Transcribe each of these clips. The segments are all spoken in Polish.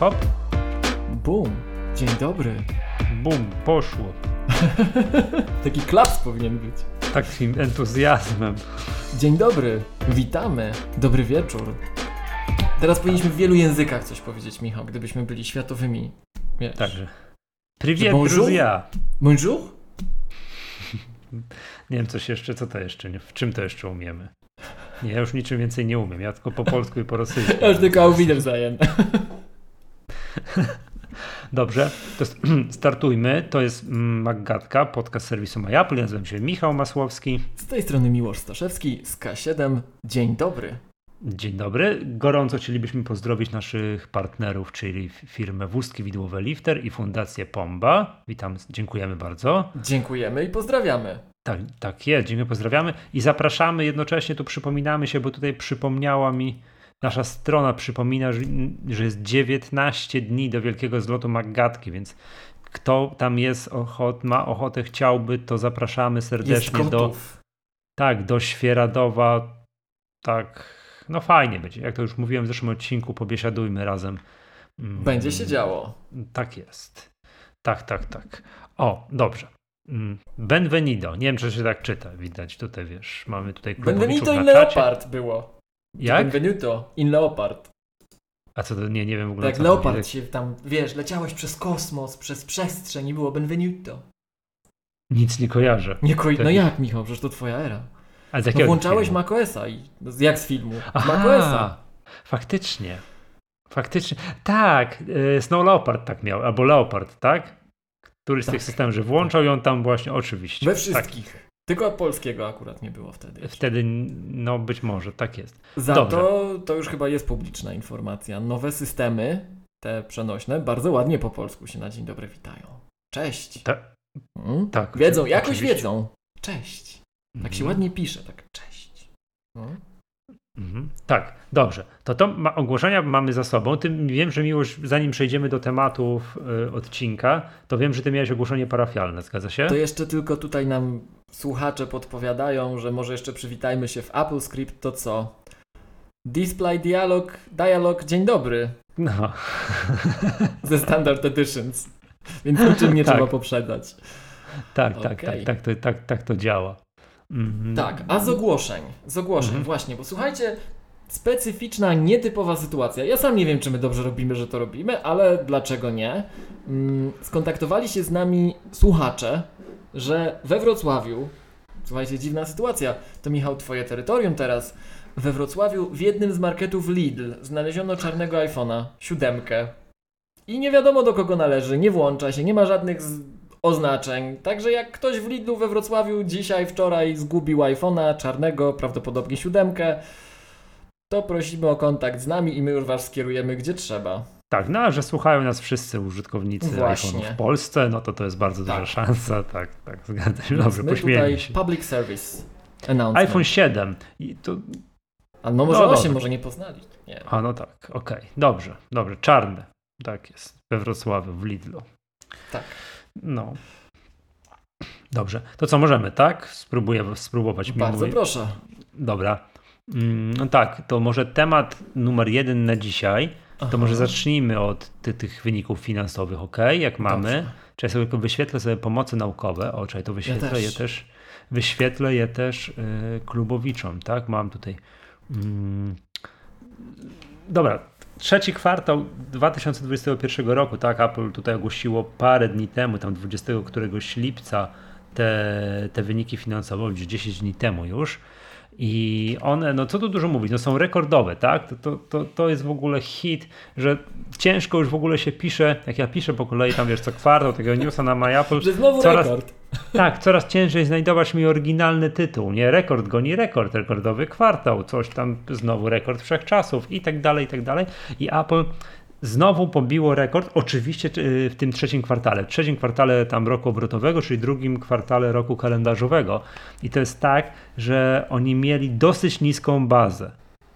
hop. Bum. Dzień dobry. Bum, poszło. Taki klaps powinien być. Takim entuzjazmem. Dzień dobry. Witamy. Dobry wieczór. Teraz powinniśmy w wielu językach coś powiedzieć, Michał, gdybyśmy byli światowymi. Wiesz. Także. Privet, Bonjour? druzja. Bonjour? Nie wiem, coś jeszcze, co to jeszcze, w czym to jeszcze umiemy. Nie, ja już niczym więcej nie umiem, ja tylko po polsku i po rosyjsku. Ja już tylko Auwinem zajęty. Dobrze, to startujmy. To jest mm, Maggatka, podcast serwisu MyApple. Ja nazywam się Michał Masłowski. Z tej strony Miłosz Staszewski z K7. Dzień dobry. Dzień dobry. Gorąco chcielibyśmy pozdrowić naszych partnerów, czyli firmę Wózki Widłowe Lifter i Fundację Pomba. Witam, dziękujemy bardzo. Dziękujemy i pozdrawiamy. Tak, tak jest, dziękuję, pozdrawiamy i zapraszamy jednocześnie, tu przypominamy się, bo tutaj przypomniała mi, nasza strona przypomina, że, jest 19 dni do wielkiego zlotu Maggatki, więc kto tam jest, ochot, ma ochotę, chciałby, to zapraszamy serdecznie do, tak, do Świeradowa, tak, no fajnie będzie, jak to już mówiłem w zeszłym odcinku, pobiesiadujmy razem. Mm, Będzie się działo. tak jest. Tak, tak, tak. O, dobrze. Mm, Benvenido. Nie wiem, czy się tak czyta. Widać tutaj, wiesz, mamy tutaj na czacie. Leopard było. Jak? Benvenuto in Leopard. A co to, nie, nie wiem w ogóle. Tak, Leopard się tam, wiesz, leciałeś przez kosmos, przez przestrzeń i było Benvenuto. Nic nie kojarzę. Nie ko- no jak, Michał, przecież to twoja era. A z No jakiego włączałeś filmu? macOSa i no, jak z filmu? Aha, macOSa. Faktycznie. Faktycznie. Tak, y, Snow Leopard tak miał, albo Leopard, tak? Któryś z Tak. tych systemów, że włączał ją tam właśnie, oczywiście. We Tak. Tylko polskiego akurat nie było wtedy. Wtedy, no być może, tak jest. Za Dobrze. to, to już chyba jest publiczna informacja. Nowe systemy, te przenośne, bardzo ładnie po polsku się na dzień dobry witają. Cześć. Ta- Mm? tak, Wiedzą, jakoś oczywiście. wiedzą. Cześć. Tak się Mhm. ładnie pisze, tak cześć. No. Mhm. Tak, dobrze. To to ma, ogłoszenia mamy za sobą. Ty, wiem, że miłość, zanim przejdziemy do tematów y, odcinka, to wiem, że ty miałeś ogłoszenie parafialne, zgadza się? To jeszcze tylko tutaj nam słuchacze podpowiadają, że może jeszcze przywitajmy się w AppleScript, to co? Display dialog, dialog, dzień dobry, No. ze Standard Editions. Więc niczym nie Tak. trzeba poprzedzać. tak, tak, Okej. tak, tak, to, tak, tak to działa. Mhm. Tak, a z ogłoszeń, z ogłoszeń, Mhm. właśnie, bo słuchajcie, specyficzna, nietypowa sytuacja. Ja sam nie wiem, czy my dobrze robimy, że to robimy, ale dlaczego nie? Mm, Skontaktowali się z nami słuchacze, że we Wrocławiu, słuchajcie, dziwna sytuacja, to Michał, twoje terytorium teraz, we Wrocławiu w jednym z marketów Lidl znaleziono czarnego iPhone'a, siódemkę. I nie wiadomo do kogo należy, nie włącza się, nie ma żadnych z oznaczeń. Także jak ktoś w Lidlu we Wrocławiu dzisiaj, wczoraj zgubił iPhone'a czarnego, prawdopodobnie siódemkę, to prosimy o kontakt z nami i my już was skierujemy gdzie trzeba. Tak, no a że słuchają nas wszyscy użytkownicy Właśnie. iPhone'ów w Polsce, no to to jest bardzo duża Tak. szansa. Tak, tak, zgadza się. Dobrze, my tutaj się. public service announcement. iPhone 7. I to, A no może No 8 dobra. może nie poznali. Nie. a no tak, okej. Dobrze, dobrze. Czarne. Tak jest. We Wrocławiu, w Lidlu. Tak. No. Dobrze. To co możemy, tak? Spróbuję spróbować. Bardzo Mój- proszę. Dobra. No tak, to może temat numer jeden na dzisiaj. To Aha. może zacznijmy od ty, tych wyników finansowych, ok? Jak mamy. Dobrze. Czy ja sobie tylko wyświetlę sobie pomocy naukowe. O, czekaj, to wyświetlę też. je też. Wyświetlę je też y, klubowiczom, tak? Mam tutaj. Mm, dobra. Trzeci kwartał 2021 roku, tak? Apple tutaj ogłosiło parę dni temu, tam 20 któregoś lipca, te, te wyniki finansowe, już 10 dni temu już. I one, no co tu dużo mówić, no są rekordowe, tak? To, to, to, to jest w ogóle hit, że ciężko już w ogóle się pisze, jak ja piszę po kolei tam wiesz co kwartał takiego newsa na MyApple, Że znowu coraz, rekord. tak, coraz ciężej znajdować mi oryginalny tytuł, nie? Rekord goni rekord, rekordowy kwartał, coś tam znowu rekord wszechczasów i tak dalej, i tak dalej. I Apple znowu pobiło rekord, oczywiście w tym trzecim kwartale, w trzecim kwartale tam roku obrotowego, czyli drugim kwartale roku kalendarzowego. I to jest tak, że oni mieli dosyć niską bazę.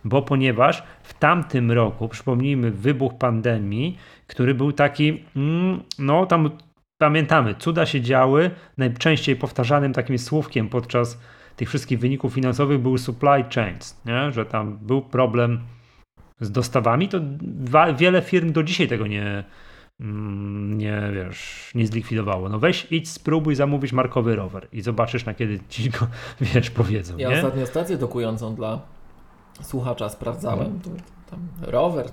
Bo ponieważ w tamtym roku, przypomnijmy, wybuch pandemii, który był taki, mm, no tam pamiętamy, cuda się działy. Najczęściej powtarzanym takim słówkiem podczas tych wszystkich wyników finansowych był supply chains, nie? że tam był problem z dostawami, to wiele firm do dzisiaj tego nie, mm, nie wiesz, nie zlikwidowało. No weź, idź, spróbuj zamówić markowy rower i zobaczysz na kiedy ci go, wiesz, powiedzą. Ja nie? ostatnio stację dokującą dla słuchacza sprawdzałem. No. Tam rower.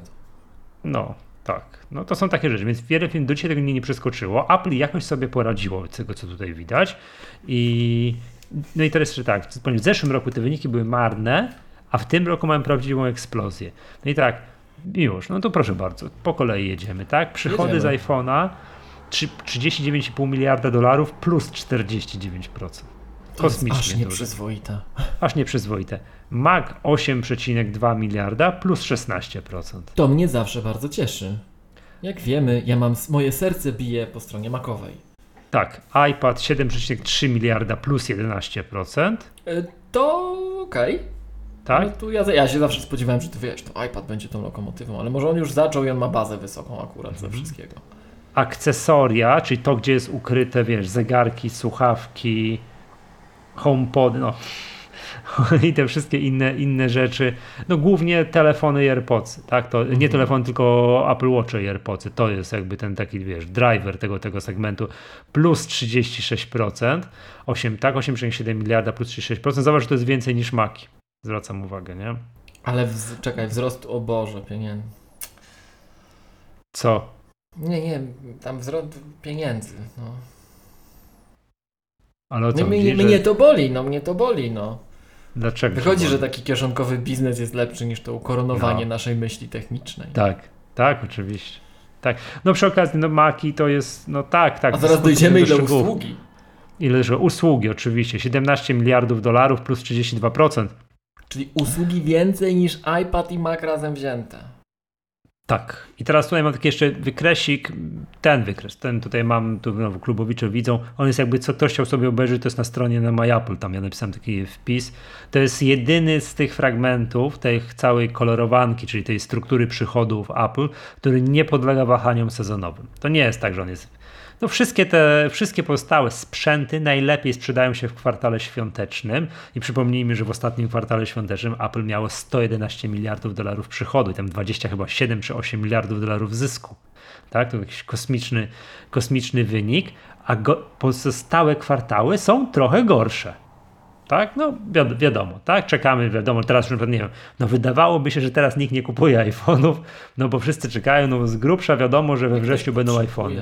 No, tak. No to są takie rzeczy, więc wiele firm do dzisiaj tego nie, nie przeskoczyło. Apple jakoś sobie poradziło z tego, co tutaj widać. I no i teraz jeszcze tak, w zeszłym roku te wyniki były marne, a w tym roku mamy prawdziwą eksplozję. No i tak, już, no to proszę bardzo, po kolei jedziemy, tak? Przychody jedziemy. z iPhone'a 39,5 miliarda dolarów plus 49%. Kosmicznie. Aż nieprzyzwoite. Aż nieprzyzwoite. Mac 8,2 miliarda plus 16%. To mnie zawsze bardzo cieszy. Jak wiemy, ja mam moje serce bije po stronie makowej. Tak, iPad 7,3 miliarda plus 11%. E, to okej. Okay. Tak? No tu ja, ja się zawsze spodziewałem, że ty wiesz, to iPad będzie tą lokomotywą, ale może on już zaczął i on ma bazę wysoką akurat ze mhm. wszystkiego. Akcesoria, czyli to, gdzie jest ukryte, wiesz, zegarki, słuchawki, HomePod, no i te wszystkie inne, inne rzeczy. No głównie telefony i AirPods, tak? To nie mhm. telefon, tylko Apple Watch i AirPods. To jest jakby ten taki, wiesz, driver tego, tego segmentu. Plus 36%, 8, tak? 8,7 miliarda plus 36%. Zobacz, że to jest więcej niż Maki. Zwracam uwagę, nie? Ale w, czekaj, wzrost, o Boże, pieniędzy. Co? Nie, nie, tam wzrost pieniędzy, no. Ale o co mnie, mnie to boli, no mnie to boli, no. Dlaczego? Wychodzi, że taki kieszonkowy biznes jest lepszy niż to ukoronowanie no. naszej myśli technicznej. Tak, tak, oczywiście. Tak. No przy okazji, no Maki to jest, no tak, tak. A zaraz dojdziemy ile usługi. Ile, że usługi oczywiście, 17 miliardów dolarów plus 32%. Czyli usługi więcej niż iPad i Mac razem wzięte. Tak. I teraz tutaj mam taki jeszcze wykresik, ten wykres, ten tutaj mam, tu znowu klubowicze widzą, on jest jakby, co ktoś chciał sobie obejrzeć, to jest na stronie na MyApple, tam ja napisałem taki wpis. To jest jedyny z tych fragmentów, tej całej kolorowanki, czyli tej struktury przychodów Apple, który nie podlega wahaniom sezonowym. To nie jest tak, że on jest no wszystkie te, wszystkie pozostałe sprzęty najlepiej sprzedają się w kwartale świątecznym i przypomnijmy, że w ostatnim kwartale świątecznym Apple miało 111 miliardów dolarów przychodu i tam 20 chyba 7 czy 8 miliardów dolarów zysku. Tak, to jakiś kosmiczny, kosmiczny wynik, a go, pozostałe kwartały są trochę gorsze. Tak, no wi wiadomo, tak, czekamy, wiadomo, teraz już nie wiem, no wydawałoby się, że teraz nikt nie kupuje iPhone'ów, no bo wszyscy czekają, no z grubsza wiadomo, że we wrześniu będą iPhone'y.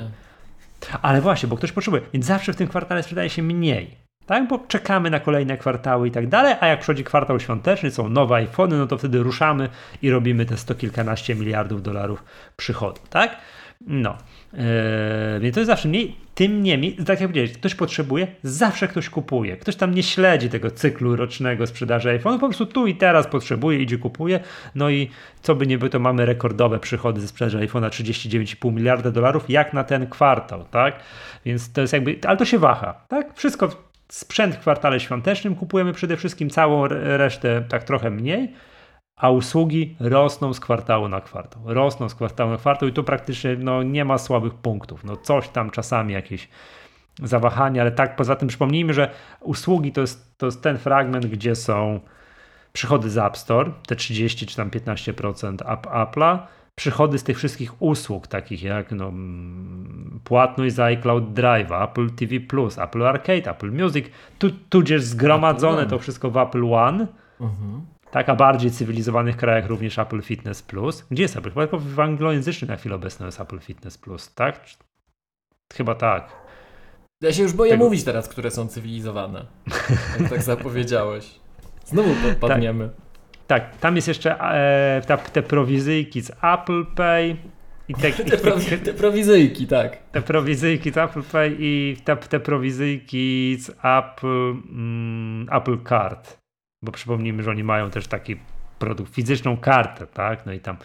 Ale właśnie, bo ktoś potrzebuje, więc zawsze w tym kwartale sprzedaje się mniej. Tak, bo czekamy na kolejne kwartały i tak dalej, a jak przychodzi kwartał świąteczny, są nowe iPhony, no to wtedy ruszamy i robimy te sto kilkanaście miliardów dolarów przychodu, tak? No, Yy, więc to jest zawsze mniej. Tym niemniej, tak jak powiedziałeś, ktoś potrzebuje, zawsze ktoś kupuje. Ktoś tam nie śledzi tego cyklu rocznego sprzedaży iPhone, po prostu tu i teraz potrzebuje, idzie, kupuje. No i co by nie było, to mamy rekordowe przychody ze sprzedaży iPhone'a 39,5 miliarda dolarów, jak na ten kwartał, tak? Więc to jest jakby, ale to się waha, tak? Wszystko, sprzęt w kwartale świątecznym kupujemy przede wszystkim, całą resztę tak trochę mniej a usługi rosną z kwartału na kwartał. Rosną z kwartału na kwartał i tu praktycznie no, nie ma słabych punktów. No, coś tam czasami jakieś zawahania, ale tak poza tym przypomnijmy, że usługi to jest, to jest ten fragment, gdzie są przychody z App Store, te 30 czy tam 15% Apple'a, przychody z tych wszystkich usług, takich jak no, mm, płatność za iCloud Drive, Apple TV+, Apple Arcade, Apple Music, tu, tudzież zgromadzone to wszystko w Apple One, mhm tak, a bardziej cywilizowanych krajach również Apple Fitness Plus. Gdzie jest Apple? Chyba w anglojęzycznym na chwilę obecną jest Apple Fitness Plus, tak? Chyba tak. Ja się już boję Tego... mówić teraz, które są cywilizowane. Jak tak zapowiedziałeś. Znowu podpadniemy. Tak, tak, tam jest jeszcze e, ta, te prowizyjki z Apple Pay. I te, te, prowi te prowizyjki, tak. Te prowizyjki z Apple Pay i te, te prowizyjki z Apple, mm, Apple Card bo przypomnijmy, że oni mają też taki produkt, fizyczną kartę, tak? No i tam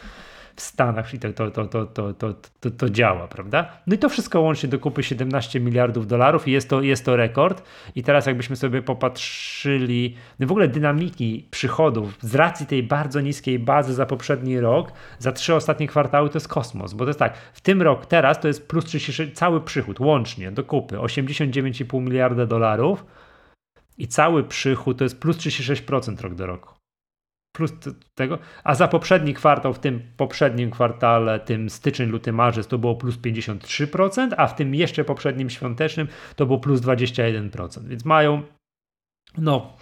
w Stanach i to, to, to, to, to, to, to, to działa, prawda? No i to wszystko łącznie do kupy 17 miliardów dolarów i jest to, jest to rekord. I teraz jakbyśmy sobie popatrzyli, no w ogóle dynamiki przychodów z racji tej bardzo niskiej bazy za poprzedni rok, za trzy ostatnie kwartały to jest kosmos, bo to jest tak, w tym rok teraz to jest plus 36, cały przychód łącznie do kupy 89,5 miliarda dolarów, i cały przychód to jest plus 36% rok do roku. plus tego, a za poprzedni kwartał, w tym poprzednim kwartale, tym styczeń, luty, marzec, to było plus 53%, a w tym jeszcze poprzednim świątecznym to było plus 21%, więc mają no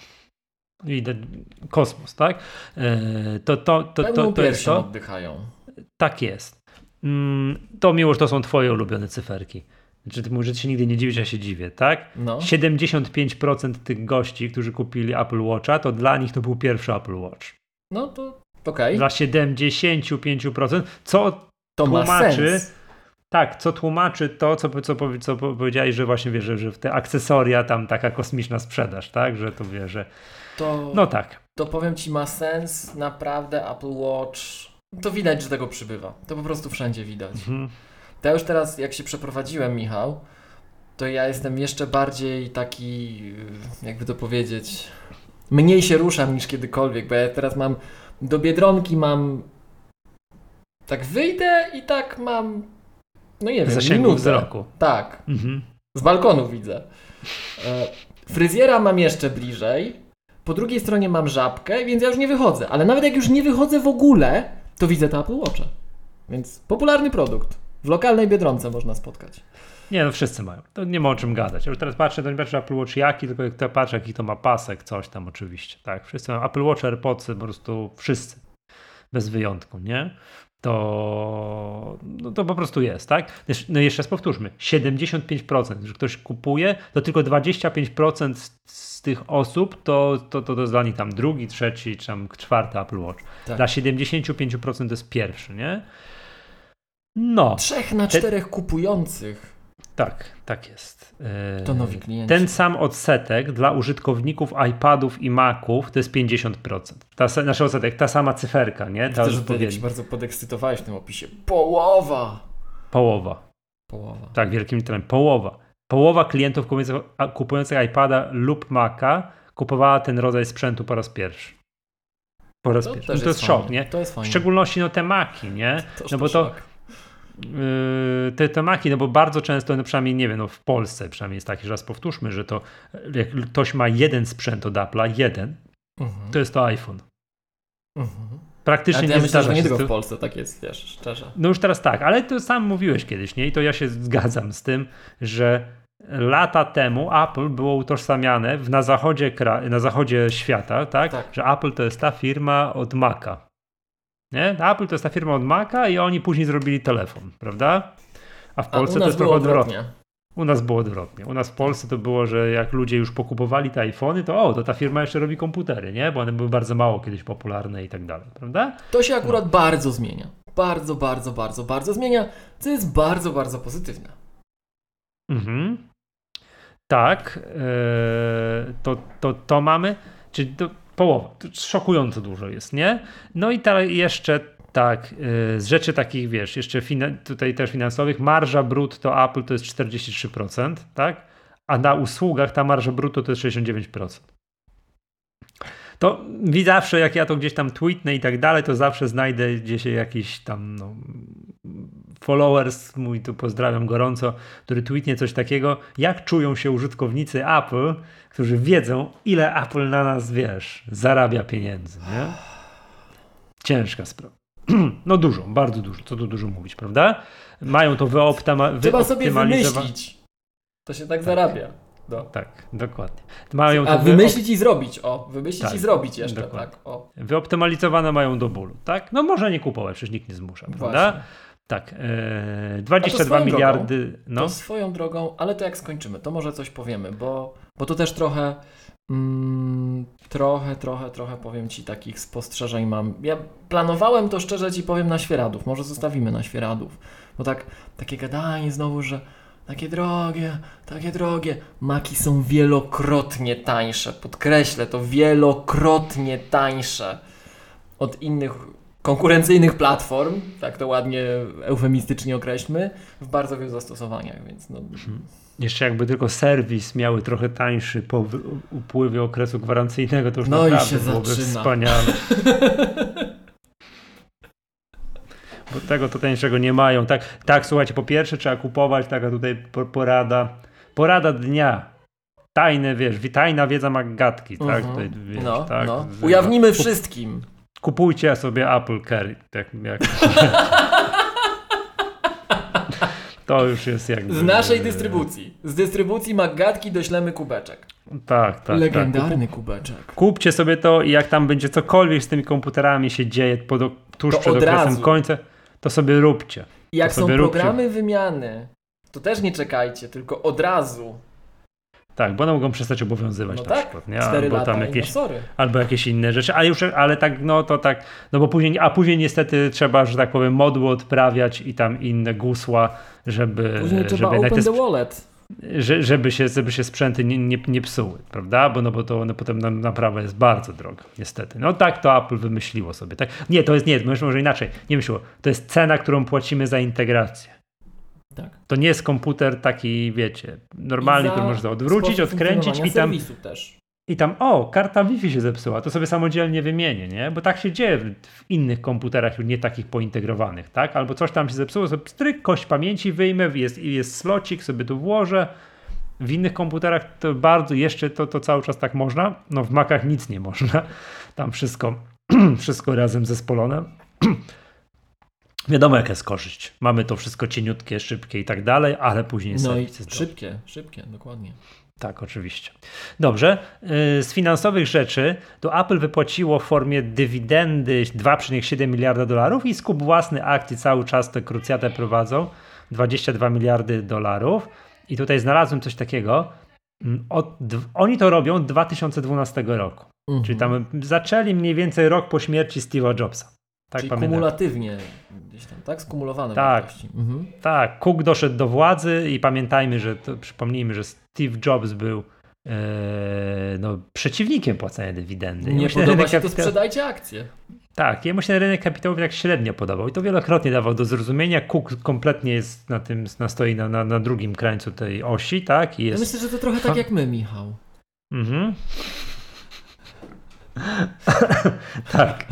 idę kosmos, tak? E, to, to, to, to, to jest to. oddychają. Tak jest. Mm, to miło, że to są twoje ulubione cyferki. Znaczy, ty mówisz, że się nigdy nie dziwisz, ja się dziwię, tak? No. 75% tych gości, którzy kupili Apple Watcha, to dla nich to był pierwszy Apple Watch. No to okej. Okay. Dla 75%, co to tłumaczy... Tak, co tłumaczy to, co, co, co powiedziałeś, że właśnie wiesz, że, że w te akcesoria tam taka kosmiczna sprzedaż, tak? Że to wie, że. To, no tak. To powiem ci, ma sens, naprawdę Apple Watch. To widać, że tego przybywa. To po prostu wszędzie widać. Mhm. To ja już teraz, jak się przeprowadziłem, Michał, to ja jestem jeszcze bardziej taki, jakby to powiedzieć, mniej się ruszam niż kiedykolwiek, bo ja teraz mam do biedronki mam tak wyjdę i tak mam no nie wiem, zasięgu minutę. wzroku. Tak. Mhm. Z balkonu widzę. E, fryzjera mam jeszcze bliżej. Po drugiej stronie mam żabkę, więc ja już nie wychodzę. Ale nawet jak już nie wychodzę w ogóle, to widzę te Apple Watcha. Więc popularny produkt. W lokalnej Biedronce można spotkać. Nie, no wszyscy mają. To nie ma o czym gadać. Ja już teraz patrzę, to nie patrzę Apple Watch jaki, tylko jak patrzę jaki to ma pasek, coś tam oczywiście. Tak, wszyscy mają Apple Watch, AirPods, po prostu wszyscy. Bez wyjątku, nie? to, no to po prostu jest, tak? No jeszcze raz powtórzmy, 75%, że ktoś kupuje, to tylko 25% z, z tych osób to, to, to, to jest dla nich tam drugi, trzeci, czy tam czwarty Apple Watch. Tak. Dla 75% to jest pierwszy, nie? No. Trzech na czterech Te... kupujących tak, tak jest. To nowi klienci. Ten sam odsetek dla użytkowników iPadów i Maców to jest 50%. Ta, nasz odsetek, ta sama cyferka, nie? Ta Widzę, że ty się bardzo podekscytowałeś w tym opisie. Połowa! Połowa. Połowa. Tak, wielkim literami. Połowa. Połowa klientów kupujących, kupujących iPada lub Maca kupowała ten rodzaj sprzętu po raz pierwszy. Po raz to pierwszy. No to jest, jest szok, nie? To jest fajne. W szczególności no te Maki, nie? To no bo to, szok Yy, te temaki, no bo bardzo często, no przynajmniej nie wiem, no w Polsce przynajmniej jest takie, że raz powtórzmy, że to jak ktoś ma jeden sprzęt od Apple'a, jeden, mhm. to jest to iPhone. Mhm. Praktycznie ja nie myślę, że nie tylko w Polsce tak jest, wiesz, szczerze. No już teraz tak, ale to sam mówiłeś kiedyś, nie? I to ja się zgadzam z tym, że lata temu Apple było utożsamiane na zachodzie, na zachodzie świata, tak? tak? Że Apple to jest ta firma od Maca. Nie? Apple to jest ta firma od Maca i oni później zrobili telefon, prawda? A w Polsce A to jest trochę odwrotnie. U nas było odwrotnie. U nas w Polsce to było, że jak ludzie już pokupowali te iPhony, to o, to ta firma jeszcze robi komputery, nie? Bo one były bardzo mało kiedyś popularne i tak dalej, prawda? To się akurat no. bardzo zmienia. Bardzo, bardzo, bardzo, bardzo zmienia, co jest bardzo, bardzo pozytywne. Mhm. Tak. Yy, to, to, to mamy. Czyli to, Połowa. Szokująco dużo jest, nie? No i ta jeszcze tak, yy, z rzeczy takich, wiesz, jeszcze tutaj też finansowych, marża brutto Apple to jest 43%, tak? A na usługach ta marża brutto to jest 69%. To zawsze, jak ja to gdzieś tam tweetnę i tak dalej, to zawsze znajdę gdzieś jakiś tam no, followers, mój tu pozdrawiam gorąco, który tweetnie coś takiego, jak czują się użytkownicy Apple, którzy wiedzą, ile Apple na nas, wiesz, zarabia pieniędzy, nie? Ciężka sprawa. No dużo, bardzo dużo, co tu dużo mówić, prawda? Mają to wyoptyma- Trzeba sobie wymyślić. To się tak, tak. zarabia. No. Tak, dokładnie. Mają A wymyślić i zrobić, o, wymyślić tak, i zrobić jeszcze, dokładnie. tak, o. Wyoptymalizowane mają do bólu, tak? No może nie kupować, przecież nikt nie zmusza, prawda? Właśnie. Tak, e, 22 miliardy. Drogą, no. To swoją drogą, ale to jak skończymy, to może coś powiemy, bo, bo to też trochę, mm, trochę, trochę, trochę powiem Ci takich spostrzeżeń mam. Ja planowałem to szczerze Ci powiem na świeradów, może zostawimy na świeradów, bo tak, takie gadanie znowu, że takie drogie, takie drogie. Maki są wielokrotnie tańsze, podkreślę to, wielokrotnie tańsze od innych konkurencyjnych platform, tak to ładnie eufemistycznie określmy, w bardzo wielu zastosowaniach, więc no. Mhm. Jeszcze jakby tylko serwis miały trochę tańszy po upływie okresu gwarancyjnego, to już no naprawdę byłoby zaczyna. wspaniale. Bo tego to tańszego nie mają. Tak, tak, słuchajcie, po pierwsze trzeba kupować, taka tutaj porada, porada dnia. Tajne, wiesz, tajna wiedza magatki, tak? Uh mhm. -huh. tutaj, wiesz, no, tak? No. Ujawnimy wszystkim. Kupujcie sobie Apple Carry. Jak, jak... to już jest jakby... Z naszej dystrybucji. Z dystrybucji Magatki doślemy kubeczek. Tak, tak. Legendarny tak. kubeczek. Kupcie sobie to i jak tam będzie cokolwiek z tymi komputerami się dzieje pod, tuż To przed okresem razu. końca, to sobie róbcie. Jak To są sobie róbcie. programy wymiany, to też nie czekajcie, tylko od razu. Tak, bo one mogą przestać obowiązywać No na tak, przykład. Nie? 4 Albo tam jakieś, no albo jakieś inne rzeczy, ale już, ale tak, no to tak, no bo później, a później niestety trzeba, że tak powiem, modły odprawiać i tam inne gusła, żeby, Później trzeba żeby, open the wallet. że, żeby, się, żeby się sprzęty nie, nie, nie psuły, prawda? Bo, no, bo to one potem na, naprawa jest bardzo droga, niestety. No tak to Apple wymyśliło sobie. Tak? Nie, to jest nie, może inaczej, nie myśliło. To jest cena, którą płacimy za integrację. Tak. To nie jest komputer taki, wiecie, za który można odwrócić, odkręcić i tam, i tam, o, karta Wi-Fi się zepsuła, to sobie samodzielnie wymienię, nie? Bo tak się dzieje w, w innych komputerach, już nie takich pointegrowanych, tak? Albo coś tam się zepsuło, sobie stryk, kość pamięci wyjmę, jest, jest slocik, sobie tu włożę. W innych komputerach to bardzo, jeszcze to, to cały czas tak można, no w Macach nic nie można. Tam wszystko, wszystko razem zespolone. Wiadomo, jaka jest korzyść. Mamy to wszystko cieniutkie, szybkie i tak dalej, ale później No i serwis jest drogi. szybkie, szybkie, dokładnie. Tak, oczywiście. Dobrze. Yy, Z finansowych rzeczy to Apple wypłaciło w formie dywidendy 2,7 miliarda dolarów i skup własny akcji cały czas tę krucjatę prowadzą 22 miliardy dolarów. I tutaj znalazłem coś takiego. Mm, Od, oni to robią od 2012 roku. Mhm. Czyli tam zaczęli mniej więcej rok po śmierci Steve'a Jobsa. Tak Czyli pamiętam. kumulatywnie gdzieś tam, tak? Skumulowane Tak. wartości. Mhm. Tak, Cook doszedł do władzy i pamiętajmy, że to, przypomnijmy, że Steve Jobs był e, no, przeciwnikiem płacenia dywidendy. Nie podoba rynek się, to kapita- sprzedajcie akcje. Tak, jemu się rynek kapitałowy tak średnio podobał i to wielokrotnie dawał do zrozumienia. Cook kompletnie jest na tym, na, stoi na, na, na drugim krańcu tej osi, tak? I Ja jest... myślę, że to trochę tak jak my, Michał. Mhm. tak.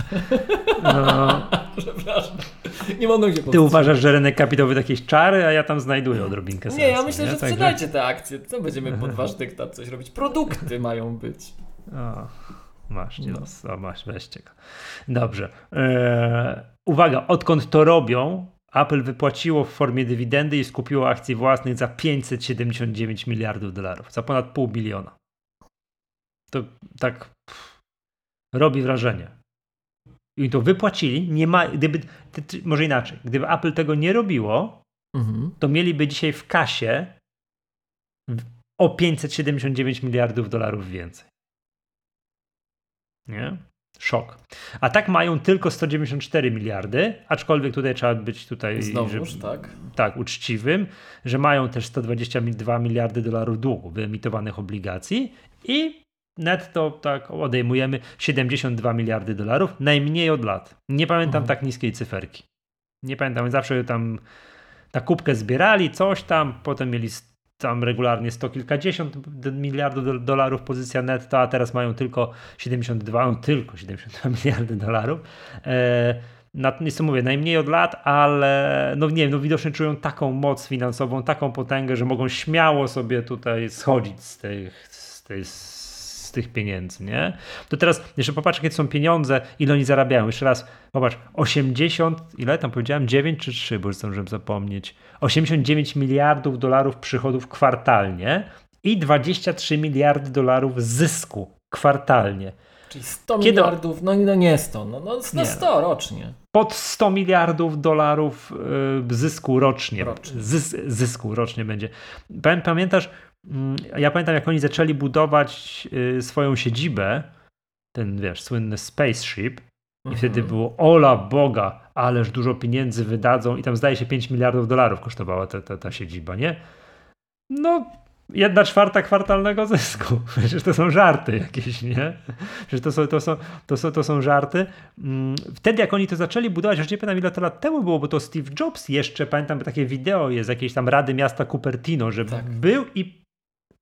No, Przepraszam. Nie mogę się ty uważasz, że rynek kapitałowy to jakieś czary, a ja tam znajduję odrobinkę sensu. Nie, ja myślę, że Także- sprzedajcie te akcje. Co będziemy pod wasz dyktat coś robić? Produkty mają być. O, masz, No. los, o, masz, weźcie go. Dobrze. Eee, uwaga, odkąd to robią, Apple wypłaciło w formie dywidendy i skupiło akcji własnych za 579 miliardów dolarów, za ponad pół biliona. To tak robi wrażenie. I to wypłacili, nie ma, gdyby, może inaczej, gdyby Apple tego nie robiło, Mhm. to mieliby dzisiaj w kasie o 579 miliardów dolarów więcej. Nie? Szok. A tak mają tylko 194 miliardy, aczkolwiek tutaj trzeba być tutaj Znowuż, że- tak? tak, uczciwym, że mają też 122 miliardy dolarów długu wyemitowanych obligacji i netto tak odejmujemy 72 miliardy dolarów, najmniej od lat. Nie pamiętam Mhm. tak niskiej cyferki. Nie pamiętam, zawsze tam na kubkę zbierali coś tam, potem mieli tam regularnie sto kilkadziesiąt miliardów do- dolarów pozycja netto, a teraz mają tylko 72, no tylko 72 miliardy dolarów. E, na, nie co mówię, najmniej od lat, ale no nie wiem, no widocznie czują taką moc finansową, taką potęgę, że mogą śmiało sobie tutaj schodzić z tych, z tej, z tych pieniędzy, nie? To teraz jeszcze popatrz, jakie są pieniądze, ile oni zarabiają. Jeszcze raz, popatrz, 80, ile tam powiedziałem? 9 czy 3, bo już zdążyłem zapomnieć. 89 miliardów dolarów przychodów kwartalnie i 23 miliardy dolarów zysku kwartalnie. Czyli 100 Kiedy- miliardów, no, no nie 100, no, no, no Nie. 100 rocznie. pod 100 miliardów dolarów y, zysku rocznie. Rocznie. Zys, zysku rocznie będzie. Pamię- Pamiętasz, mm, ja pamiętam jak oni zaczęli budować y, swoją siedzibę, ten wiesz, słynny spaceship i Mhm. wtedy było ola Boga, ależ dużo pieniędzy wydadzą i tam zdaje się 5 miliardów dolarów kosztowała ta, ta, ta siedziba, nie? No, jedna czwarta kwartalnego zysku. Przecież to są żarty jakieś, nie? Przecież to są, to są, to są, to są żarty. Mm, Wtedy jak oni to zaczęli budować, już nie pamiętam ile to lat temu było, bo to Steve Jobs jeszcze, pamiętam takie wideo jest, jakiejś tam Rady Miasta Cupertino, że Tak. był i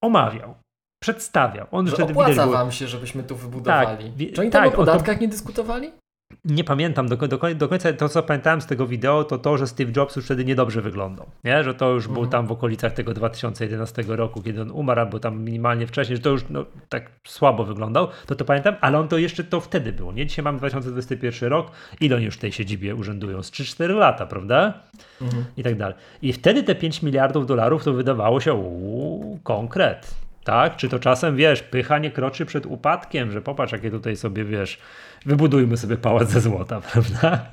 omawiał, przedstawiał. On Że wtedy opłaca widać było, wam się, żebyśmy tu wybudowali. Tak, Czy oni tam tak, o o to- podatkach nie dyskutowali? Nie pamiętam do, do, do, końca, to co pamiętałem z tego wideo, to to, że Steve Jobs już wtedy niedobrze wyglądał, nie? że to już mhm. był tam w okolicach tego 2011 roku, kiedy on umarł, albo tam minimalnie wcześniej, że to już no, tak słabo wyglądał, to to pamiętam, ale on to jeszcze to wtedy było, nie? Dzisiaj mamy 2021 rok, ile oni już w tej siedzibie urzędują? Z 3-4 lata, prawda? Mhm. I tak dalej. I wtedy te 5 miliardów dolarów to wydawało się, uuu, konkret, tak? Czy to czasem, wiesz, pycha nie kroczy przed upadkiem, że popatrz, jakie tutaj sobie, wiesz, wybudujmy sobie pałac ze złota, prawda?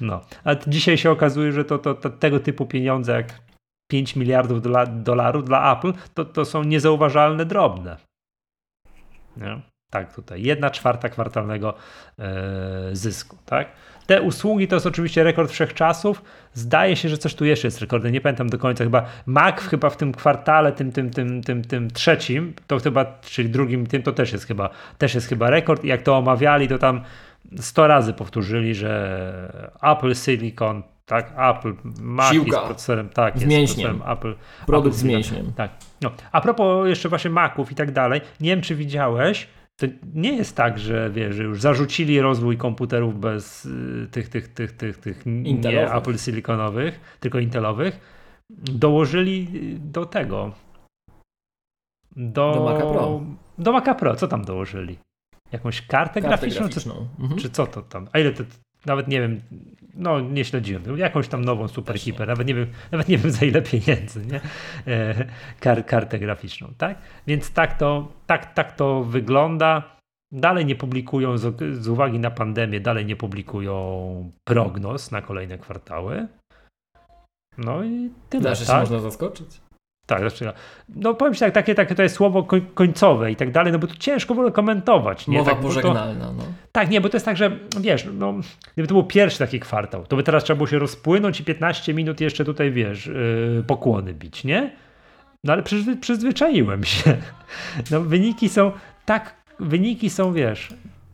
No. A dzisiaj się okazuje, że to, to, to tego typu pieniądze jak 5 miliardów dola, dolarów dla Apple, to, to są niezauważalne drobne. Nie? Tak, tutaj. Jedna czwarta kwartalnego e, zysku, tak? Te usługi to jest oczywiście rekord wszechczasów. Zdaje się, że coś tu jeszcze jest rekordem. Nie pamiętam do końca. Chyba Mac chyba w tym kwartale, tym, tym, tym, tym, tym trzecim, to chyba, czyli drugim, tym to też jest chyba, też jest chyba rekord. I jak to omawiali, to tam 100 razy powtórzyli, że Apple Silicon, tak, Apple Mac Siłka. z procesorem, tak, z jest mięśniem. Apple. Produkt Apple z mięśniem. Tak. No. A propos jeszcze właśnie Maców i tak dalej, nie wiem czy widziałeś, to nie jest tak, że wiesz, że już zarzucili rozwój komputerów bez y, tych, tych, tych, tych, tych nie Apple Siliconowych, tylko Intelowych. Dołożyli do tego. Do, do Maca Pro. Do Maca Pro. Co tam dołożyli? Jakąś kartę, kartę graficzną? graficzną. Czy, mhm. czy co to tam? A ile to, nawet nie wiem, no nie śledziłem, jakąś tam nową super hiper, nawet nie wiem, nawet nie wiem za ile pieniędzy, nie? E, kar, kartę graficzną, tak? Więc tak to, tak, tak to wygląda. Dalej nie publikują, z, z uwagi na pandemię, dalej nie publikują prognoz na kolejne kwartały. No i tyle. Zawsze tak? się można zaskoczyć. Tak, znaczy, no powiem ci tak, takie, takie to jest słowo końcowe i tak dalej, no bo to ciężko w ogóle komentować. Nie? Mowa tak, pożegnalna. To, no. Tak, nie, bo to jest tak, że wiesz, no, gdyby to był pierwszy taki kwartał, to by teraz trzeba było się rozpłynąć i 15 minut jeszcze tutaj, wiesz, yy, pokłony bić, nie? No ale przyzwy, przyzwyczaiłem się. No wyniki są tak, wyniki są, wiesz,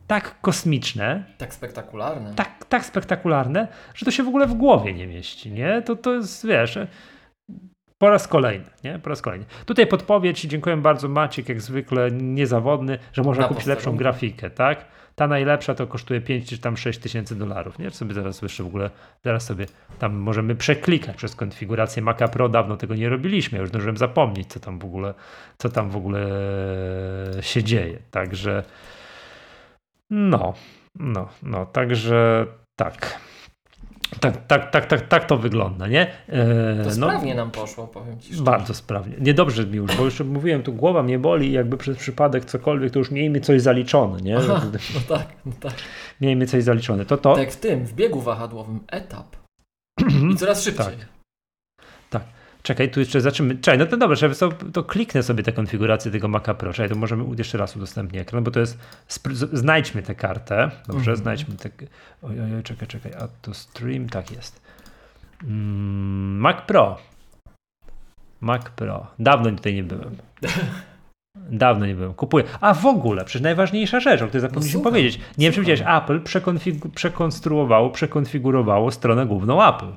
tak kosmiczne. Tak spektakularne. Tak, tak spektakularne, że to się w ogóle w głowie nie mieści, nie? To, to jest, wiesz, po raz kolejny, nie? Po raz kolejny. Tutaj podpowiedź, dziękuję bardzo Maciek, jak zwykle niezawodny, że można Na kupić lepszą grafikę, tak? Ta najlepsza to kosztuje 5 czy tam 6 tysięcy dolarów, nie? Sobie zaraz jeszcze w ogóle, zaraz sobie tam możemy przeklikać przez konfigurację Maca Pro, dawno tego nie robiliśmy, ja już zdążyłem zapomnieć, co tam w ogóle, co tam w ogóle się dzieje, także no, no, no, także tak. Tak, tak, tak, tak, tak to wygląda, nie? E, to no, sprawnie nam poszło, powiem ci szczerze. Bardzo sprawnie. Niedobrze mi już, bo już mówiłem, tu głowa mnie boli i jakby przez przypadek cokolwiek, to już miejmy coś zaliczone, nie? Aha, no tak, no tak. Miejmy coś zaliczone. To to. Tak w tym, w biegu wahadłowym etap. I coraz szybciej. Tak. Czekaj, tu jeszcze zaczynamy. Czekaj, no to dobrze, to, to kliknę sobie tę konfigurację tego Maca Pro. Czekaj, to możemy jeszcze raz udostępnić ekran, bo to jest. Znajdźmy tę kartę. Dobrze, mm. znajdźmy tę. Oj, oj, czekaj, czekaj. A to stream, tak jest. Mm, Mac Pro. Mac Pro. Dawno tutaj nie byłem. Dawno nie byłem. Kupuję. A w ogóle, przecież najważniejsza rzecz, o której zapomnieliśmy no, powiedzieć. Nie wiem, czy widziałeś, Apple przekonstruowało, przekonfigurowało stronę główną Apple.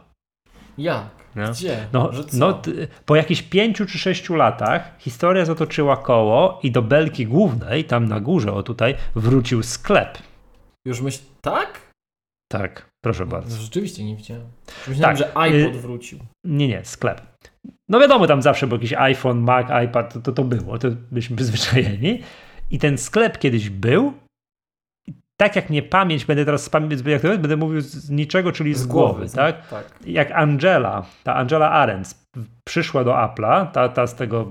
Jak? Nie? Gdzie? No, no, po jakichś pięciu czy sześciu latach historia zatoczyła koło i do belki głównej, tam na górze, o tutaj, wrócił sklep. Już myśl, tak? Tak, proszę no, bardzo. Rzeczywiście nie widziałem. Myślałem, tak. że iPod y wrócił. Nie, nie, sklep. No wiadomo, tam zawsze był jakiś iPhone, Mac, iPad, to, to, to było, to byliśmy przyzwyczajeni. I ten sklep kiedyś był, tak jak mnie pamięć, będę teraz z pamięci, będę mówił z niczego, czyli z, z głowy, głowy, tak? tak? Jak Angela, ta Angela Arendt przyszła do Apple'a, ta, ta z tego,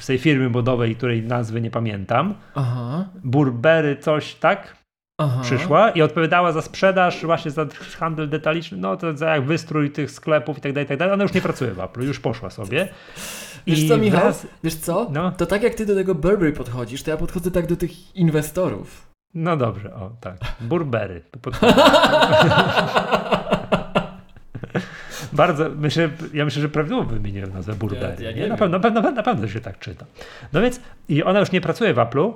z tej firmy budowej, której nazwy nie pamiętam, Aha. Burberry coś, tak? Aha. Przyszła i odpowiadała za sprzedaż, właśnie za handel detaliczny, no to za jak wystrój tych sklepów i tak dalej, i tak dalej. Ona już nie pracuje w Apple, już poszła sobie. Wiesz I co, Michał? Wraz... Wiesz co? No. To tak jak ty do tego Burberry podchodzisz, to ja podchodzę tak do tych inwestorów. No dobrze, o tak. Burbery. Bardzo, myślę, ja myślę, że prawidłowo wymieniłem nazwę Burbery. Ja, ja na, pewno, na, pewno, na pewno się tak czyta. No więc i ona już nie pracuje w Apple'u,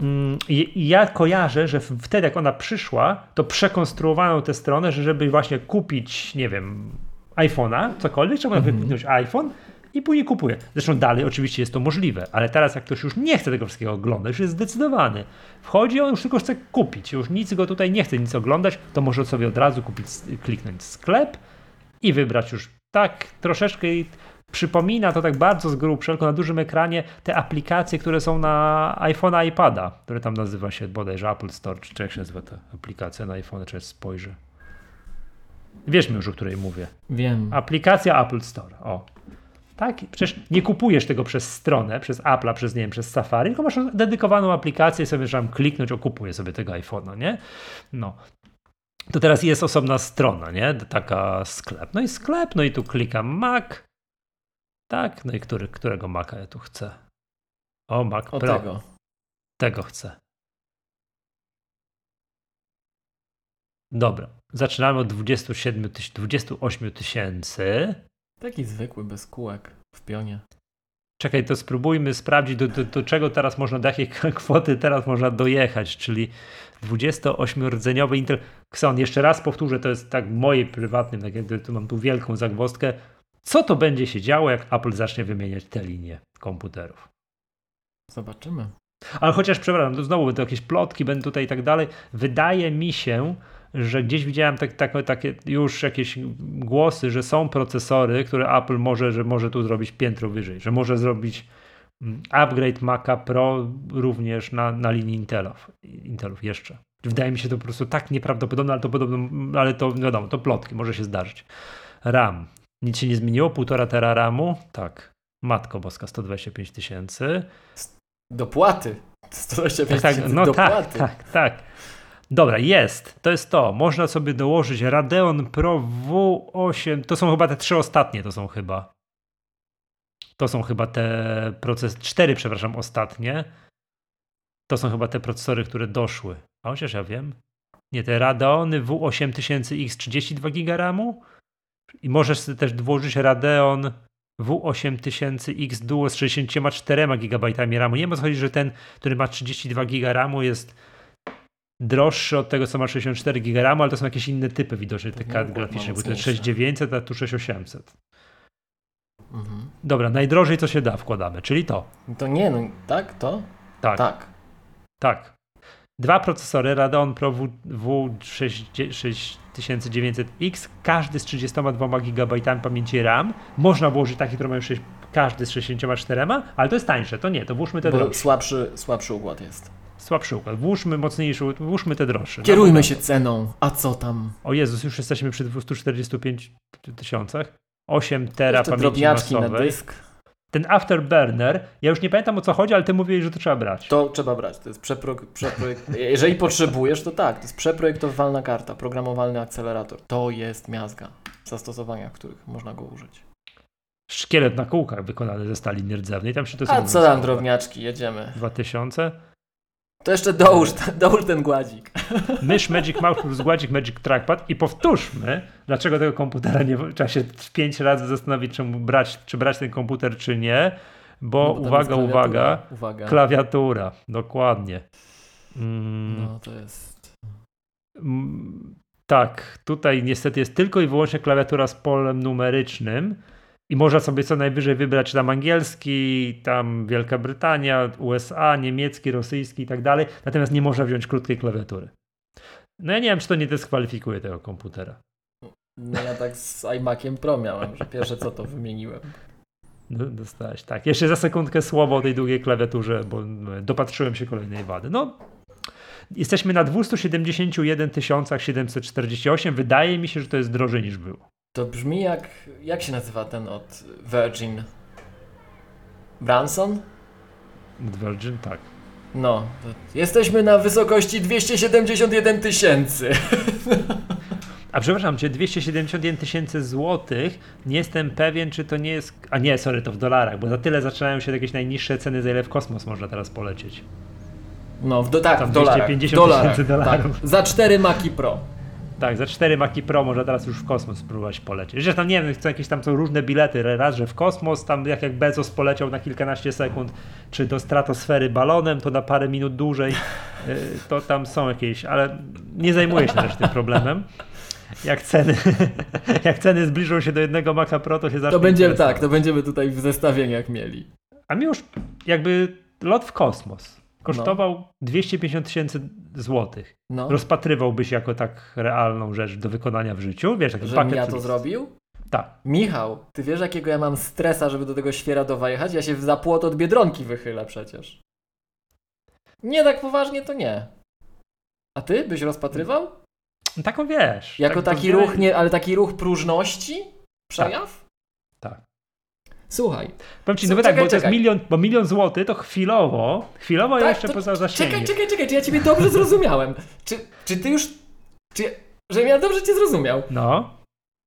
mm, i ja kojarzę, że wtedy jak ona przyszła, to przekonstruowano tę stronę, że żeby właśnie kupić, nie wiem, iPhone'a, cokolwiek, trzeba mm -hmm. wypchnąć iPhone i później kupuje. Zresztą dalej oczywiście jest to możliwe, ale teraz jak ktoś już nie chce tego wszystkiego oglądać, już jest zdecydowany, wchodzi, on już tylko chce kupić, już nic go tutaj nie chce nic oglądać, to może sobie od razu kupić, kliknąć sklep i wybrać już tak troszeczkę przypomina to tak bardzo z grubsza, tylko na dużym ekranie te aplikacje, które są na iPhone'a, iPada, które tam nazywa się bodajże Apple Store, czy jak się nazywa ta aplikacja na iPhone, czy spojrzę. Wiesz już, o której mówię. Wiem. Aplikacja Apple Store, o. Tak, przecież nie kupujesz tego przez stronę, przez Apple'a, przez nie wiem, przez Safari, tylko masz dedykowaną aplikację i sobie trzeba kliknąć, o kupuję sobie tego iPhone'a, nie? No. To teraz jest osobna strona, nie? Taka sklep. No i sklep, no i tu klikam Mac, tak, no i który, którego Maca ja tu chcę? O, Mac o Pro. Tego. tego chcę. Dobra, zaczynamy od 27 tyś 28 tysięcy. Taki zwykły, bez kółek w pionie. Czekaj, to spróbujmy sprawdzić, do, do, do, czego teraz można, do jakiej kwoty teraz można dojechać, czyli 28-rdzeniowy Intel Xeon. Jeszcze raz powtórzę, to jest tak moje prywatnym, tak, tu mam tu wielką zagwozdkę co to będzie się działo, jak Apple zacznie wymieniać te linie komputerów. Zobaczymy. Ale chociaż, przepraszam, to znowu będą jakieś plotki, będą tutaj i tak dalej. Wydaje mi się, że gdzieś widziałem tak, tak, takie już jakieś głosy, że są procesory, które Apple może, że może tu zrobić piętro wyżej, że może zrobić mm, upgrade Maca Pro również na, na linii Intelów, Intelów jeszcze. Wydaje mi się to po prostu tak nieprawdopodobne, ale to podobno, ale to wiadomo, to plotki, może się zdarzyć. RAM nic się nie zmieniło? Półtora tera RAMu? Tak. Matko boska, 125 tysięcy. Dopłaty. 125 tak, tysięcy no dopłaty. Tak, tak, tak. Dobra, jest. To jest to. Można sobie dołożyć Radeon Pro W8. To są chyba te trzy ostatnie, to są chyba. To są chyba te proces cztery, przepraszam, ostatnie. To są chyba te procesory, które doszły. A chociaż ja wiem. Nie, te Radeony W8000X 32 GB RAMu i możesz też włożyć Radeon W8000X Duo z 64 GB RAMu. Nie ma co chodzi, że ten, który ma 32 GB RAMu jest droższy od tego, co ma 64 GB ale to są jakieś inne typy widocznie tych kart graficznych, bo to jest 6900, a tu 6800. Mhm. Dobra, najdrożej co się da wkładamy, czyli to. To nie, no tak, to? Tak. Tak. tak. Dwa procesory Radeon Pro W, W6900X, każdy z 32 GB pamięci RAM. Można włożyć taki, który ma już każdy z 64, ale to jest tańsze, to nie, to włóżmy te droższe. Słabszy, słabszy układ jest. Słabszy układ. Włóżmy mocniejszy, włóżmy te droższe. Kierujmy się ceną, a co tam? O Jezus, już jesteśmy przy 245 tysiącach. 8 tera pamięci masowej. na dysk ten Afterburner, ja już nie pamiętam o co chodzi, ale ty mówiłeś, że to trzeba brać. To trzeba brać, to jest przeprojekt... Jeżeli potrzebujesz, to tak, to jest przeprojektowalna karta, programowalny akcelerator. To jest miazga w zastosowaniach, w których można go użyć. Szkielet na kółkach wykonany ze stali nierdzewnej, tam się to A co tam drobniaczki, jedziemy. 2000? To jeszcze dołóż, dołóż ten gładzik. Mysz Magic Mouse plus gładzik Magic Trackpad i powtórzmy, dlaczego tego komputera nie trzeba się pięć razy zastanowić, czemu brać, czy brać ten komputer, czy nie, bo, no, bo uwaga, uwaga, uwaga, klawiatura, dokładnie. Mm. No to jest... Mm, tak, tutaj niestety jest tylko i wyłącznie klawiatura z polem numerycznym, i można sobie co najwyżej wybrać tam angielski, tam Wielka Brytania, USA, niemiecki, rosyjski i tak dalej. Natomiast nie można wziąć krótkiej klawiatury. No ja nie wiem, czy to nie dyskwalifikuje tego komputera. No ja tak z iMaciem Pro miałem, że pierwsze co to wymieniłem. Dostałeś, tak. Jeszcze za sekundkę słowo o tej długiej klawiaturze, bo dopatrzyłem się kolejnej wady. No, jesteśmy na 271 748. Wydaje mi się, że to jest drożej niż było. To brzmi jak. Jak się nazywa ten od Virgin? Branson? Virgin, tak. No, jesteśmy na wysokości 271 tysięcy. A przepraszam cię, 271 tysięcy złotych, nie jestem pewien, czy to nie jest... A nie, sorry, to w dolarach, bo za tyle zaczynają się jakieś najniższe ceny, za ile w kosmos można teraz polecieć. No, w do, tak, Tam w dolarach. 250 tysięcy dolarów. Tak, za 4 Maki Pro. Tak, za 4 Maki Pro można teraz już w kosmos spróbować polecieć. Zresztą nie wiem, chcą jakieś tam są różne bilety, raz, że w kosmos, tam jak, jak Bezos poleciał na kilkanaście sekund, czy do stratosfery balonem, to na parę minut dłużej, y, to tam są jakieś, ale nie zajmuję się też tym problemem. jak ceny, jak ceny zbliżą się do jednego Maca Pro, to się zacznie To będzie interesować. tak, to będziemy tutaj w zestawieniach mieli. A mi już jakby lot w kosmos kosztował 250 tysięcy złotych. No, Rozpatrywałbyś jako tak realną rzecz do wykonania w życiu? Wiesz, taki że pakiet ja to zrobił? Tak. Michał, ty wiesz jakiego ja mam stresa, żeby do tego Świeradowa jechać? Ja się w zapłot od Biedronki wychylę przecież. Nie, tak poważnie to nie. A ty byś rozpatrywał? Taką wiesz. Jako tak taki ruch, nie, ale taki ruch próżności? Przejaw? Tak. Słuchaj, Powiem ci, no tak, bo to jest czekaj. milion, bo milion złotych to chwilowo, chwilowo Tak, jeszcze to poza zasięgiem. czekaj, czekaj, czekaj, czy ja ciebie dobrze zrozumiałem? Czy, czy ty już, czy, żebym ja dobrze cię zrozumiał? No,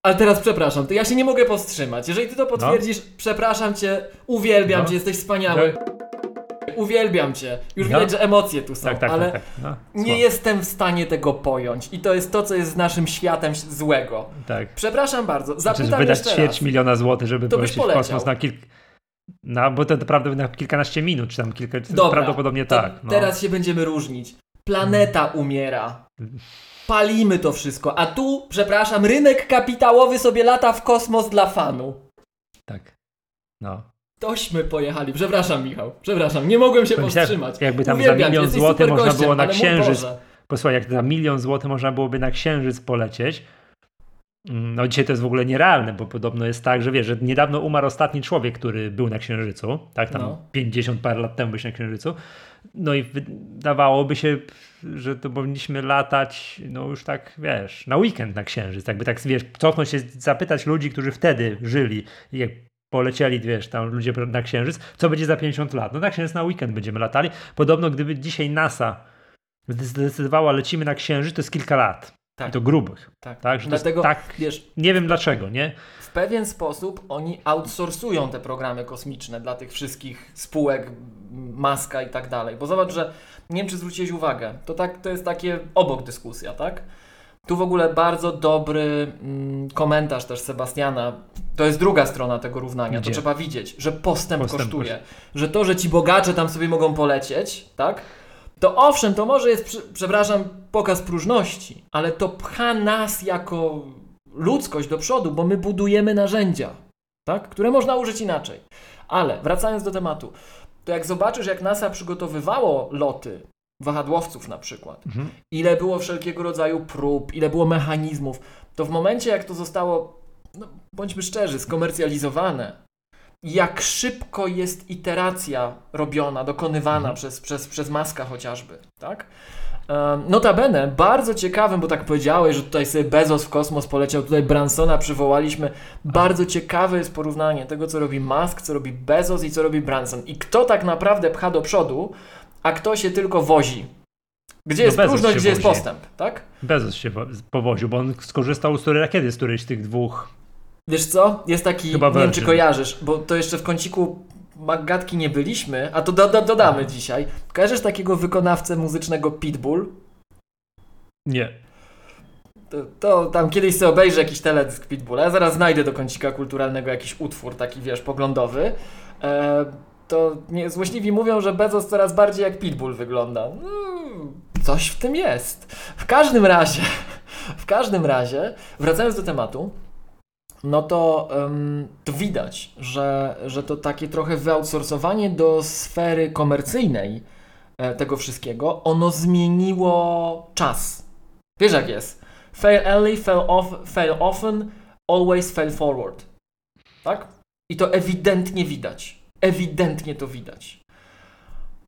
Ale teraz przepraszam, to ja się nie mogę powstrzymać. Jeżeli ty to potwierdzisz, przepraszam cię, uwielbiam No. cię, jesteś wspaniały. Uwielbiam cię. Już No. widać, że emocje tu są, tak, tak, ale tak. tak. No, nie jestem w stanie tego pojąć. I to jest to, co jest z naszym światem złego. Tak. Przepraszam bardzo, Znaczy, zapytam wydać jeszcze ćwierć miliona złotych, żeby To polecieć w kosmos na kilk... No, bo to naprawdę na kilkanaście minut, czy tam kilka... Dobra, prawdopodobnie tak. No. Teraz się będziemy różnić. Planeta umiera. Palimy to wszystko, a tu, przepraszam, rynek kapitałowy sobie lata w kosmos dla fanu. Tak. No. Tośmy pojechali. Przepraszam, Michał. Przepraszam, nie mogłem się Pomyślałem, powstrzymać. jakby tam za Uwielbiam cię, milion złotych można było na księżyc. Posłuchaj, jak za milion złotych można byłoby na księżyc polecieć, no dzisiaj to jest w ogóle nierealne, bo podobno jest tak, że wiesz, że niedawno umarł ostatni człowiek, który był na księżycu, tak, tam No. 50 parę lat temu byś na księżycu, no i wydawałoby się, że to powinniśmy latać, no już tak, wiesz, na weekend na księżyc, jakby tak, wiesz, cofnąć się, zapytać ludzi, którzy wtedy żyli, jak polecieli, wiesz, tam ludzie na księżyc, co będzie za 50 lat? No na księżyc na weekend będziemy latali. Podobno gdyby dzisiaj NASA zdecydowała, lecimy na księżyc, to jest kilka lat. Tak. I to grubych. Tak. Tak, że Dlatego, tak, wiesz, nie wiem dlaczego, nie? w pewien sposób oni outsourcują te programy kosmiczne dla tych wszystkich spółek, Maska i tak dalej. Bo zobacz, że nie wiem, czy zwróciłeś uwagę, to, tak, to jest takie obok dyskusja, tak? Tu w ogóle bardzo dobry mm, komentarz też Sebastiana. To jest druga strona tego równania. Gdzie? To trzeba widzieć, że postęp, Postęp kosztuje. Że to, że ci bogacze tam sobie mogą polecieć, tak? To owszem, to może jest, przepraszam, pokaz próżności, ale to pcha nas jako ludzkość do przodu, bo my budujemy narzędzia, tak? które można użyć inaczej. Ale wracając do tematu, to jak zobaczysz, jak NASA przygotowywało loty wahadłowców na przykład, Mhm. ile było wszelkiego rodzaju prób, ile było mechanizmów, to w momencie, jak to zostało, no, bądźmy szczerzy, skomercjalizowane, jak szybko jest iteracja robiona, dokonywana Mhm. przez, przez, przez Maska chociażby, tak? Notabene, bardzo ciekawym, bo tak powiedziałeś, że tutaj sobie Bezos w kosmos poleciał, tutaj Bransona przywołaliśmy. Bardzo ciekawe jest porównanie tego, co robi Musk, co robi Bezos i co robi Branson. I kto tak naprawdę pcha do przodu, a kto się tylko wozi. Gdzie No jest Bezos próżność, gdzie jest wozi. postęp, tak? Bezos się wo- powoził, bo on skorzystał z której rakiety, z którejś z tych dwóch. Wiesz co? Jest taki, Chyba nie wiem czy kojarzysz, bo to jeszcze w kąciku Magatki nie byliśmy, a to do, do, dodamy dzisiaj. Kojarzysz takiego wykonawcę muzycznego Pitbull? Nie. To, to tam kiedyś sobie obejrzę jakiś teledysk Pitbulla. Ja zaraz znajdę do kącika kulturalnego jakiś utwór taki, wiesz, poglądowy. E, to nie, złośliwi mówią, że Bezos coraz bardziej jak Pitbull wygląda. Mm, coś w tym jest. W każdym razie, w każdym razie, wracając do tematu, no to, em, to widać, że, że to takie trochę wyoutsourcowanie do sfery komercyjnej e, tego wszystkiego, ono zmieniło czas. Wiesz jak jest? Fail early, fail, off, fail often, always fail forward. Tak? I to ewidentnie widać. Ewidentnie to widać.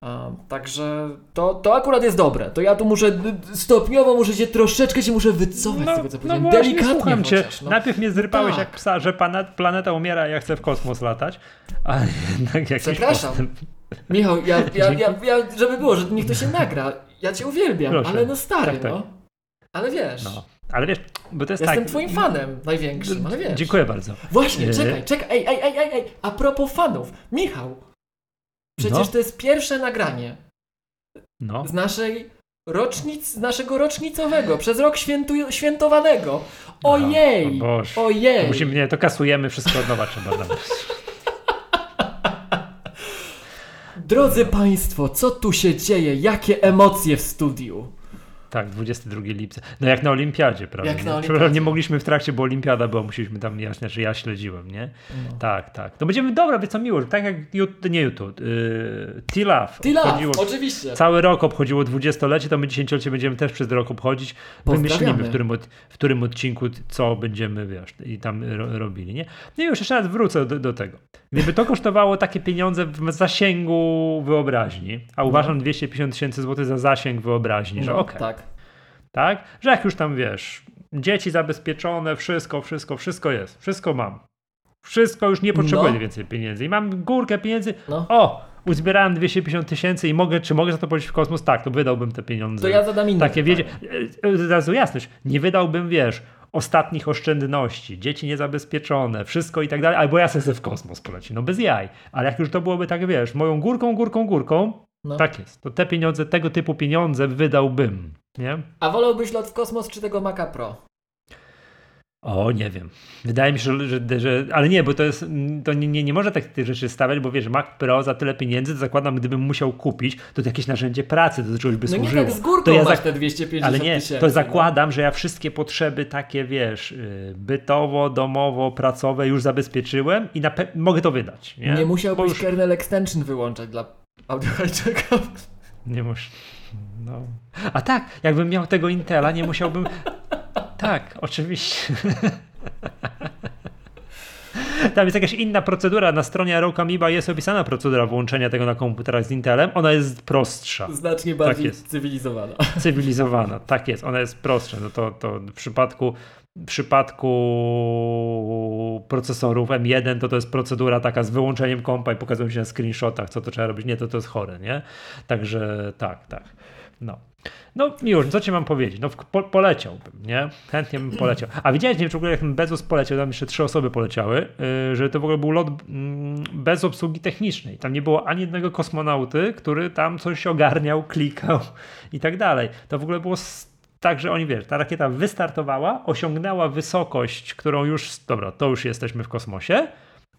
A, także to, to akurat jest dobre. To ja tu muszę stopniowo muszę się troszeczkę się muszę wycofać z tego, co powiedziałem. właśnie, Delikatnie cię. no. Najpierw mnie zrypałeś Tak. jak psa, że planeta umiera, a ja chcę w kosmos latać, a jednak jakiś Przepraszam. postęp. Michał, ja, ja, ja, ja, żeby było, że niech to się nagra. Ja cię uwielbiam, Proszę. ale no stary, Tak, tak. no. Ale wiesz, No. Ale wiesz, bo to jest jestem tak. twoim fanem największym, ale wiesz. Dziękuję bardzo. Właśnie, Nie. czekaj, czekaj, ej, ej, ej, ej, ej, a propos fanów, Michał, przecież No. to jest pierwsze nagranie No. z naszej rocznic, z naszego rocznicowego, przez rok świętu, świętowanego. Ojej, O Boże. To ojej. Musimy, nie, to kasujemy wszystko od nowa trzeba. Drodzy Państwo, co tu się dzieje? Jakie emocje w studiu? Tak, 22 lipca. No jak na olimpiadzie, prawda? Jak na nie? olimpiadzie. Nie mogliśmy w trakcie, bo olimpiada była, musieliśmy tam, ja, znaczy ja śledziłem, nie? No. Tak, tak. To będziemy, dobra, wie co miło, tak jak, nie YouTube, yy, Tila, obchodziło, oczywiście. cały rok obchodziło 20-lecie, to my dziesięciolecie będziemy też przez rok obchodzić. Wymyślimy, w którym, od, w którym odcinku co będziemy, wiesz, i tam ro, robili, nie? No i już jeszcze raz wrócę do, do tego. Gdyby to kosztowało takie pieniądze w zasięgu wyobraźni, a uważam 250 tysięcy złotych za zasięg wyobraźni, że No, okej, Tak. Tak? Że jak już tam wiesz, dzieci zabezpieczone, wszystko, wszystko, wszystko jest, wszystko mam. Wszystko już nie potrzebuję No. więcej pieniędzy i mam górkę pieniędzy. No. O, uzbierałem 250 tysięcy i mogę, czy mogę za to polecieć w kosmos? Tak, to wydałbym te pieniądze. To ja zadam inne Takie pytanie. wiedzie. e, Od razu jasność, nie wydałbym, wiesz, ostatnich oszczędności, dzieci niezabezpieczone, wszystko i tak dalej, albo ja sobie w kosmos poleci, no bez jaj. Ale jak już to byłoby tak, wiesz, moją górką, górką, górką, No. tak jest. To te pieniądze, tego typu pieniądze wydałbym, nie? A wolałbyś lot w kosmos czy tego Maca Pro? O, nie wiem. Wydaje mi się, że, że, że ale nie, bo to jest, to nie, nie, nie może tak tych rzeczy stawiać, bo wiesz, Mac Pro za tyle pieniędzy, to zakładam, gdybym musiał kupić, to, to jakieś narzędzie pracy do czegoś by No nie służyło. tak z górką to ja masz te 250 Ale nie, tysięcy. to no. zakładam, że ja wszystkie potrzeby takie, wiesz, yy, bytowo, domowo, pracowe już zabezpieczyłem i mogę to wydać. Nie, Nie, musiałbyś już- kernel extension wyłączać dla audio hijacka. Nie muszę. No. A tak, jakbym miał tego Intela, nie musiałbym. tak, oczywiście. Tam jest jakaś inna procedura. Na stronie Arokamiba jest opisana procedura włączenia tego na komputerach z Intelem. Ona jest prostsza, Znacznie bardziej jest. cywilizowana. cywilizowana. Tak jest, ona jest prostsza. No to, to w przypadku w przypadku procesorów M1 to to jest procedura taka z wyłączeniem kompa i pokazują się na screenshotach, co to trzeba robić. Nie, to to jest chore, nie? Także tak, tak. No. No już, co ci mam powiedzieć? No po, poleciałbym, nie? Chętnie bym poleciał. A widziałeś, nie wiem, czy w ogóle jak ten Bezos poleciał, tam jeszcze trzy osoby poleciały, yy, że to w ogóle był lot mm, bez obsługi technicznej. Tam nie było ani jednego kosmonauty, który tam coś ogarniał, klikał i tak dalej. To w ogóle było tak, że oni, wiesz, ta rakieta wystartowała, osiągnęła wysokość, którą już, dobra, to już jesteśmy w kosmosie,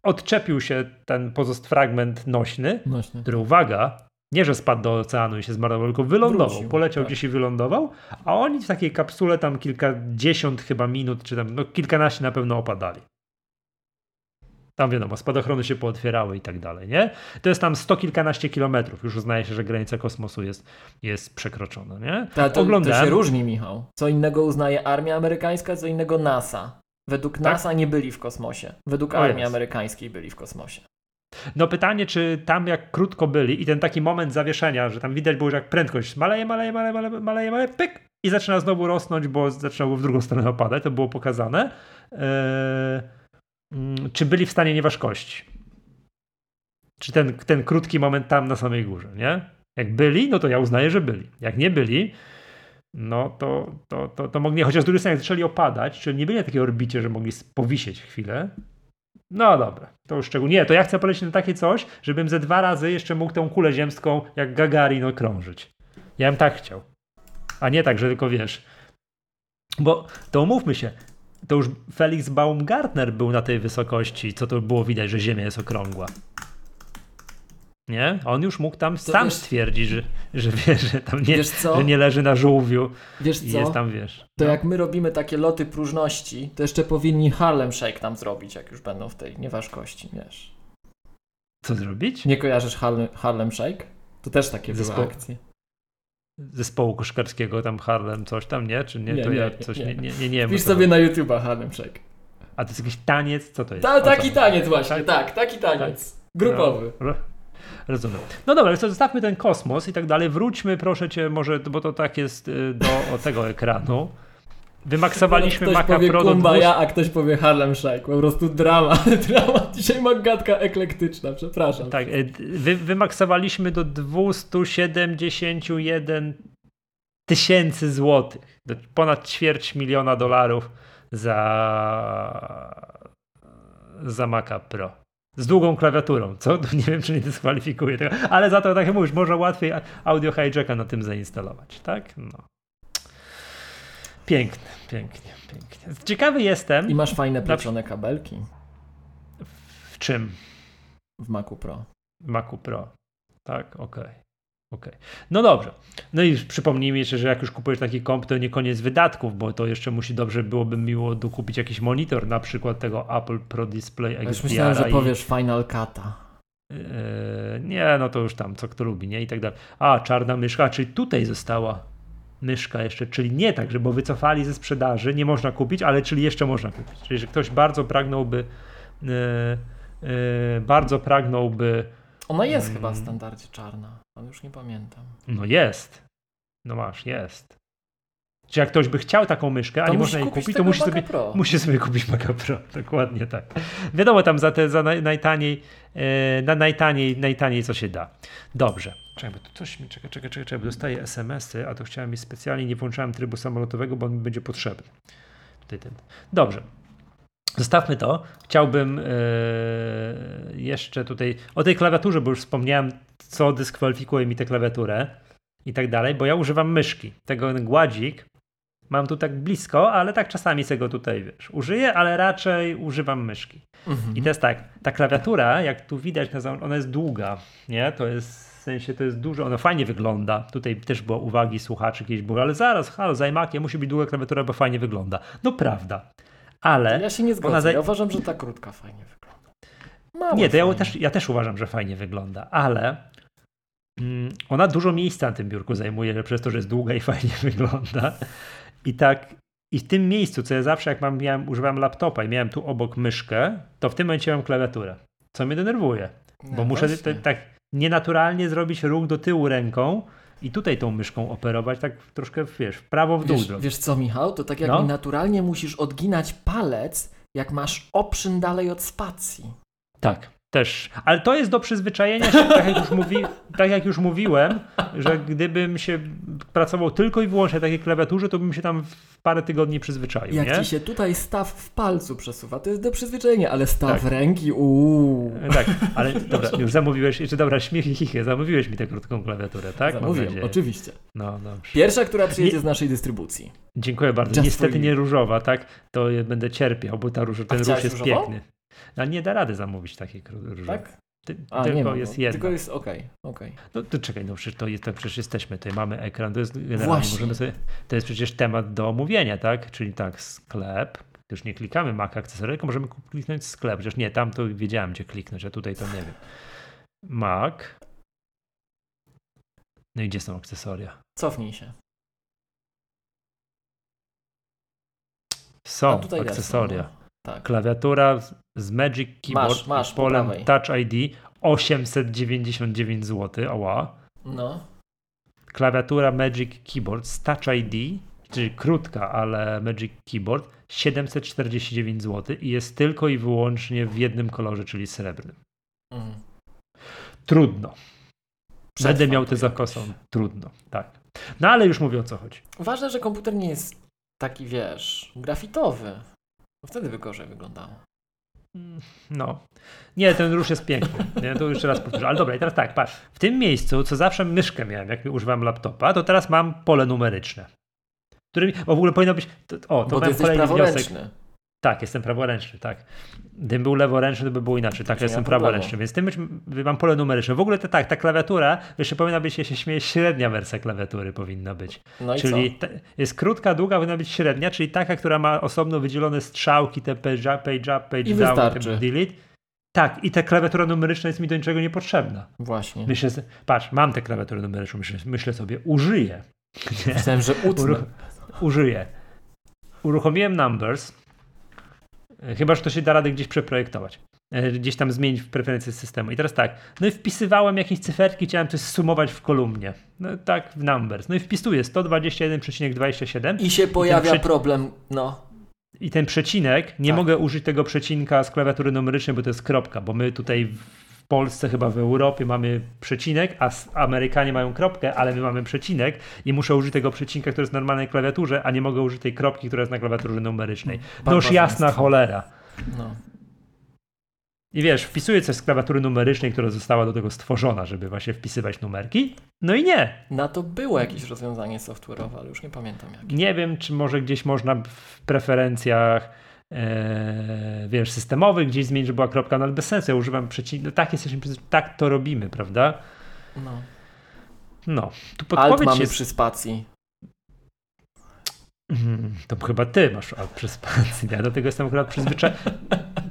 odczepił się ten pozost fragment nośny, Nośnie. który uwaga, nie że spadł do oceanu i się zmarnował, tylko wylądował. Wrócił, poleciał tak. gdzieś i wylądował, a oni w takiej kapsule tam kilkadziesiąt chyba minut, czy tam no, kilkanaście na pewno opadali. Tam wiadomo, spadochrony się pootwierały i tak dalej, nie? To jest tam sto kilkanaście kilometrów. Już uznaje się, że granica kosmosu jest, jest przekroczona, nie? Ta, to, to się różni, Michał. Co innego uznaje armia amerykańska, co innego NASA. Według Tak? NASA nie byli w kosmosie. Według O armii jest. amerykańskiej byli w kosmosie. No pytanie, czy tam jak krótko byli i ten taki moment zawieszenia, że tam widać było, że jak prędkość maleje, maleje, maleje, maleje, maleje, maleje pyk i zaczyna znowu rosnąć, bo zaczynało w drugą stronę opadać, to było pokazane. Eee, czy byli w stanie nieważkości? Czy ten, ten krótki moment tam na samej górze, nie? Jak byli, no to ja uznaję, że byli. Jak nie byli, no to, to, to, to mogli, chociaż z drugiej strony jak zaczęli opadać, czyli nie byli na takiej orbicie, że mogli powisieć chwilę, no dobra, to już szczegół. Nie, to ja chcę polecieć na takie coś, żebym ze dwa razy jeszcze mógł tą kulę ziemską jak Gagarin okrążyć. Ja bym tak chciał. A nie tak, że tylko wiesz. Bo to umówmy się, to już Felix Baumgartner był na tej wysokości, co to było widać, że Ziemia jest okrągła. Nie? On już mógł tam sam wiesz- stwierdzić, że, że wie, że tam nie, że nie leży na żółwiu Wiesz co? jest tam, wiesz. To no. jak my robimy takie loty próżności, to jeszcze powinni Harlem Shake tam zrobić, jak już będą w tej nieważkości, wiesz. Co zrobić? Nie kojarzysz Harlem, Harlem Shake? To też takie były Zespoł- akcje. Zespołu koszkarskiego tam Harlem, coś tam, nie? Czy nie? Nie, to nie, ja coś nie. nie, nie, nie, nie co sobie na YouTube'a Harlem Shake. A to jest jakiś taniec? Co to jest? Ta, taki taniec właśnie, Tak? tak, taki taniec. Grupowy. No, ro- rozumiem. No dobra, więc zostawmy ten kosmos i tak dalej. Wróćmy, proszę cię, może, bo to tak jest y, do tego ekranu. Wymaksowaliśmy ktoś Maca powie Pro do 200. Kumbaya, a ktoś powie Harlem Shake. Po prostu drama. drama. Dzisiaj magatka eklektyczna, przepraszam. Tak, y, wy, wymaksowaliśmy do 271 tysięcy złotych. Ponad ćwierć miliona dolarów za, za Maca Pro. Z długą klawiaturą, co? Nie wiem, czy nie dyskwalifikuje tego, ale za to, tak jak mówisz, można łatwiej audio hijacka na tym zainstalować, tak? No. Piękne, pięknie, pięknie. Ciekawy jestem, I masz fajne plecione kabelki w czym w Macu Pro. w Macu Pro. Tak, okej. Okay. No dobrze. No i przypomnijmy jeszcze, że jak już kupujesz taki komp, to nie koniec wydatków, bo to jeszcze musi dobrze byłoby miło dokupić jakiś monitor, na przykład tego Apple Pro Display XDR. Już myślałem, że powiesz Final Cut'a. Yy, nie, no to już tam, co kto lubi, nie? I tak dalej. A, czarna myszka, czyli tutaj została myszka jeszcze, czyli nie tak, że bo wycofali ze sprzedaży, nie można kupić, ale czyli jeszcze można kupić. Czyli, że ktoś bardzo pragnąłby yy, yy, bardzo pragnąłby ona jest hmm. chyba w standardzie czarna, ale już nie pamiętam. No jest. No masz, jest. Czy jak ktoś by chciał taką myszkę, a nie można jej kupić, to musi sobie, musi sobie kupić Maca Pro. Dokładnie tak. Wiadomo, tam za te za naj, najtaniej, e, na najtaniej, najtaniej co się da. Dobrze. Czekaj, bo tu coś mi, czekaj, czekaj, czekaj, czekaj, dostaję SMS-y, a to chciałem mieć specjalnie, nie włączałem trybu samolotowego, bo on mi będzie potrzebny. Tutaj ten. Dobrze. Zostawmy to. Chciałbym yy, jeszcze tutaj o tej klawiaturze, bo już wspomniałem, co dyskwalifikuje mi tę klawiaturę i tak dalej, bo ja używam myszki. Tego gładzik mam tu tak blisko, ale tak czasami sobie go tutaj, wiesz, użyję, ale raczej używam myszki. Mhm. I to jest tak, ta klawiatura, jak tu widać, ona jest długa, nie? To jest sensie to jest dużo, ona fajnie wygląda. Tutaj też było uwagi słuchaczy kiedyś były, ale zaraz, halo, zajmakie, musi być długa klawiatura, bo fajnie wygląda. No prawda ale... Ja się nie zgodzę, za... ja uważam, że ta krótka fajnie wygląda. Mało nie, to ja też, ja też uważam, że fajnie wygląda, ale mm, ona dużo miejsca na tym biurku zajmuje, przez to, że jest długa i fajnie wygląda. I tak, i w tym miejscu, co ja zawsze jak mam, miałem, używam laptopa i miałem tu obok myszkę, to w tym momencie mam klawiaturę, co mnie denerwuje, no bo muszę tak nienaturalnie zrobić ruch do tyłu ręką, i tutaj tą myszką operować, tak troszkę, wiesz, w prawo, w dół. Wiesz, wiesz co, Michał? To tak jak no? naturalnie musisz odginać palec, jak masz oprzyn dalej od spacji. Tak. Też. Ale to jest do przyzwyczajenia się, tak jak, już mówi, tak jak już mówiłem, że gdybym się pracował tylko i wyłącznie na takiej klawiaturze, to bym się tam w parę tygodni przyzwyczaił. Jak nie? ci się tutaj staw w palcu przesuwa, to jest do przyzwyczajenia, ale staw tak. ręki, uuu. Tak, ale dobra, już zamówiłeś, jeszcze dobra, śmiech i chichy, zamówiłeś mi tę krótką klawiaturę, tak? Zamówiłem, oczywiście. No, dobrze. Pierwsza, która przyjedzie z naszej dystrybucji. Dziękuję bardzo. Just Niestety nie różowa, tak? To będę cierpiał, bo ta róż, ten róż jest różową? piękny. A nie da rady zamówić takiej różowej. Tak? Ty, A, tylko jest no. jedna. Tylko jest okej, okay, No to czekaj, no przecież to jest, to przecież jesteśmy, tutaj mamy ekran, to jest generalnie sobie, to jest przecież temat do omówienia, tak? Czyli tak, sklep, już nie klikamy Mac akcesory, tylko możemy kliknąć sklep, chociaż nie, tam to wiedziałem gdzie kliknąć, a tutaj to nie wiem. Mac. No i gdzie są akcesoria? Cofnij się. Są akcesoria. Jest, no. Tak. Klawiatura z Magic Keyboard masz, masz, polem Touch ID 899 zł. Oła. No. Klawiatura Magic Keyboard z Touch ID, czyli krótka, ale Magic Keyboard 749 zł i jest tylko i wyłącznie w jednym kolorze, czyli srebrnym. Mm. Trudno. Będę miał tę zakosą. Trudno, tak. No ale już mówię o co chodzi. Ważne, że komputer nie jest taki, wiesz, grafitowy. Wtedy by gorzej wyglądało. Mm, no. Nie, ten róż jest piękny. Nie, to jeszcze raz powtórzę. Ale dobra, i teraz tak, patrz. W tym miejscu, co zawsze myszkę miałem, jak używam laptopa, to teraz mam pole numeryczne. Który, w ogóle powinno być. To, o, to Bo mam kolejny wniosek. Tak, jestem praworęczny, tak. Gdybym był leworęczny, to by było inaczej. Tak, jestem praworęczny, więc tym mam pole numeryczne. W ogóle to tak, ta klawiatura, jeszcze powinna być, ja się śmieję, średnia wersja klawiatury powinna być. No czyli jest krótka, długa, powinna być średnia, czyli taka, która ma osobno wydzielone strzałki, te page up, page, up, page I down, te delete. Tak, i ta klawiatura numeryczna jest mi do niczego niepotrzebna. Właśnie. Myślę, patrz, mam tę klawiaturę numeryczną, myślę, myślę sobie, użyję. Myślałem, że utnę. Uruch użyję. Uruchomiłem Numbers, Chyba, że to się da rady gdzieś przeprojektować. E, gdzieś tam zmienić w preferencje systemu. I teraz tak, no i wpisywałem jakieś cyferki, chciałem coś sumować w kolumnie. No tak, w numbers. No i wpisuję 121,27. I się pojawia prze... problem, no. I ten przecinek, nie tak. mogę użyć tego przecinka z klawiatury numerycznej, bo to jest kropka, bo my tutaj Polsce, chyba w Europie mamy przecinek, a Amerykanie mają kropkę, ale my mamy przecinek i muszę użyć tego przecinka, który jest w normalnej klawiaturze, a nie mogę użyć tej kropki, która jest na klawiaturze numerycznej. No już jasna cholera. No. I wiesz, wpisuję coś z klawiatury numerycznej, która została do tego stworzona, żeby właśnie wpisywać numerki. No i nie. Na to było jakieś rozwiązanie software'owe, ale już nie pamiętam jakie. Nie wiem, czy może gdzieś można w preferencjach e, wiesz, systemowych, gdzieś zmienić, żeby była kropka, no ale bez sensu, ja używam przeciwnika, no tak jesteśmy, tak to robimy, prawda? No. No, tu Alt podpowiedź mamy jest... przy spacji. Mm, To chyba ty masz alt przy spacji. Ja do tego jestem akurat przyzwyczajony.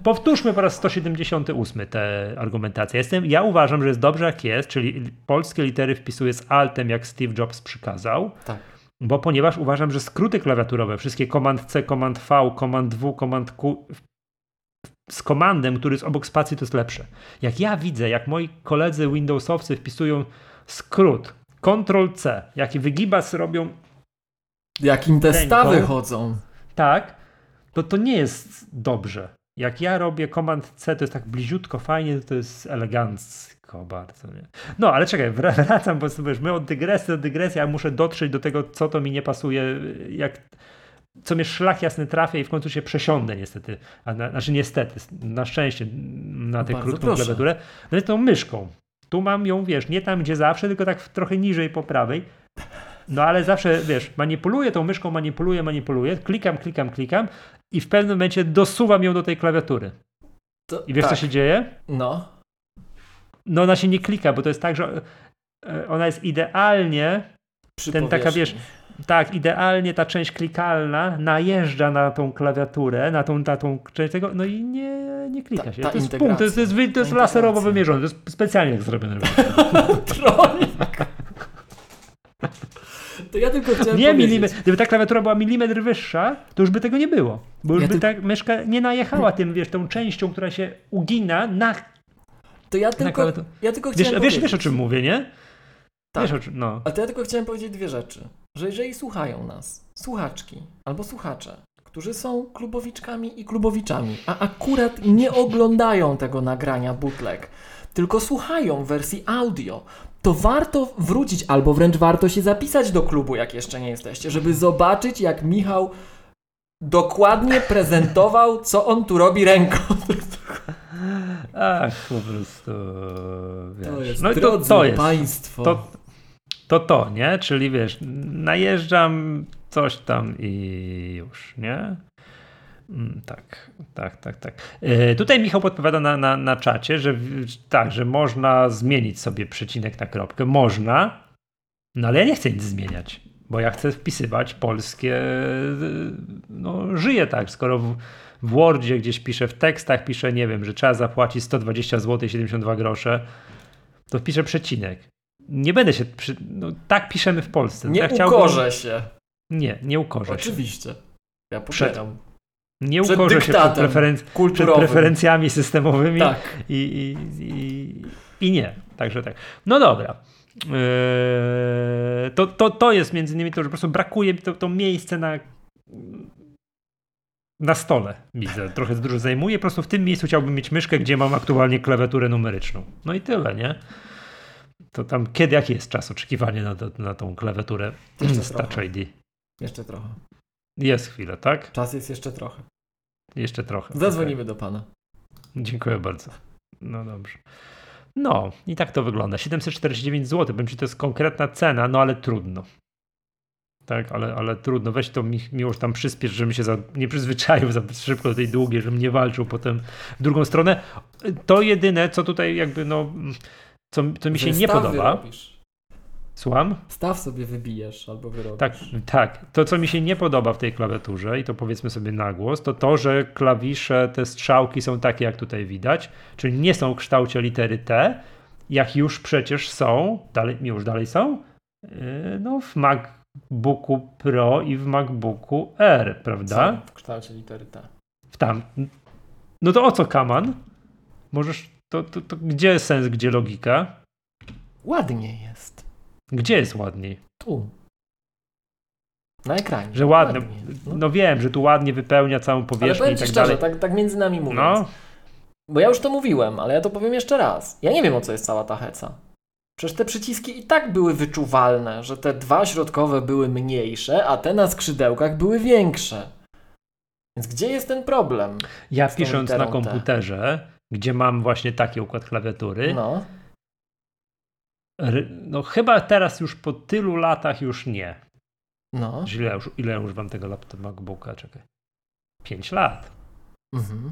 Powtórzmy po raz 178 tę argumentację. Jestem, ja uważam, że jest dobrze jak jest, czyli polskie litery wpisuję z altem, jak Steve Jobs przykazał. Tak. Bo ponieważ uważam, że skróty klawiaturowe, wszystkie Command C, Command V, Command W, Command Q z komandem, który jest obok spacji, to jest lepsze. Jak ja widzę, jak moi koledzy Windowsowcy wpisują skrót Ctrl C, jaki wygibas robią Jakim te Ręką. stawy chodzą. tak, to to nie jest dobrze. Jak ja robię Command C, to jest tak bliziutko, fajnie, to jest elegancko bardzo. Nie? No, ale czekaj, wr- wracam, bo sobie, my od dygresji do dygresji, ja muszę dotrzeć do tego, co to mi nie pasuje, jak, co mnie szlak jasny trafia i w końcu się przesiądę niestety, a na, znaczy niestety, na szczęście na tę krótką klawiaturę, no jest tą myszką. Tu mam ją, wiesz, nie tam gdzie zawsze, tylko tak trochę niżej po prawej. No ale zawsze, wiesz, manipuluję tą myszką, manipuluję, manipuluję, klikam, klikam, klikam i w pewnym momencie dosuwam ją do tej klawiatury. To, I wiesz, tak. co się dzieje? No. No ona się nie klika, bo to jest tak, że e, ona jest idealnie, Ten taka, wiesz, tak, idealnie ta część klikalna najeżdża na tą klawiaturę, na tą, na tą część tego, no i nie, nie klika Ta- się. ta to jest punkt, to jest, to jest, to jest laserowo wymierzone, to jest specjalnie tak zrobione. Trolling. To ja tylko chciałem Nie milimetr. Gdyby ta klawiatura była milimetr wyższa, to już by tego nie było. Bo już Ja by tylko- ta myszka nie najechała tym, wiesz, tą częścią, która się ugina na. To ja tylko, klawiaturę. ja tylko Wiesz, chciałem wiesz, powiedzieć. wiesz o czym mówię, nie? Tak. Wiesz o czym, no. A to ja tylko chciałem powiedzieć dwie rzeczy. Że jeżeli słuchają nas słuchaczki albo słuchacze, którzy są klubowiczkami i klubowiczami, a akurat nie oglądają tego nagrania bootleg, tylko słuchają wersji audio, to warto wrócić albo wręcz warto się zapisać do klubu, jak jeszcze nie jesteście, żeby zobaczyć, jak Michał dokładnie prezentował, co on tu robi ręką. Ach, po prostu. Wiesz. To jest, no i to, to jest. państwo. To, to to, nie? Czyli wiesz, najeżdżam coś tam i już, nie? Mm, Tak, tak, tak, tak. E, tutaj Michał podpowiada na, na, na czacie, że tak, że można zmienić sobie przecinek na kropkę. Można, no ale ja nie chcę nic zmieniać, bo ja chcę wpisywać polskie. y, No, żyję tak, skoro w, w Wordzie gdzieś piszę, w tekstach piszę, nie wiem, że trzeba zapłacić 120 zł 72 grosze, to wpiszę przecinek. Nie będę się. Przy... No, tak piszemy w Polsce. Nie ja chciałbym- ukorzę się. Nie, nie ukorzę się. Oczywiście. Ja Przed- popieram. Nie ukorzę się przed, preferenc... przed preferencjami systemowymi Tak. i, i, i, i nie. Także tak. No dobra. Eee, to, to, to jest między innymi to, że po prostu brakuje mi to, to miejsce na na stole widzę, trochę dużo zajmuje, po prostu w tym miejscu chciałbym mieć myszkę, gdzie mam aktualnie klawiaturę numeryczną. No i tyle, nie? To tam kiedy, jaki jest czas oczekiwania na, na tą klawiaturę Jeszcze z Touch trochę. ID? Jeszcze trochę. Jest chwilę, tak? Czas jest jeszcze trochę. Jeszcze trochę. Zadzwonimy do pana. Dziękuję bardzo. No dobrze. No i tak to wygląda. 749 zł. Powiem ci, to jest konkretna cena, no ale trudno. Tak, ale, ale trudno. Weź to mi, miłość tam przyspiesz, żebym się za, nie przyzwyczaił za szybko do tej długiej, żebym nie walczył potem w drugą stronę. To jedyne, co tutaj jakby no, co, co mi się nie podoba. Wyrobisz. Słucham? Staw sobie wybijesz albo wyrobisz. Tak, tak. To, co mi się nie podoba w tej klawiaturze, i to powiedzmy sobie na głos, to to, że klawisze, te strzałki są takie, jak tutaj widać, czyli nie są w kształcie litery T, jak już przecież są, dalej, już dalej są, yy, no w MacBooku Pro i w MacBooku R, prawda? Są w kształcie litery T. W tam. No to o co kaman? Możesz, to, to, to gdzie sens, gdzie logika? Ładnie jest. Gdzie jest ładniej? Tu. Na ekranie. Że ładne. No. No wiem, że tu ładnie wypełnia całą Ale powierzchnię powiem i tak szczerze, dalej. tak, tak między nami mówiąc. No, Bo ja już to mówiłem, ale ja to powiem jeszcze raz. Ja nie wiem, o co jest cała ta heca. Przecież te przyciski i tak były wyczuwalne, że te dwa środkowe były mniejsze, a te na skrzydełkach były większe. Więc gdzie jest ten problem? Ja pisząc na T. komputerze, gdzie mam właśnie taki układ klawiatury, No. no chyba teraz już po tylu latach już nie. No. Ile już, ile już wam tego laptopa MacBooka, czekaj. 5 lat. Mhm.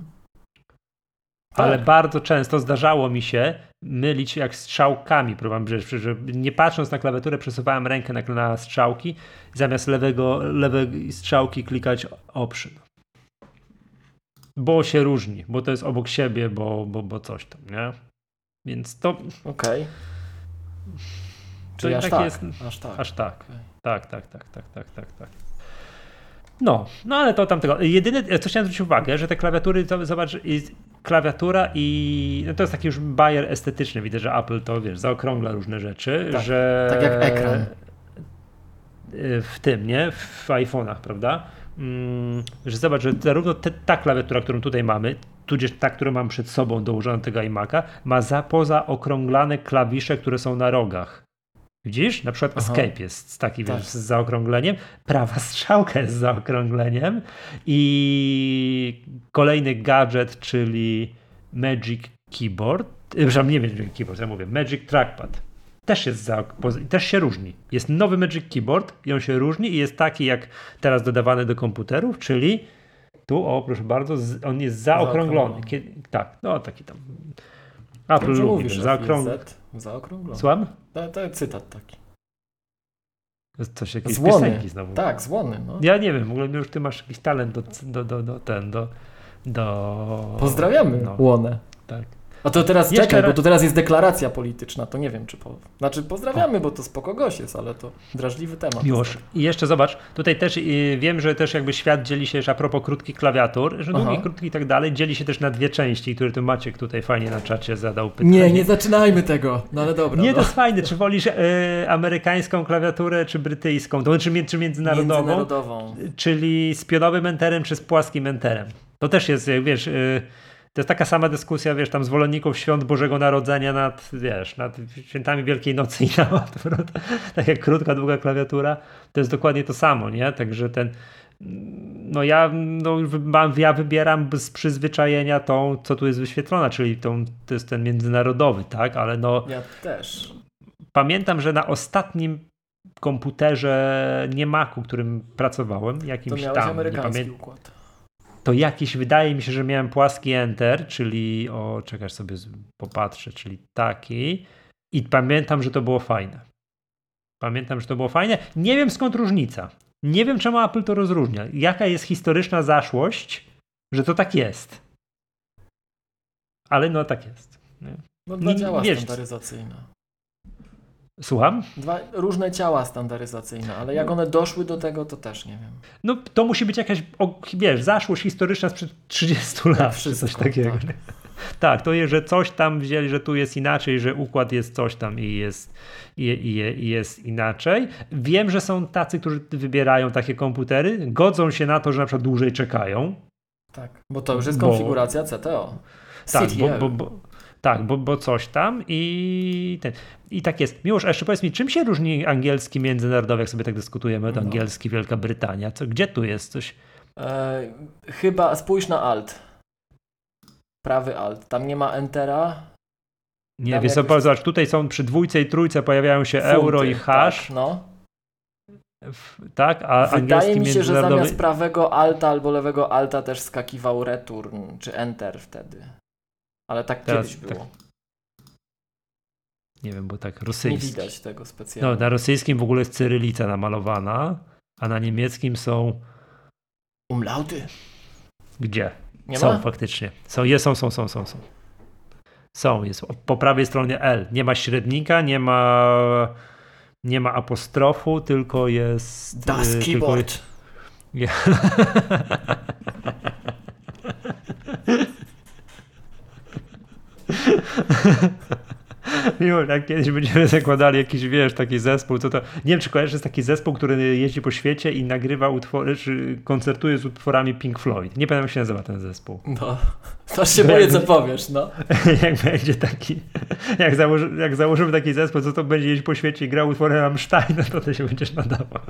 Ale bardzo często zdarzało mi się mylić jak strzałkami. Próbowałem, że, że nie patrząc na klawiaturę, przesuwałem rękę na, na strzałki, zamiast lewego, lewej strzałki klikać option. Bo się różni, bo to jest obok siebie, bo, bo, bo coś tam, nie? Więc to. Okej. Okay. Czyli aż tak, jest, aż tak. Aż tak. Okay. Tak, tak, tak, tak, tak, tak, tak. No, no ale to tam tego. Jedyne, co chciałem zwrócić uwagę, że te klawiatury, to, zobacz, klawiatura i no to jest taki już bajer estetyczny. Widzę, że Apple to, wiesz, zaokrągla różne rzeczy, tak, że... Tak jak ekran. W tym, nie? W iPhone'ach, prawda? Mm, że zobacz, że zarówno te, ta klawiatura, którą tutaj mamy, tudzież ta, którą mam przed sobą dołożoną do tego iMac'a, ma za poza okrąglane klawisze, które są na rogach. Widzisz? Na przykład Aha. Escape jest z takim tak. z zaokrągleniem, prawa strzałka jest z zaokrągleniem i kolejny gadżet, czyli Magic Keyboard, e, przepraszam, nie Magic Keyboard, ja mówię Magic Trackpad. Też, jest za, też się różni. Jest nowy Magic Keyboard i on się różni i jest taki jak teraz dodawany do komputerów, czyli tu, o proszę bardzo, on jest zaokrąglony. Kiedy, tak, no taki tam Apple lubi, zaokrąglony. Zaokrąglony. Słucham? To, to cytat taki. Coś jakieś złony. znowu. Tak, złony. No. Ja nie wiem, w ogóle już ty masz jakiś talent do, do, do, do ten, do, do... Pozdrawiamy no. Łonę. Tak. A to teraz Jeszcze czekaj, bo to teraz jest deklaracja polityczna, to nie wiem, czy po... Znaczy pozdrawiamy, bo to spoko gość jest, ale to drażliwy temat. Już. I jeszcze zobacz, tutaj też y, wiem, że też jakby świat dzieli się, że a propos krótkich klawiatur, że długi, krótki i tak dalej, dzieli się też na dwie części, które tu Maciek tutaj fajnie na czacie zadał pytanie. Nie, nie zaczynajmy tego, no ale dobra. Nie, no. to jest fajne, czy wolisz y, amerykańską klawiaturę, czy brytyjską, to czy, czy międzynarodową, międzynarodową, czyli z pionowym enterem, czy z płaskim enterem. To też jest, wiesz... Y, to jest taka sama dyskusja, wiesz, tam zwolenników świąt Bożego Narodzenia nad, wiesz, nad świętami Wielkiej Nocy i na odwrót. Tak jak krótka, długa klawiatura, to jest dokładnie to samo, nie? Także ten, no ja, no, ja wybieram z przyzwyczajenia tą, co tu jest wyświetlona, czyli tą, to jest ten międzynarodowy, tak? Ale no... Ja też. Pamiętam, że na ostatnim komputerze nie Macu, którym pracowałem, jakimś to tam, amerykański nie układ to jakiś, wydaje mi się, że miałem płaski Enter, czyli, o, czekasz sobie, popatrzę, czyli taki i pamiętam, że to było fajne. Pamiętam, że to było fajne. Nie wiem skąd różnica. Nie wiem, czemu Apple to rozróżnia. Jaka jest historyczna zaszłość, że to tak jest. Ale no tak jest. Nie? No dla działa wiesz, standaryzacyjna. Słucham? Dwa różne ciała standaryzacyjne, ale jak one doszły do tego, to też nie wiem. No to musi być jakaś, wiesz, zaszłość historyczna sprzed 30 lat, wszystko, coś takiego. Tak. tak. to jest, że coś tam wzięli, że tu jest inaczej, że układ jest coś tam i jest, i, i, i jest inaczej. Wiem, że są tacy, którzy wybierają takie komputery, godzą się na to, że na przykład dłużej czekają. Tak, bo to już jest konfiguracja bo, CTO. Tak, bo, bo, bo, tak, bo, bo coś tam i ten. I tak jest. Miłosz, a jeszcze powiedz mi, czym się różni angielski międzynarodowy, jak sobie tak dyskutujemy, to no. angielski Wielka Brytania? Co, gdzie tu jest coś? E, chyba spójrz na Alt. Prawy Alt. Tam nie ma Entera. Nie, wiesz co, zobacz, tutaj są przy dwójce i trójce pojawiają się Funty, euro i hash. Tak, no. Tak, a Wydaje mi się, że zamiast prawego alta albo lewego alta też skakiwał return czy enter wtedy. Ale tak Teraz, kiedyś było. Tak. Nie wiem, bo tak rosyjski. Nie widać tego specjalnie. No, na rosyjskim w ogóle jest cyrylica namalowana, a na niemieckim są umlauty. Gdzie? Nie są ma? faktycznie. Są, jest, są, są, są, są, są. Są, jest po prawej stronie L. Nie ma średnika, nie ma nie ma apostrofu, tylko jest Das y, keyboard. Tylko... Miło, jak kiedyś będziemy zakładali jakiś, wiesz, taki zespół, co to... Nie wiem, czy kojarzysz, jest taki zespół, który jeździ po świecie i nagrywa utwory, czy koncertuje z utworami Pink Floyd. Nie pamiętam, jak się nazywa ten zespół. No, to się boję, co powiesz, no. jak będzie taki... Jak, założy, jak założymy taki zespół, co to będzie jeździć po świecie i grał utwory Rammsteina, to ty się będziesz nadawał.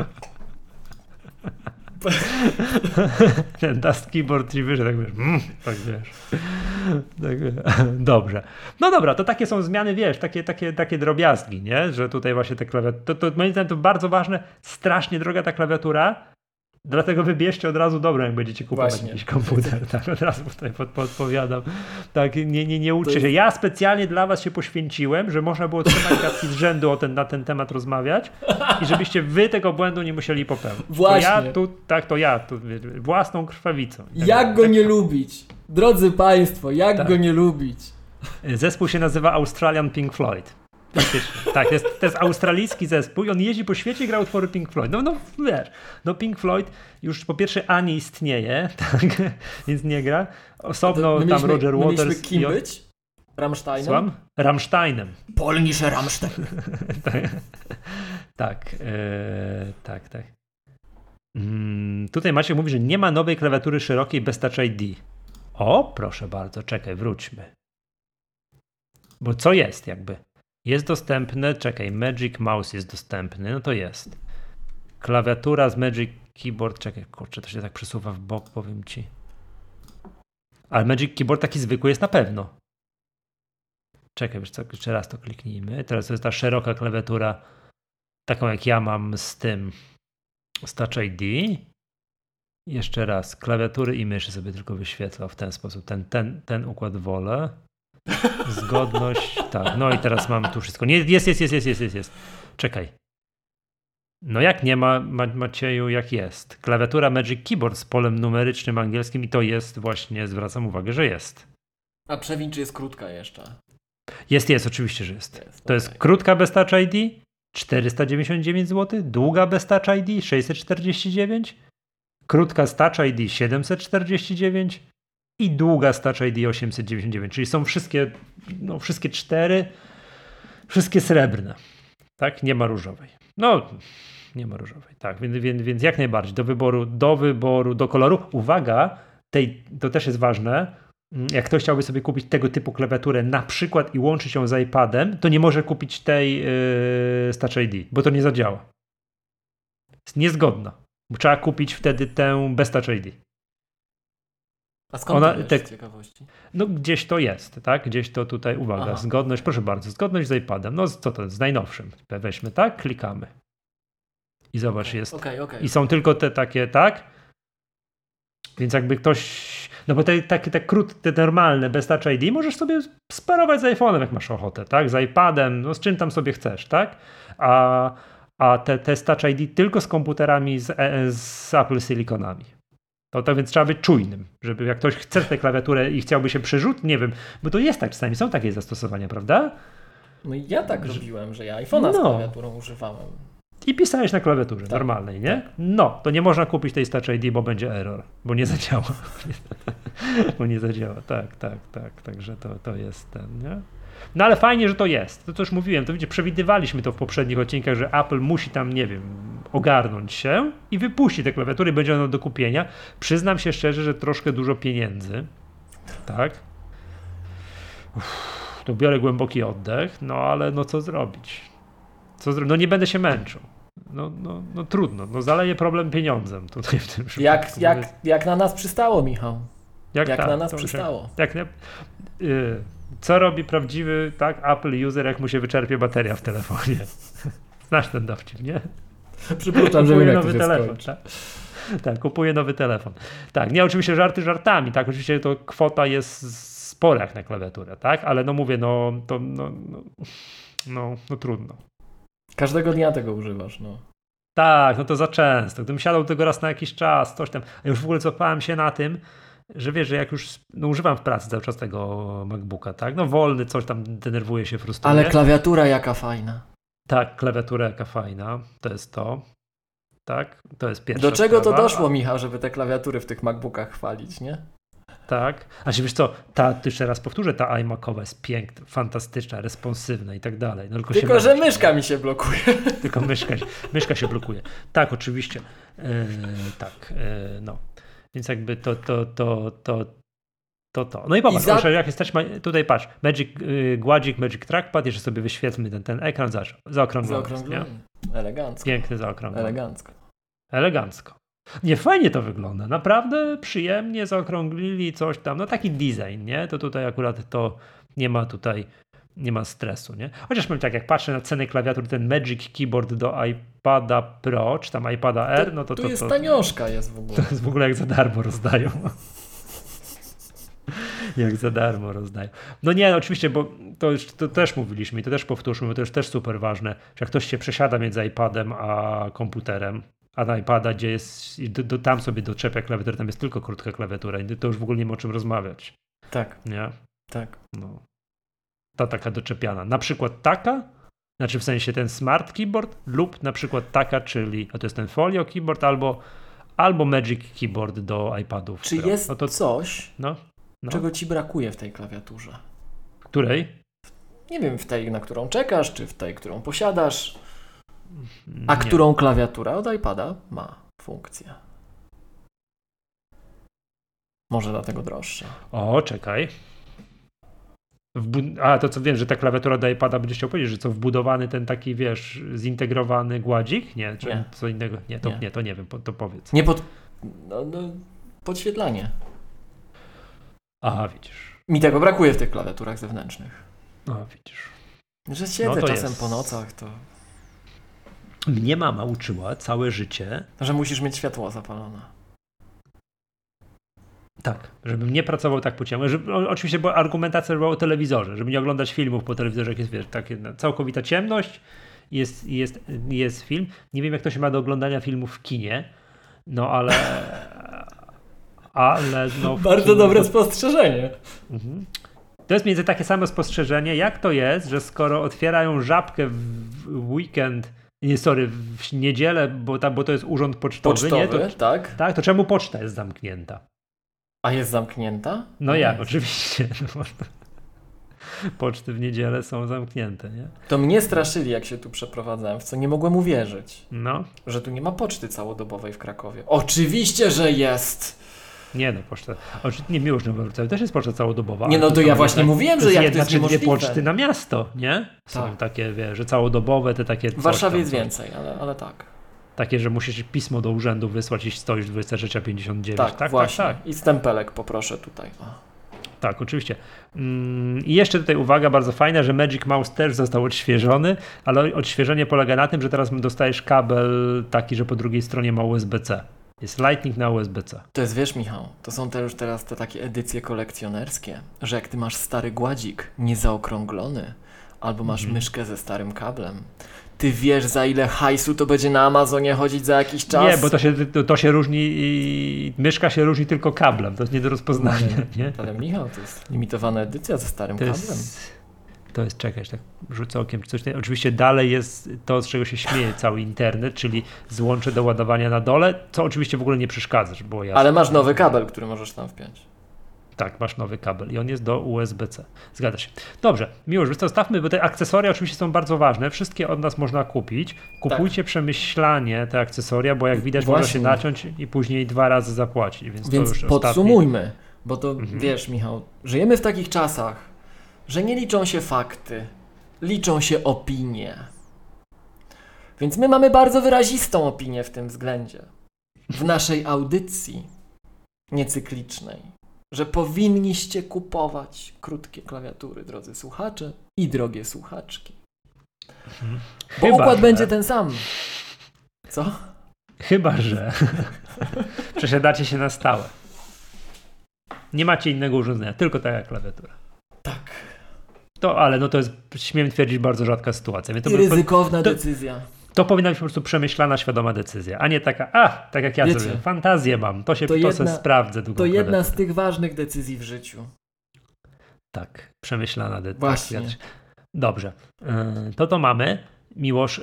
Ten dust keyboard tak wiesz, mm, tak wiesz. Tak, dobrze. No dobra, to takie są zmiany, wiesz, takie, takie, takie drobiazgi, nie? Że tutaj właśnie te klawiatury, to, to moim zdaniem to bardzo ważne, strasznie droga ta klawiatura, Dlatego wybierzcie od razu dobrą, jak będziecie kupować Właśnie. jakiś komputer. Tak, od razu tutaj pod, podpowiadam. Tak, nie, nie, nie uczcie To się. jest- Ja specjalnie dla was się poświęciłem, że można było trzymać gadki z rzędu o ten, na ten temat rozmawiać i żebyście wy tego błędu nie musieli popełnić. Właśnie. To ja tu, tak, to ja tu własną krwawicą. Tak Jak go nie lubić? Drodzy Państwo, jak Tak. go nie lubić? Zespół się nazywa Australian Pink Floyd. Faktycznie. Tak, to jest, to jest australijski zespół i on jeździ po świecie i gra utwory Pink Floyd. No, no wiesz, no Pink Floyd już po pierwsze A nie istnieje, tak, więc nie gra. Osobno My tam mieliśmy- Roger my Waters mieliśmy kim i... być? Rammsteinem? Słucham? Rammsteinem. Polnische Rammstein. tak, e, tak, tak. Mm, tutaj Maciek mówi, że nie ma nowej klawiatury szerokiej bez Touch ID. O, proszę bardzo, czekaj, wróćmy. Bo co jest jakby? Jest dostępne, czekaj, Magic Mouse jest dostępny, no to jest. Klawiatura z Magic Keyboard, czekaj, kurczę, to się tak przesuwa w bok, powiem ci. Ale Magic Keyboard taki zwykły jest na pewno. Czekaj, wiesz co, jeszcze raz to kliknijmy. Teraz to jest ta szeroka klawiatura, taką jak ja mam z tym, z Touch ID. Jeszcze raz, klawiatury i myszy sobie tylko wyświetlał w ten sposób. Ten, ten, ten układ wolę. Zgodność, tak. No i teraz mam tu wszystko. Jest, jest, jest, jest, jest, jest, jest. Czekaj. No jak nie ma, ma Macieju, jak jest? Klawiatura Magic Keyboard z polem numerycznym angielskim i to jest właśnie, zwracam uwagę, że jest. A przewin czy jest krótka jeszcze? Jest, jest, oczywiście, że jest. Jest, To jest okej. krótka bez Touch ID 499 zł, długa bez Touch ID 649, krótka z Touch ID 749 i długa z Touch ID 899, czyli są wszystkie, no wszystkie cztery, wszystkie srebrne. Tak, nie ma różowej. No, nie ma różowej, tak, więc, więc, więc jak najbardziej do wyboru, do wyboru, do koloru. Uwaga, tej, to też jest ważne, Mm, jak ktoś chciałby sobie kupić tego typu klawiaturę na przykład i łączyć ją z iPadem, to nie może kupić tej yy, Touch ID, bo to nie zadziała. Jest niezgodna. Trzeba kupić wtedy tę bez Touch ID. A skąd Ona- to te- z ciekawości? No gdzieś to jest, tak? Gdzieś to tutaj, uwaga, Aha. zgodność, proszę bardzo, zgodność z iPadem. No co to jest? Z najnowszym. Weźmy, tak? Klikamy. I zobacz, jest Okej, okej. I są tylko te takie, tak? Więc jakby ktoś. No bo te takie te krótkie, te normalne, bez Touch ID możesz sobie sparować z iPhone'em, jak masz ochotę, tak? Z iPadem, no z czym tam sobie chcesz, tak? A, a te, te Touch ID tylko z komputerami z, e, z Apple Siliconami. To, to więc trzeba być czujnym, żeby jak ktoś chce tę klawiaturę i chciałby się przerzut, nie wiem, bo to jest tak czasami, są takie zastosowania, prawda? No i ja tak robiłem, że ja iPhone'a z No. klawiaturą używałem. I pisałeś na klawiaturze Tak, normalnej, nie? tak. No, to nie można kupić tej Touch ID, bo będzie error, bo nie zadziała. bo nie zadziała, tak, tak, tak. Także to, to jest ten, nie? No ale fajnie, że to jest. To, to już mówiłem, to wiecie, przewidywaliśmy to w poprzednich odcinkach, że Apple musi tam, nie wiem, ogarnąć się i wypuści te klawiatury, będzie ono do kupienia. Przyznam się szczerze, że troszkę dużo pieniędzy, tak? Uff, to biorę głęboki oddech, no ale no co zrobić? Co zro... No nie będę się męczył. No, no, no trudno, no zaleję problem pieniądzem tutaj w tym przypadku. Jak, jak, jak na nas przystało, Michał. Jak tak, na nas to się- przystało. Jak nie, y, co robi prawdziwy tak, Apple user, jak mu się wyczerpie bateria w telefonie? Znasz ten dowcip, nie? Przypuszczam, że Kupuje wiem, nowy telefon. Tak. tak, kupuje nowy telefon. Tak, nie, oczywiście żarty żartami, tak, oczywiście to kwota jest spora jak na klawiaturę, tak, ale no mówię, no to no, no, no, no trudno. Każdego dnia tego używasz, no. Tak, no to za często. Gdybym siadał tego raz na jakiś czas, coś tam. A już w ogóle złapałem się na tym, że wiesz, że jak już no, używam w pracy cały czas tego MacBooka, tak? No wolny, coś tam denerwuje się, frustruje. Ale klawiatura jaka fajna. Tak, klawiatura jaka fajna, to jest to. Tak, to jest pierwsza Do czego to sprawa. doszło, Michał, żeby te klawiatury w tych MacBookach chwalić, nie? Tak. A się wiesz co, ta, to jeszcze raz powtórzę, ta iMacowa jest piękna, fantastyczna, responsywna i tak dalej. No, tylko Tylko, że myszka mi się blokuje. Tylko myszka, się- myszka się blokuje. Tak, oczywiście. E, tak, e, no. Więc jakby to, to, to, to, to, to. No i popatrz, I za- proszę, jak jesteś, ma- tutaj patrz, Magic, y, Gładzik, Magic Trackpad, jeszcze sobie wyświetlmy ten, ten ekran, zaokrąglony? Zaokrąglony. Elegancko. Piękny zaokrąglony. Elegancko. Elegancko. Nie, fajnie to wygląda, naprawdę przyjemnie zaokrąglili coś tam, no taki design, nie? To tutaj akurat to nie ma tutaj nie ma stresu, nie? Chociaż powiem tak, jak patrzę na ceny klawiatur, ten Magic Keyboard do iPada Pro, czy tam iPada R, no to Tu to, jest to, tanioszka jest w ogóle. to jest w ogóle jak za darmo rozdają. jak za darmo rozdają. No nie, no oczywiście, bo to, już, to też mówiliśmy i to też powtórzmy, bo to jest też super ważne, że jak ktoś się przesiada między iPadem a komputerem, a na iPada, gdzie jest, do, do, tam sobie doczepia klawiaturę, tam jest tylko krótka klawiatura i to już w ogóle nie ma o czym rozmawiać, Tak, nie? tak. No. Ta taka doczepiana. Na przykład taka, znaczy w sensie ten smart keyboard lub na przykład taka, czyli a to jest ten folio keyboard albo, albo Magic Keyboard do iPadów. Czy Pro. jest no to, coś, no, no. czego ci brakuje w tej klawiaturze? Której? Nie wiem, w tej, na którą czekasz, czy w tej, którą posiadasz, a Nie. którą klawiatura od iPada ma funkcję. Może dlatego droższa. O, czekaj. A, to co wiem, że ta klawiatura do iPada będzie chciał powiedzieć, że co wbudowany ten taki, wiesz, zintegrowany gładzik? Nie, czy Nie. co innego? Nie, to Nie. nie, to nie wiem, po- to powiedz. Nie pod... No, no, podświetlanie. Aha, widzisz. Mi tego brakuje w tych klawiaturach zewnętrznych. No, widzisz. Że siedzę No czasem jest. po nocach, to... Mnie mama uczyła całe życie, Że musisz mieć światło zapalone. Tak, żebym nie pracował tak po ciemku. Żeby, oczywiście była argumentacja była o telewizorze, żeby nie oglądać filmów po telewizorze, jak jest, wiesz, no, całkowita ciemność, jest, jest, jest film. Nie wiem, jak to się ma do oglądania filmów w kinie, no ale... Ale no... Bardzo kinie- dobre spostrzeżenie. Mhm. To jest między takie samo spostrzeżenie, jak to jest, że skoro otwierają żabkę w w weekend, nie sorry, w niedzielę, bo, ta, bo to jest urząd pocztowy, Pocztowy, nie? To, tak? tak, to czemu poczta jest zamknięta? A jest zamknięta? No jest. oczywiście. No, poczty w niedzielę są zamknięte, nie? To mnie straszyli, jak się tu przeprowadzałem, w co nie mogłem uwierzyć. No, Że tu nie ma poczty całodobowej w Krakowie. Oczywiście, że jest! nie no, poczta. Oczy- Nie, miłość Wrocławiu też jest poczta całodobowa. Nie, no to to ja właśnie jednak- mówiłem, to że jak to jedna jest czy dwie poczty na miasto, nie? Są Tak. takie, wiesz, że całodobowe, te takie... W Warszawie jest więcej, ale, ale tak. Takie, że musisz pismo do urzędu wysłać i stoisz 23.59. Tak, tak, właśnie. tak, tak. I stempelek poproszę tutaj. Tak, oczywiście. Mm, I jeszcze tutaj uwaga bardzo fajna, że Magic Mouse też został odświeżony, ale odświeżenie polega na tym, że teraz dostajesz kabel taki, że po drugiej stronie ma USB-C. Jest Lightning na USB-C. To jest, wiesz Michał, to są te już teraz te takie edycje kolekcjonerskie, że jak ty masz stary gładzik, niezaokrąglony, albo masz Mhm. myszkę ze starym kablem, ty wiesz za ile hajsu to będzie na Amazonie chodzić za jakiś czas? Nie, bo to się, to, to się różni, i myszka się różni tylko kablem, to jest nie do rozpoznania, nie? Ale Michał, to jest limitowana edycja ze starym To kablem. jest, to jest, czekaj, tak rzucę okiem, coś. Oczywiście dalej jest to, z czego się śmieje cały internet, czyli złącze do ładowania na dole, co oczywiście w ogóle nie przeszkadza, żeby było jasne. Ale masz nowy kabel, który możesz tam wpiąć. Tak, masz nowy kabel i on jest do USB-C. Zgadza się. Dobrze, miłość, to zostawmy, bo te akcesoria oczywiście są bardzo ważne. Wszystkie od nas można kupić. Kupujcie przemyślanie te akcesoria, bo jak widać można się Tak. Właśnie. naciąć i później dwa razy zapłacić. Więc, Więc to już podsumujmy, bo to Mhm. wiesz Michał, żyjemy w takich czasach, że nie liczą się fakty, liczą się opinie. Więc my mamy bardzo wyrazistą opinię w tym względzie. W naszej audycji niecyklicznej, że powinniście kupować krótkie klawiatury, drodzy słuchacze i drogie słuchaczki. ostatni. Bo Chyba, układ że- będzie ten sam. Co? Chyba, że przesiadacie się na stałe. Nie macie innego urządzenia, tylko taka klawiatura. Tak. To, ale no to jest, śmiem twierdzić, bardzo rzadka sytuacja. Więc to, I ryzykowna to- decyzja. To powinna być po prostu przemyślana, świadoma decyzja, a nie taka, a, tak jak ja Wiecie, zrobię, fantazję mam, to się to to, jedna- se sprawdzę. długą To jedna z tych ważnych decyzji w życiu. Tak, przemyślana decyzja. Właśnie. Dobrze, yy, to to mamy. Miłosz,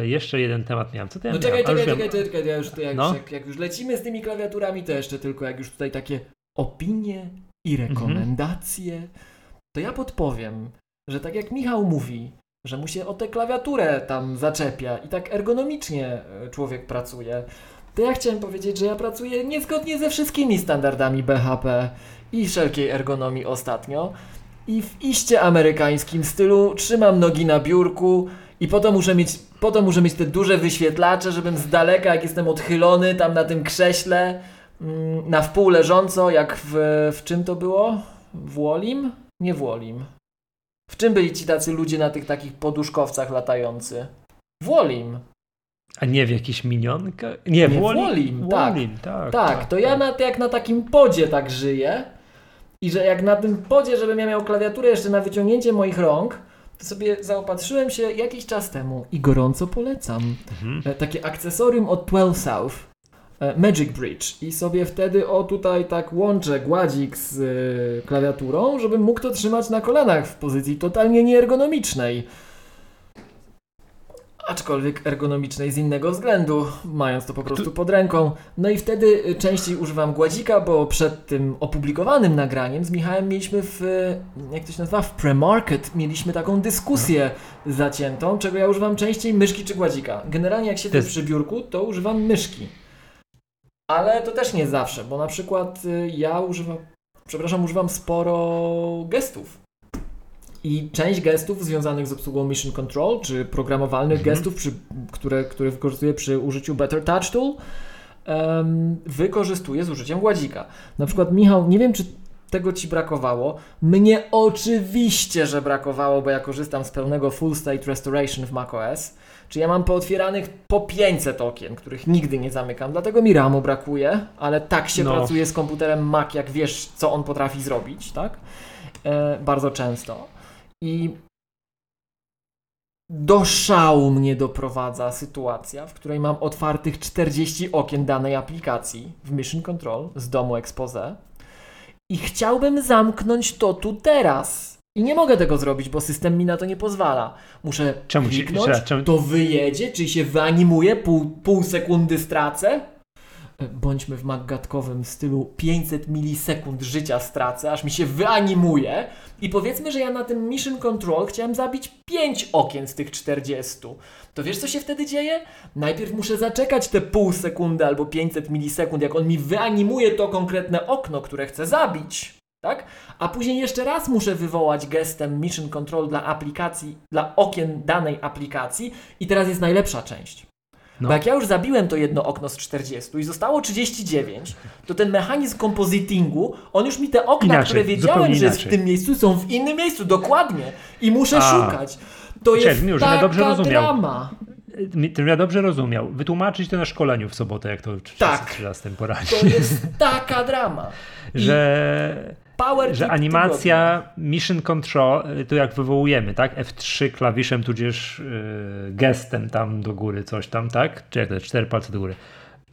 yy, jeszcze jeden temat miałem. Co to ja No czekaj, czekaj, czekaj, czekaj, ja już tutaj, jak, No. jak, jak już lecimy z tymi klawiaturami, to jeszcze tylko jak już tutaj takie opinie i rekomendacje, to ja podpowiem, że tak jak Michał mówi, że mu się o tę klawiaturę tam zaczepia i tak ergonomicznie e, człowiek pracuje, to ja chciałem powiedzieć, że ja pracuję niezgodnie ze wszystkimi standardami BHP i wszelkiej ergonomii ostatnio i w iście amerykańskim stylu trzymam nogi na biurku i po to muszę mieć, po to muszę mieć te duże wyświetlacze, żebym z daleka, jak jestem odchylony tam na tym krześle, mm, na wpół leżąco, jak w, w czym to było? W Wolim? Nie w Wolim. W czym byli ci tacy ludzie na tych takich poduszkowcach latający? W Wolim. A nie w jakichś minionkach? Nie, w Nie, Wolim. Wolim, tak. Wolim, tak. Tak, to ja na, jak na takim podzie tak żyję i że jak na tym podzie, żebym ja miał klawiaturę jeszcze na wyciągnięcie moich rąk, to sobie zaopatrzyłem się jakiś czas temu i gorąco polecam. Mhm. E, Takie akcesorium od 12 South. E, Magic Bridge i sobie wtedy o tutaj tak łączę gładzik z e, klawiaturą, żebym mógł to trzymać na kolanach w pozycji totalnie nieergonomicznej. Aczkolwiek ergonomicznej z innego względu, mając to po prostu pod ręką. No i wtedy y, częściej używam gładzika, bo przed tym opublikowanym nagraniem z Michałem mieliśmy w, y, jak to się nazywa, w premarket mieliśmy taką dyskusję zaciętą, czego ja używam częściej myszki czy gładzika. Generalnie jak siedzę przy biurku, to używam myszki. Ale to też nie zawsze, bo na przykład y, ja używam, przepraszam, używam sporo gestów. I część gestów związanych z obsługą Mission Control, czy programowalnych Mhm. gestów, przy, które, które wykorzystuję przy użyciu Better Touch Tool, em, wykorzystuję z użyciem gładzika. Na przykład, Michał, nie wiem, czy tego Ci brakowało. Mnie oczywiście, że brakowało, bo ja korzystam z pełnego Full State Restoration w macOS. Czy ja mam pootwieranych po 500 okien, których nigdy nie zamykam, dlatego mi RAMu brakuje, ale tak się No. pracuje z komputerem Mac, jak wiesz, co on potrafi zrobić, tak? E, bardzo często. I do szału mnie doprowadza sytuacja, w której mam otwartych 40 okien danej aplikacji w Mission Control z domu Expose i chciałbym zamknąć to tu teraz. I nie mogę tego zrobić, bo system mi na to nie pozwala. Muszę Czemu się- kliknąć, raz, czemu- to wyjedzie, czyli się wyanimuje, pół, pół sekundy stracę. E, Bądźmy w maggatkowym stylu 500 milisekund życia stracę, aż mi się wyanimuje. I powiedzmy, że ja na tym Mission Control chciałem zabić 5 okien z tych 40. To wiesz, co się wtedy dzieje? Najpierw muszę zaczekać te pół sekundy albo 500 milisekund, jak on mi wyanimuje to konkretne okno, które chcę zabić. Tak? A później jeszcze raz muszę wywołać gestem Mission Control dla aplikacji, dla okien danej aplikacji i teraz jest najlepsza część. No. Bo jak ja już zabiłem to jedno okno z 40 i zostało 39, to ten mechanizm compositingu, on już mi te okna, Inaczej, które wiedziałem, że jest w tym miejscu, są w innym miejscu, dokładnie. I muszę A. szukać. To jest Miu, taka dobrze rozumiał. drama. Ja dobrze rozumiał. Wytłumaczyć to na szkoleniu w sobotę, jak to Tak. 13 poradzić. To jest taka drama. Że, Power że animacja Mission Control, y, to jak wywołujemy, tak? F3 klawiszem, tudzież y, gestem tam do góry, coś tam, tak? Czy jak to jest? Cztery palce do góry.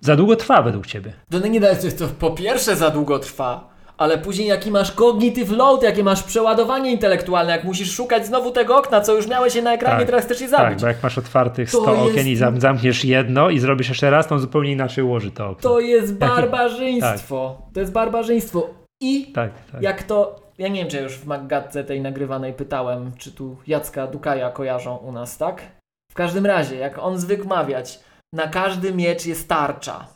Za długo trwa według ciebie. To nie da to, to po pierwsze za długo trwa, ale później jaki masz cognitive load, jakie masz przeładowanie intelektualne, jak musisz szukać znowu tego okna, co już miałeś je na ekranie, Tak, teraz chcesz je Tak, zabić. bo jak masz otwartych To 100 jest- okien i zam, zamkniesz jedno i zrobisz jeszcze raz, to on zupełnie inaczej ułoży to okno. To jest barbarzyństwo. To jest barbarzyństwo. I Tak, tak. jak to. Ja nie wiem, czy już w Maggatce tej nagrywanej pytałem, czy tu Jacka Dukaja kojarzą u nas, tak? W każdym razie, jak on zwykł mawiać, na każdy miecz jest tarcza.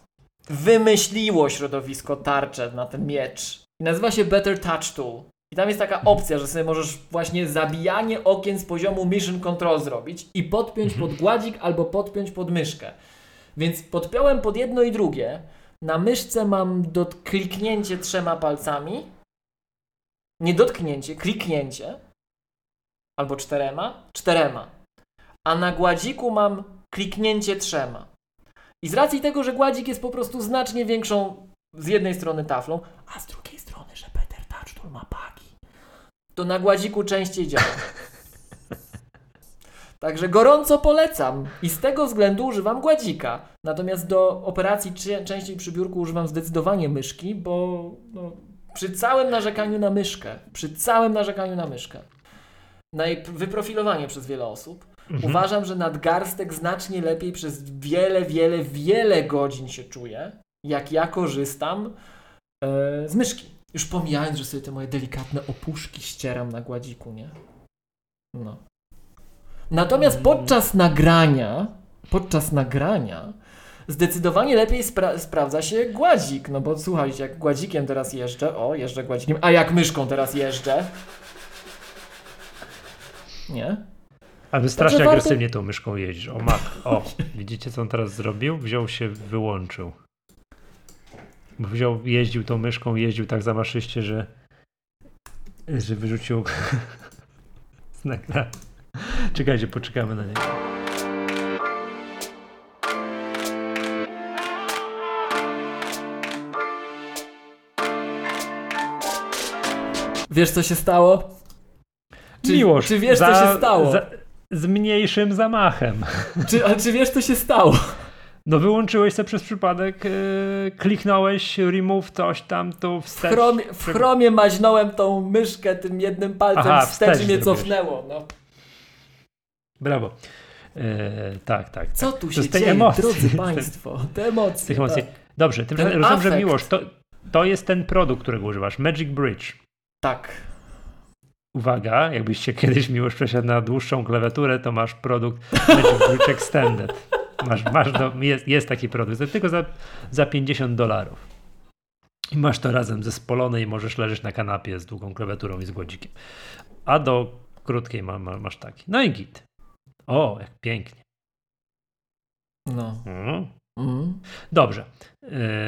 Wymyśliło środowisko tarczę na ten miecz. I nazywa się Better Touch Tool. I tam jest taka opcja, że sobie możesz właśnie zabijanie okien z poziomu Mission Control zrobić i podpiąć pod gładzik albo podpiąć pod myszkę. Więc podpiąłem pod jedno i drugie. Na myszce mam dot kliknięcie trzema palcami. Nie dotknięcie, kliknięcie. Albo czterema. Czterema. A na gładziku mam kliknięcie trzema. I z racji tego, że gładzik jest po prostu znacznie większą z jednej strony taflą, a z drugiej strony, że Peter Touch Tool ma pagi, to na gładziku częściej działa. Także gorąco polecam i z tego względu używam gładzika. Natomiast do operacji częściej przy biurku używam zdecydowanie myszki, bo no, przy całym narzekaniu na myszkę, przy całym narzekaniu na myszkę, na jej p- wyprofilowanie przez wiele osób, Mhm. uważam, że nadgarstek znacznie lepiej przez wiele, wiele, wiele godzin się czuje, jak ja korzystam e, z myszki. Już pomijając, że sobie te moje delikatne opuszki ścieram na gładziku, nie? No. Natomiast podczas nagrania, podczas nagrania zdecydowanie lepiej spra- sprawdza się gładzik, no bo słuchajcie, jak gładzikiem teraz jeżdżę, o, jeżdżę gładzikiem, a jak myszką teraz jeżdżę, nie? A wy strasznie Także warto- agresywnie tą myszką jeździsz. O mat. O, widzicie co on teraz zrobił? Wziął się, wyłączył. Bo Wziął, jeździł tą myszką, jeździł tak zamaszyście, że że wyrzucił Czekajcie, poczekamy na niego. Wiesz, co się stało? Czy, Miłosz, czy wiesz, za, co się stało? Za, z mniejszym zamachem. Czy, ale czy wiesz, co się stało? No wyłączyłeś się przez przypadek, yy, kliknąłeś remove coś tam, tu wstecz. W chromie, w chromie maźnąłem tą myszkę tym jednym palcem, Aha, wstecz, wstecz mnie cofnęło. No. Brawo. Yy, tak, tak. Co tu się dzieje, emocji, drodzy Państwo? Te emocje. Tych emocji. Tak. Dobrze, tym rozumiem, że miłość, to, to jest ten produkt, którego używasz, Magic Bridge. Tak. Uwaga, jakbyś się kiedyś miłość przesiadł na dłuższą klawiaturę, to masz produkt Magic Bridge Extended. Masz, masz do, jest, jest taki produkt, tylko za, za 50 dolarów. I masz to razem ze spolonej i możesz leżeć na kanapie z długą klawiaturą i z głodzikiem. A do krótkiej ma, ma, masz taki. No i git. O, jak pięknie. No. Mm. Mm. Dobrze.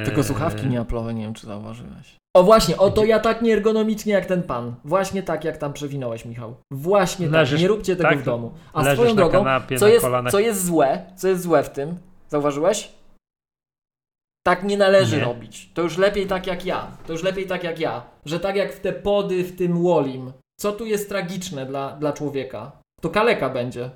Tylko słuchawki nie Apple'owe, nie wiem czy zauważyłeś. O właśnie, oto ja tak nieergonomicznie jak ten pan. Właśnie tak jak tam przewinąłeś, Michał. Właśnie tak, leżysz, tak, nie róbcie tego tak, w domu. A swoją drogą, kanapie, co, jest, co jest złe, co jest złe w tym, zauważyłeś? Tak nie należy nie. robić. To już lepiej tak jak ja. To już lepiej tak jak ja. Że tak jak w te pody w tym Wolim. Co tu jest tragiczne dla, dla człowieka? To kaleka będzie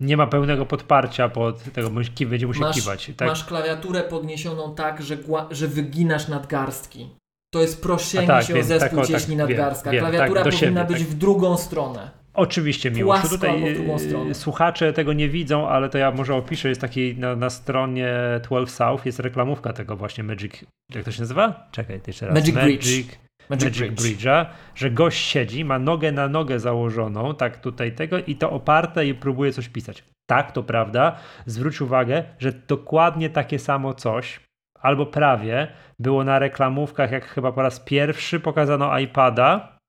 nie ma pełnego podparcia pod tego, będzie musiał masz, kiwać. Tak? Masz klawiaturę podniesioną tak, że, że wyginasz nadgarstki. To jest proszenie tak, się o zespół tak, cieśni tak, nadgarstka. Wiem, Klawiatura tak, powinna siebie, być tak. w drugą stronę. Oczywiście, Miłoszu. Tutaj y, słuchacze tego nie widzą, ale to ja może opiszę. Jest taki na, na, stronie 12 South jest reklamówka tego właśnie Magic. Jak to się nazywa? Czekaj, jeszcze raz. Magic, Magic Bridge. Magic, Magic Bridge. Bridge'a, że gość siedzi, ma nogę na nogę założoną, tak tutaj tego i to oparte i próbuje coś pisać. Tak, to prawda. Zwróć uwagę, że dokładnie takie samo coś, albo prawie, było na reklamówkach, jak chyba po raz pierwszy pokazano iPada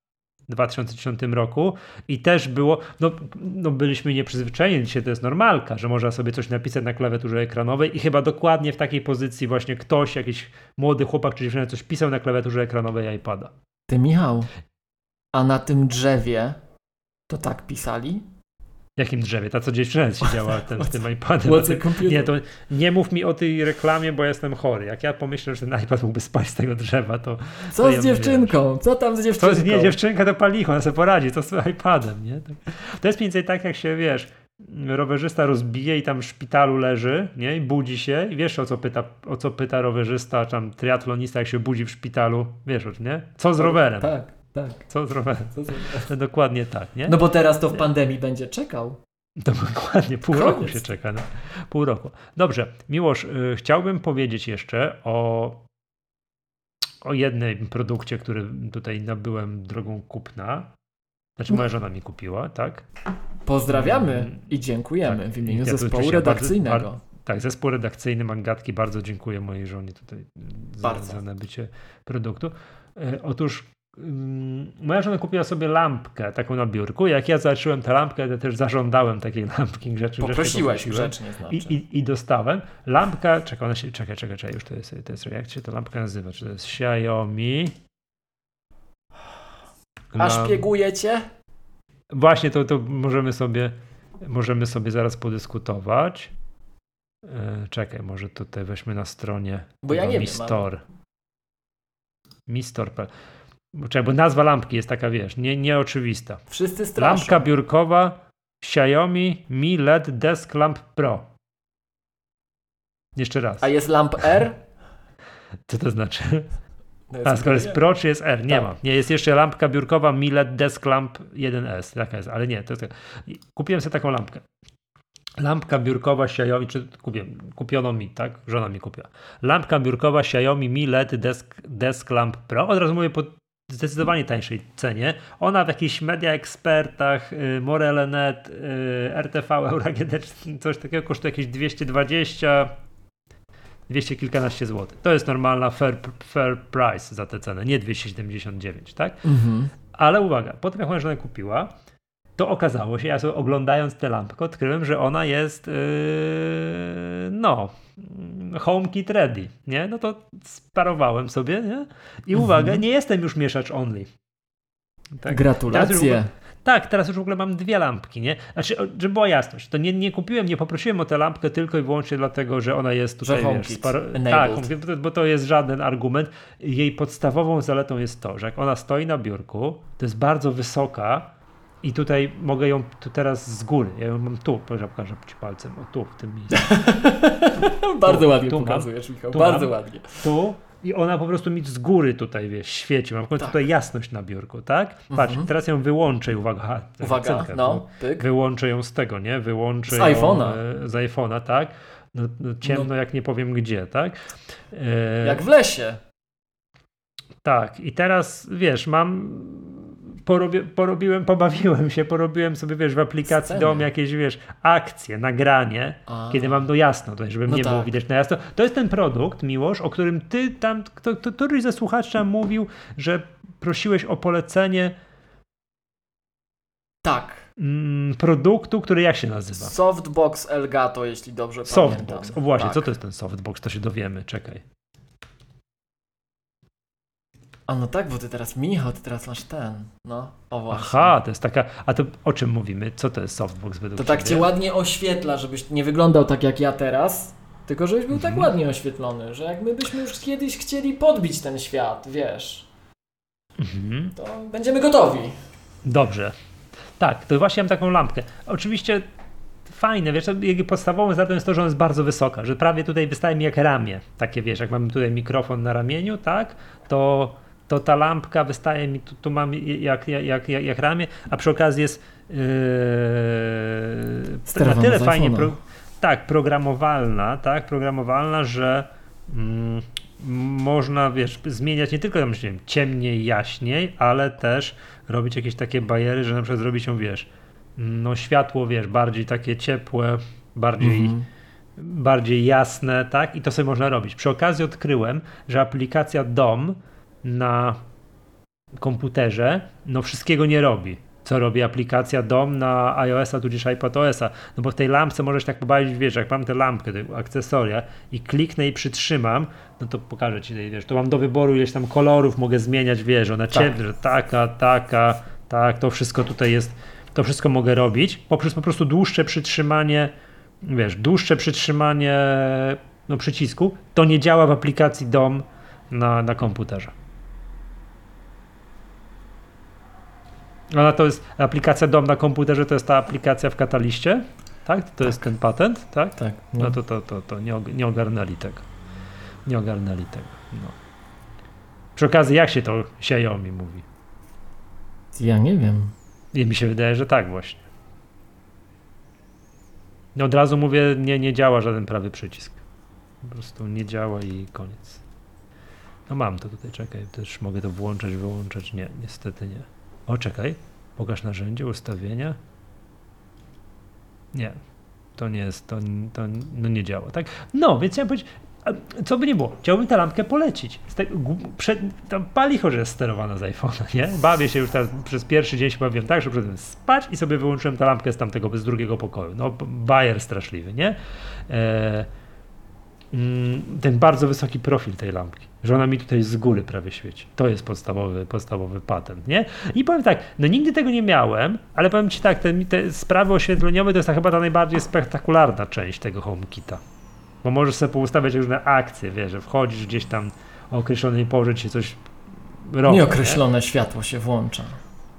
2010 roku i też było, no, no byliśmy nieprzyzwyczajeni, dzisiaj to jest normalka, że można sobie coś napisać na klawiaturze ekranowej i chyba dokładnie w takiej pozycji właśnie ktoś, jakiś młody chłopak czy dziewczyna coś pisał na klawiaturze ekranowej iPada. Ty Michał, a na tym drzewie to tak pisali? Jakim drzewie? Ta co dziewczyna siedziała ten, z tym iPadem. Nie, to nie mów mi o tej reklamie, bo jestem chory. Jak ja pomyślę, że ten iPad mógłby spać z tego drzewa, to... Co to z dziewczynką? Co tam z dziewczynką? To, nie, dziewczynka to palicho, ona sobie poradzi, to z iPadem, nie? To jest mniej więcej tak, jak się, wiesz, rowerzysta rozbije i tam w szpitalu leży, nie? I budzi się i wiesz o co pyta, o co pyta rowerzysta, tam triatlonista, jak się budzi w szpitalu, wiesz o nie? Co z rowerem? Tak. Tak. Co z rowerem? Co z rowerem? Dokładnie tak, nie? No bo teraz to w pandemii będzie czekał. To dokładnie, pół Koniec. roku się czeka. No. Pół roku. Dobrze, Miłosz, y, chciałbym powiedzieć jeszcze o, o jednym produkcie, który tutaj nabyłem drogą kupna. Znaczy moja żona mi kupiła, tak? Pozdrawiamy mm, i dziękujemy tak. w imieniu ja zespołu redakcyjnego. Bardzo, tak, zespół redakcyjny Mangatki. Bardzo dziękuję mojej żonie tutaj za, za nabycie produktu. E, otóż moja żona kupiła sobie lampkę taką na biurku. Jak ja zobaczyłem tę lampkę, to też zażądałem takiej lampki. Grzecznie, Poprosiłeś grzecznie znaczy. I, i, I, dostałem. Lampka, czekaj, ona się, czekaj, czekaj, czekaj, już to jest, to jest, jak się ta lampka nazywa? Czy to jest Xiaomi? A szpiegujecie? Właśnie, to, to możemy sobie możemy sobie zaraz podyskutować. E, czekaj, może tutaj weźmy na stronie Bo ja nie Mi Store. Mi Czekaj, bo nazwa lampki jest taka, wiesz, nie, nieoczywista. Wszyscy straszą. Lampka biurkowa Xiaomi Mi LED Desk Lamp Pro. Jeszcze raz. A jest lamp R? Co to znaczy? No A skoro jest Pro czy jest R? Nie tak. ma. Nie, jest jeszcze lampka biurkowa Mi LED Desk Lamp 1S. Taka jest, ale nie. To. Kupiłem sobie taką lampkę. Lampka biurkowa Xiaomi, czy kupiłem, kupiono mi, tak? Żona mi kupiła. Lampka biurkowa Xiaomi Mi LED Desk, Desk Lamp Pro. Od razu mówię pod zdecydowanie tańszej cenie. Ona w jakichś media ekspertach, y, Morele.net, y, RTV, EuroGD, coś takiego kosztuje jakieś 220, 200 kilkanaście złotych. To jest normalna fair, fair price za tę cenę, nie 279, tak? Mhm. Ale uwaga, potem jak moja żona kupiła, to okazało się, ja sobie oglądając tę lampkę odkryłem, że ona jest yy, no HomeKit ready, nie? No to sparowałem sobie, nie? I mhm. uwaga, nie jestem już mieszacz only. Tak? Gratulacje. Tak, teraz już w ogóle mam dwie lampki, nie? Znaczy, żeby była jasność, to nie, nie kupiłem, nie poprosiłem o tę lampkę tylko i wyłącznie dlatego, że ona jest tutaj, wiesz, spar... tak, bo to jest żaden argument. Jej podstawową zaletą jest to, że jak ona stoi na biurku, to jest bardzo wysoka i tutaj mogę ją tu teraz z góry, ja ją mam tu, pokażę ci palcem, o tu, w tym miejscu. bardzo tu, ładnie tu pokazujesz, Michał, bardzo mam, ładnie. Tu i ona po prostu mi z góry tutaj, wiesz, świeci. Mam tak. tutaj jasność na biurku, tak? Patrz, mhm. teraz ją wyłączę, uwaga. uwaga, no, pyk. Wyłączę ją z tego, nie? Wyłączę z iPhone'a. E, z iPhone'a, tak? No, no ciemno, no. jak nie powiem gdzie, tak? E... Jak w lesie. Tak, i teraz, wiesz, mam porobi, porobiłem, pobawiłem się, porobiłem sobie, wiesz, w aplikacji Sceny. dom jakieś, wiesz, akcje, nagranie, A. kiedy mam do jasno, to żeby no nie tak. było widać na jasno. To jest ten produkt, Miłosz, o którym ty tam, kto, kto, któryś ze słuchaczy tam mówił, że prosiłeś o polecenie tak. Mm, produktu, który jak się nazywa? Softbox Elgato, jeśli dobrze Softbox. pamiętam. Softbox. O właśnie, tak. co to jest ten Softbox? To się dowiemy, czekaj. A no tak, bo ty teraz Michał, ty teraz masz ten. No, o właśnie. Aha, to jest taka. A to o czym mówimy? Co to jest softbox według To tak cię ładnie oświetla, żebyś nie wyglądał tak jak ja teraz, tylko żebyś był tak mhm. tak ładnie oświetlony, że jak my byśmy już kiedyś chcieli podbić ten świat, wiesz. Mhm. To będziemy gotowi. Dobrze. Tak, to właśnie mam taką lampkę. Oczywiście fajne, wiesz, jego podstawową zaletą jest to, że on jest bardzo wysoka, że prawie tutaj wystaje mi jak ramię. Takie wiesz, jak mam tutaj mikrofon na ramieniu, tak, to to ta lampka wystaje mi, tu, tu mam jak, jak, jak, jak ramię, a przy okazji jest yy, na tyle fajnie pro, tak, programowalna, tak, programowalna, że mm, można, wiesz, zmieniać nie tylko tam, nie wiem, ciemniej, jaśniej, ale też robić jakieś takie bariery, że na przykład zrobić ją, wiesz, no światło, wiesz, bardziej takie ciepłe, bardziej mhm bardziej jasne, tak? I to sobie można robić. Przy okazji odkryłem, że aplikacja DOM na komputerze, no wszystkiego nie robi. Co robi aplikacja DOM na iOS-a tudzież iPadOS-a. No bo w tej lampce możesz tak pobawić, wiesz, jak mam tę lampkę, te akcesoria i kliknę i przytrzymam, no to pokażę ci, wiesz, to mam do wyboru ileś tam kolorów, mogę zmieniać, wiesz, ona tak. ciemna, taka, taka, tak, to wszystko tutaj jest, to wszystko mogę robić poprzez po prostu dłuższe przytrzymanie, wiesz, dłuższe przytrzymanie no, przycisku. To nie działa w aplikacji DOM na, na komputerze. Ona to jest aplikacja dom na komputerze, to jest ta aplikacja w kataliście, tak? To tak. jest ten patent, tak? Tak. No, no to, to, to, to nie, nie ogarnęli tego. Nie ogarnęli tego. No. Przy okazji, jak się to Xiaomi mówi? Ja nie wiem. I mi się wydaje, że tak właśnie. No od razu mówię, nie, nie działa żaden prawy przycisk. Po prostu nie działa i koniec. No mam to tutaj, czekaj, też mogę to włączać, wyłączać. Nie, niestety nie. O, czekaj. Pokaż narzędzie, ustawienia. Nie. To nie jest, to, to no nie działa, tak? No, więc chciałem powiedzieć, co by nie było, chciałbym tę lampkę polecić. Przed, tam palicho, że jest sterowana z iPhone'a, nie? Bawię się już teraz, przez pierwszy dzień się bawiłem tak, że przyszedłem spać i sobie wyłączyłem tę lampkę z tamtego, z drugiego pokoju. No, bajer straszliwy, nie? E, mm, ten bardzo wysoki profil tej lampki że ona mi tutaj z góry prawie świeci. To jest podstawowy, podstawowy patent, nie? I powiem tak, no nigdy tego nie miałem, ale powiem Ci tak, te, te sprawy oświetleniowe to jest ta, chyba ta najbardziej spektakularna część tego HomeKita. Bo możesz sobie poustawiać różne akcje, wiesz, że wchodzisz gdzieś tam o określonej porze ci coś robi. Nieokreślone nie? światło się włącza.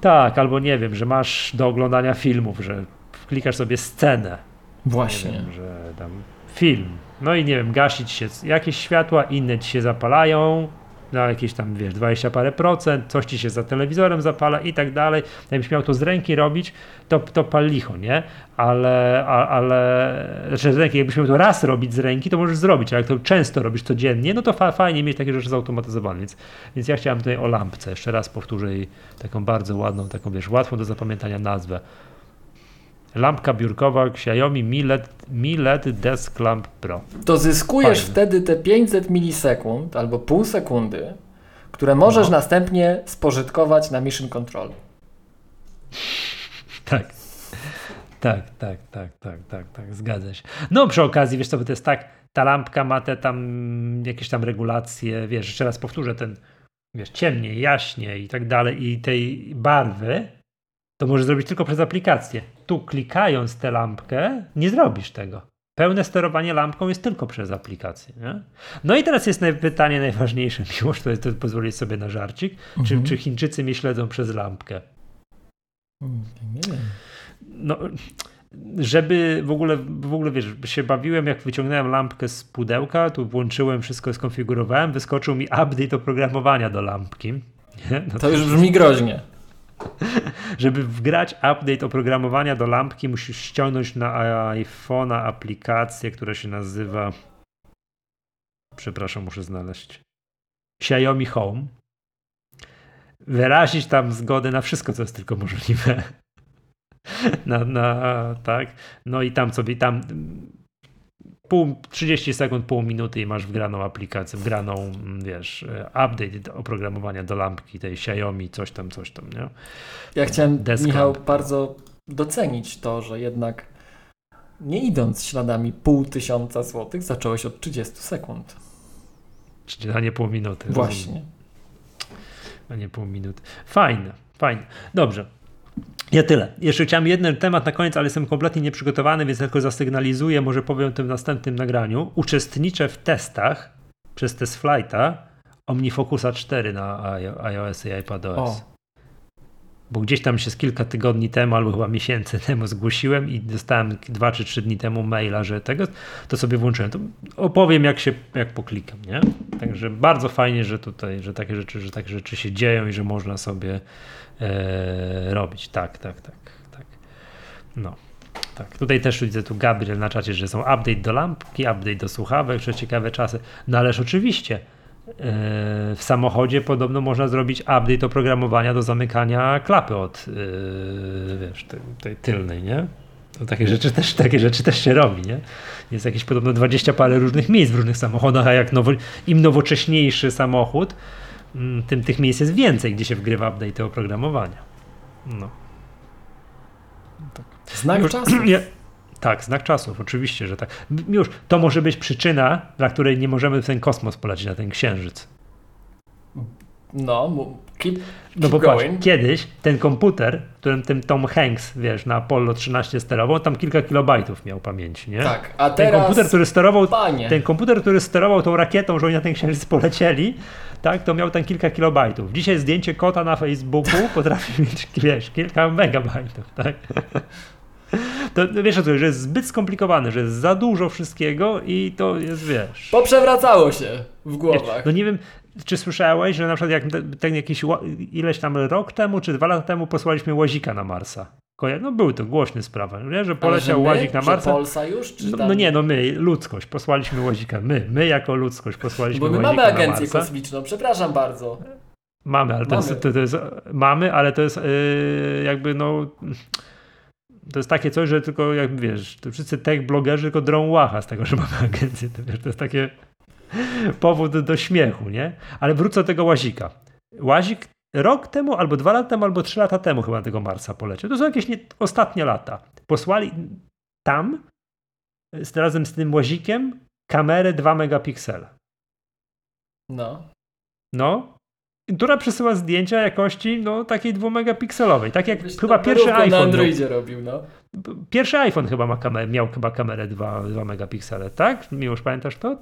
Tak, albo nie wiem, że masz do oglądania filmów, że klikasz sobie scenę. Właśnie. Wiem, że tam film, no i nie wiem, gasić się jakieś światła, inne ci się zapalają na jakieś tam, wiesz, 20 parę procent, coś ci się za telewizorem zapala i tak dalej. Jakbyś miał to z ręki robić, to, to pal licho, nie? Ale, a, ale, znaczy z ręki, jakbyś miał to raz robić z ręki, to możesz zrobić, ale jak to często robisz codziennie, no to fa fajnie mieć takie rzeczy zautomatyzowane, więc, więc ja chciałem tutaj o lampce, jeszcze raz powtórzę jej taką bardzo ładną, taką, wiesz, łatwą do zapamiętania nazwę. Lampka biurkowa Xiaomi Mi LED, Mi LED Desk Lamp Pro. To zyskujesz Fajne. wtedy te 500 milisekund albo pół sekundy, które możesz no. następnie spożytkować na Mission Control. Tak. Tak, tak, tak, tak, tak, tak, zgadza się. No przy okazji, wiesz co, bo to jest tak, ta lampka ma te tam jakieś tam regulacje, wiesz, jeszcze raz powtórzę, ten, wiesz, ciemniej, jaśniej i tak dalej i tej barwy, to możesz zrobić tylko przez aplikację. Tu klikając tę lampkę, nie zrobisz tego. Pełne sterowanie lampką jest tylko przez aplikację. Nie? No i teraz jest pytanie najważniejsze, miłość, to jest to pozwolić sobie na żarcik. Mhm. Czy, czy Chińczycy mnie śledzą przez lampkę? Nie wiem. No, żeby w ogóle, w ogóle wiesz, się bawiłem, jak wyciągnąłem lampkę z pudełka, tu włączyłem, wszystko skonfigurowałem, wyskoczył mi update oprogramowania do lampki. No to już brzmi groźnie. Żeby wgrać update oprogramowania do lampki, musisz ściągnąć na iPhone'a aplikację, która się nazywa. Przepraszam, muszę znaleźć. Xiaomi Home. Wyrazić tam zgodę na wszystko, co jest tylko możliwe. na, na, tak. No i tam sobie tam pół, 30 sekund, pół minuty i masz wgraną aplikację, wgraną, wiesz, update oprogramowania do lampki tej Xiaomi, coś tam, coś tam, nie? Ja chciałem. Michał, bardzo docenić to, że jednak nie idąc śladami pół tysiąca złotych, zacząłeś od 30 sekund. Czyli a nie pół minuty. Właśnie. A nie pół minuty. Fajne, fajne. Dobrze. Ja tyle. Jeszcze chciałem jeden temat na koniec, ale jestem kompletnie nieprzygotowany, więc tylko zasygnalizuję, może powiem o tym w następnym nagraniu. Uczestniczę w testach przez test flighta OmniFocusa 4 na iOS i iPadOS. O. Bo gdzieś tam się z kilka tygodni temu, albo chyba miesięcy temu zgłosiłem i dostałem dwa czy trzy dni temu maila, że tego, to sobie włączyłem. To opowiem, jak się, jak poklikam, nie? Także bardzo fajnie, że tutaj, że takie rzeczy, że takie rzeczy się dzieją i że można sobie e, robić. Tak, tak, tak, tak. No. Tak, tutaj też widzę tu Gabriel na czacie, że są update do lampki, update do słuchawek, że ciekawe czasy. No ależ oczywiście w samochodzie podobno można zrobić update oprogramowania do zamykania klapy od e, wiesz, tej, tej tylnej, nie? To takie rzeczy też, takie rzeczy też się robi, nie? Jest jakieś podobno 20 parę różnych miejsc w różnych samochodach, a jak nowo, im nowocześniejszy samochód, Mm, tym tych miejsc jest więcej, gdzie się wgrywa update oprogramowania. No. Tak. Znak czasów. Tak, znak czasów, oczywiście, że tak. Już to może być przyczyna, dla której nie możemy w ten kosmos polecieć, na ten księżyc. No, keep, keep no bo patrz, kiedyś ten komputer, którym ten Tom Hanks, wiesz, na Apollo 13 sterował, tam kilka kilobajtów miał pamięci, nie? Tak, a teraz... Ten komputer, który sterował, Panie. ten komputer, który sterował tą rakietą, że oni na ten księżyc polecieli, tak, to miał tam kilka kilobajtów. Dzisiaj zdjęcie kota na Facebooku potrafi mieć, wiesz, kilka megabajtów, tak? To wiesz o co, że jest zbyt skomplikowane, że jest za dużo wszystkiego i to jest, wiesz... Poprzewracało się w głowach. No nie wiem, czy słyszałeś, że na przykład jak ten jakiś ileś tam rok temu, czy dwa lata temu posłaliśmy łazika na Marsa? No były to głośne sprawy, nie? że poleciał że my, łazik na Marsa. Polsa już? Czy no, no, nie, no my, ludzkość, posłaliśmy łazika. My, my jako ludzkość posłaliśmy Bo my mamy agencję kosmiczną, przepraszam bardzo. Mamy, ale mamy. To, jest, to, to jest, mamy, ale to jest yy, jakby no to jest takie coś, że tylko jak wiesz, to wszyscy tech blogerzy tylko drą łacha z tego, że mamy agencję. To, wiesz, to jest takie powód do śmiechu, nie? Ale wrócę do tego łazika. Łazik rok temu, albo dwa lata temu, albo trzy lata temu chyba tego Marsa poleciał. To są jakieś nie, ostatnie lata. Posłali tam z, razem z tym łazikiem kamerę 2 megapiksele. No. No, która przesyła zdjęcia jakości no, takiej dwumegapikselowej. Tak jak Byś chyba pierwszy iPhone. na Androidzie miał, robił, no. Pierwszy iPhone chyba ma kamerę, miał chyba kamerę 2, 2 megapiksele, tak? Miłosz, pamiętasz to?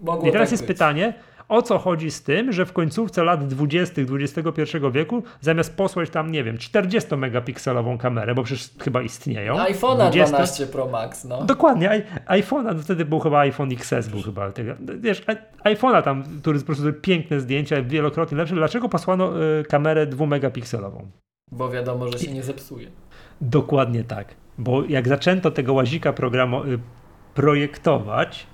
Mogło I teraz tak jest być. pytanie, o co chodzi z tym, że w końcówce lat 20. XXI wieku zamiast posłać tam, nie wiem, 40-megapikselową kamerę, bo przecież chyba istnieją. iPhone'a 20... 12 Pro Max, no. Dokładnie, iPhone'a, no wtedy był chyba iPhone XS, był chyba, wiesz, iPhone'a tam, który po prostu piękne zdjęcia, wielokrotnie lepsze. Dlaczego posłano y, kamerę 2-megapikselową? Bo wiadomo, że się nie zepsuje. Dokładnie tak, bo jak zaczęto tego łazika programu y, projektować,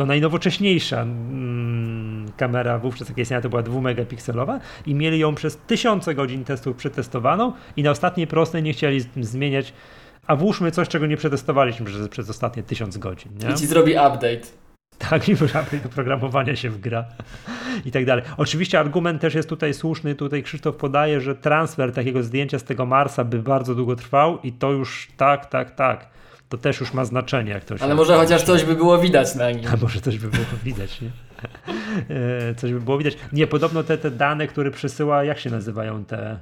to najnowocześniejsza mm, kamera wówczas jak istniała to była 2 megapikselowa i mieli ją przez tysiące godzin testów przetestowaną i na ostatniej prostej nie chcieli zmieniać, a włóżmy coś, czego nie przetestowaliśmy przez, przez ostatnie tysiąc godzin. Nie? I ci zrobi update. Tak, i update do programowania się w gra i tak dalej. Oczywiście argument też jest tutaj słuszny, tutaj Krzysztof podaje, że transfer takiego zdjęcia z tego Marsa by bardzo długo trwał i to już tak, tak, tak to też już ma znaczenie. Jak to Ale może chociaż coś by było widać na nim. A może coś by było widać, nie? E, coś by było widać. Nie, podobno te, te dane, które przesyła, jak się nazywają te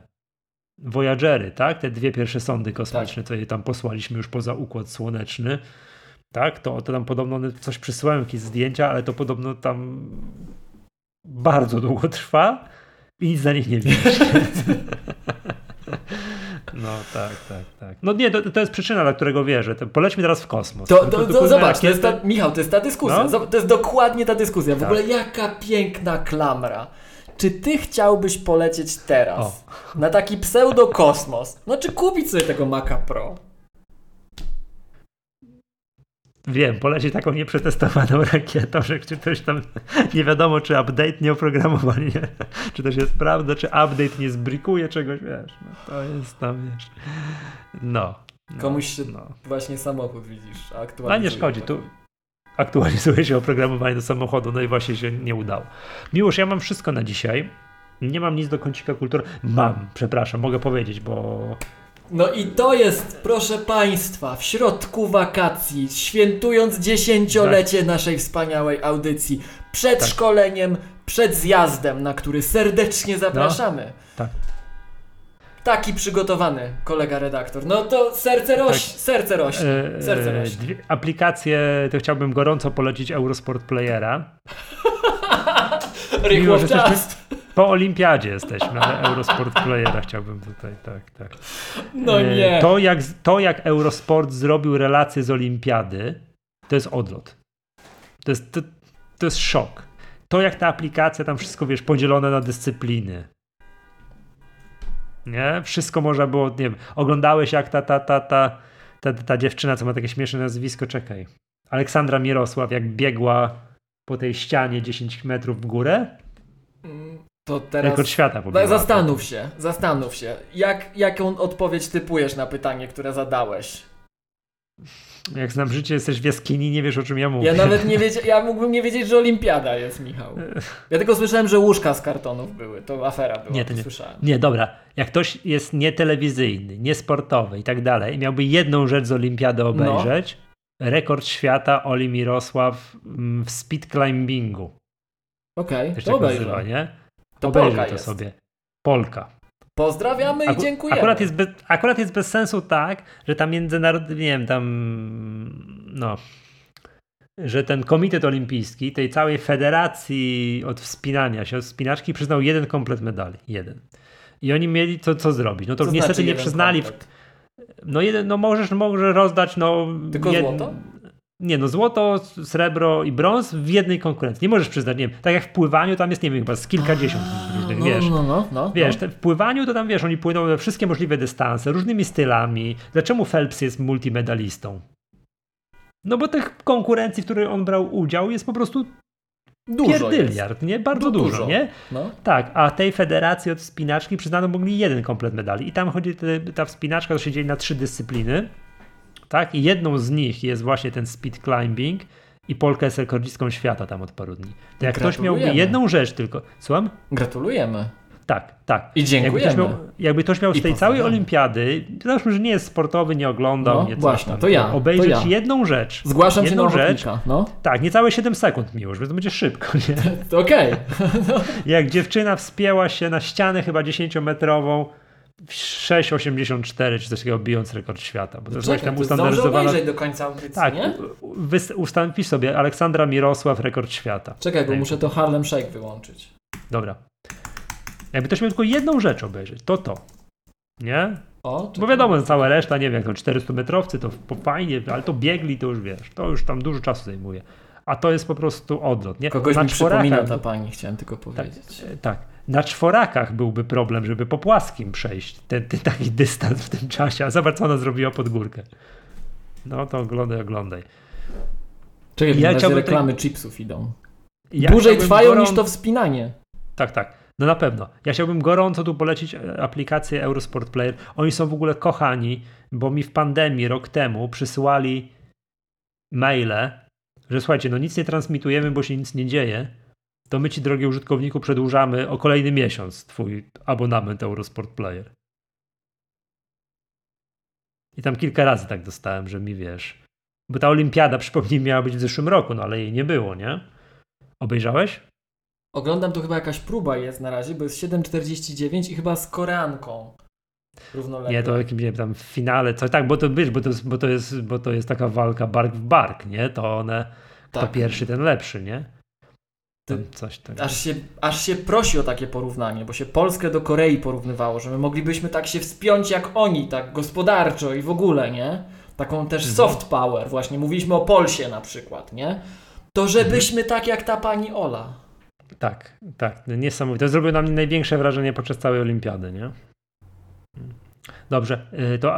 Voyagery, tak? Te dwie pierwsze sondy kosmiczne, tak. co je tam posłaliśmy już poza Układ Słoneczny, tak? To, to tam podobno coś przysyłają, jakieś zdjęcia, ale to podobno tam bardzo długo trwa i nic za nich nie widać. No tak, tak, tak. No nie, to, to jest przyczyna, dla którego wierzę. To polećmy teraz w kosmos. To, to, to zobacz, to jest ta, Michał, to jest ta dyskusja. No? To jest dokładnie ta dyskusja. W tak. ogóle jaka piękna klamra. Czy ty chciałbyś polecieć teraz o. na taki pseudokosmos? No czy kupić sobie tego Maca Pro? Wiem, poleci taką nieprzetestowaną rakietą, że czy ktoś tam nie wiadomo, czy update nie oprogramowany, nie? czy to jest prawda, czy update nie zbrikuje czegoś, wiesz. No, to jest tam, wiesz. No. no Komuś się no. właśnie samochód widzisz, a aktualnie. A nie szkodzi, tu aktualizuje się oprogramowanie do samochodu, no i właśnie się nie udało. Miłość, ja mam wszystko na dzisiaj. Nie mam nic do kącika kultury. Mam, przepraszam, mogę powiedzieć, bo no i to jest, proszę Państwa, w środku wakacji, świętując dziesięciolecie tak. naszej wspaniałej audycji, przed tak. szkoleniem, przed zjazdem, na który serdecznie zapraszamy. No, tak. Taki przygotowany kolega redaktor. No to serce rośnie, tak. serce rośnie, e, serce e, rośnie. Aplikację to chciałbym gorąco polecić Eurosport Playera. Rychło czas. Po olimpiadzie jesteśmy, ale Eurosport Playera chciałbym tutaj, tak, tak. No e, nie. To jak, to jak Eurosport zrobił relacje z olimpiady, to jest odlot. To jest, to, to jest szok. To jak ta aplikacja, tam wszystko, wiesz, podzielone na dyscypliny. Nie? Wszystko można było, nie wiem, oglądałeś jak ta, ta, ta, ta, ta, ta dziewczyna, co ma takie śmieszne nazwisko, czekaj. Aleksandra Mirosław, jak biegła po tej ścianie 10 metrów w górę. To teraz... Rekord świata pobiła. Zastanów się, zastanów się. Jak, jaką odpowiedź typujesz na pytanie, które zadałeś? Jak znam życie, jesteś w jaskini, nie wiesz o czym ja mówię. Ja nawet nie wiedział, ja mógłbym nie wiedzieć, że olimpiada jest, Michał. Ja tylko słyszałem, że łóżka z kartonów były, to afera była, nie, to nie. słyszałem. Nie, dobra, jak ktoś jest nietelewizyjny, niesportowy i tak dalej i miałby jedną rzecz z olimpiady no. obejrzeć, no. rekord świata Oli Mirosław w speed climbingu. Okej, okay, to tak obejrzę. Nazywa, nie? To Obejrzyj Polka to jest. sobie. Polka. Pozdrawiamy i dziękujemy. Akurat jest, bez, akurat jest bez sensu tak, że tam międzynarodowy, nie wiem, tam no, że ten komitet olimpijski, tej całej federacji od wspinania się, od wspinaczki przyznał jeden komplet medali. Jeden. I oni mieli to, co zrobić. No to co niestety znaczy nie przyznali. W, no jeden, no możesz, możesz rozdać, no. Tylko jed, złoto? Nie, no złoto, srebro i brąz w jednej konkurencji. Nie możesz przyznać, nie wiem, tak jak w pływaniu tam jest, nie wiem, chyba z kilkadziesiąt różnych, no, wiesz. No, no, no, wiesz, no. w pływaniu to tam, wiesz, oni płyną we wszystkie możliwe dystanse, różnymi stylami. Dlaczego Phelps jest multimedalistą? No bo tych konkurencji, w których on brał udział jest po prostu Dużo pierdyliard, nie? Bardzo no, dużo, dużo, nie? No. Tak, a tej federacji od wspinaczki przyznano mogli jeden komplet medali. I tam chodzi, ta wspinaczka to się dzieje na trzy dyscypliny tak? I jedną z nich jest właśnie ten speed climbing i Polka jest rekordzistką świata tam od paru dni. To jak ktoś miałby jedną rzecz tylko, słucham? Gratulujemy. Tak, tak. I dziękujemy. Jakby ktoś miał, jakby ktoś miał z tej całej olimpiady, załóżmy, że nie jest sportowy, nie oglądał, no, nie właśnie, tam, to ja. Obejrzeć to ja. jedną rzecz. Zgłaszam jedną się rzecz. No. Tak, niecałe 7 sekund miłość, więc to będzie szybko, nie? To okej. Okay. Jak dziewczyna wspięła się na ścianę chyba 10-metrową, 6,84 czy coś takiego bijąc rekord świata. Bo to jest tam ustandaryzowana. do końca audycji, tak, nie? Wpisz sobie Aleksandra Mirosław, rekord świata. Czekaj, bo muszę to Harlem Shake wyłączyć. Dobra. Jakby ktoś miał tylko jedną rzecz obejrzeć, to to. Nie? O, bo wiadomo, cała reszta, nie wiem, jak to 400 metrowcy, to fajnie, ale to biegli, to już wiesz, to już tam dużo czasu zajmuje. A to jest po prostu odlot, nie? Kogoś Na mi przypomina ta pani, chciałem tylko tak, powiedzieć. Tak, tak na czworakach byłby problem, żeby po płaskim przejść ten, ten taki dystans w tym czasie, a zobacz, co ona zrobiła pod górkę. No to oglądaj, oglądaj. Czekaj, ja chciałbym reklamy te... chipsów idą. Ja Dłużej trwają gorą... niż to wspinanie. Tak, tak. No na pewno. Ja chciałbym gorąco tu polecić e, aplikację Eurosport Player. Oni są w ogóle kochani, bo mi w pandemii rok temu przysyłali maile, że słuchajcie, no nic nie transmitujemy, bo się nic nie dzieje, to my ci, drogi użytkowniku, przedłużamy o kolejny miesiąc twój abonament Eurosport Player. I tam kilka razy tak dostałem, że mi wiesz. Bo ta olimpiada, przypomnij, miała być w zeszłym roku, no ale jej nie było, nie? Obejrzałeś? Oglądam, to chyba jakaś próba jest na razie, bo jest 7.49 i chyba z Koreanką. równolegle. Nie, to jakimś nie tam w finale, coś tak, bo to wiesz, bo to, jest, bo, to jest, bo to jest taka walka bark w bark, nie? To one, Tak. to pierwszy, ten lepszy, nie? Tam coś tak. Aż się, aż się prosi o takie porównanie, bo się Polskę do Korei porównywało, że my moglibyśmy tak się wspiąć jak oni, tak gospodarczo i w ogóle, nie? Taką też Mhm. soft power, właśnie mówiliśmy o Polsie na przykład, nie? To żebyśmy tak jak ta pani Ola. Tak, tak, niesamowite. To zrobiło na mnie największe wrażenie podczas całej olimpiady, nie? Dobrze, y, to,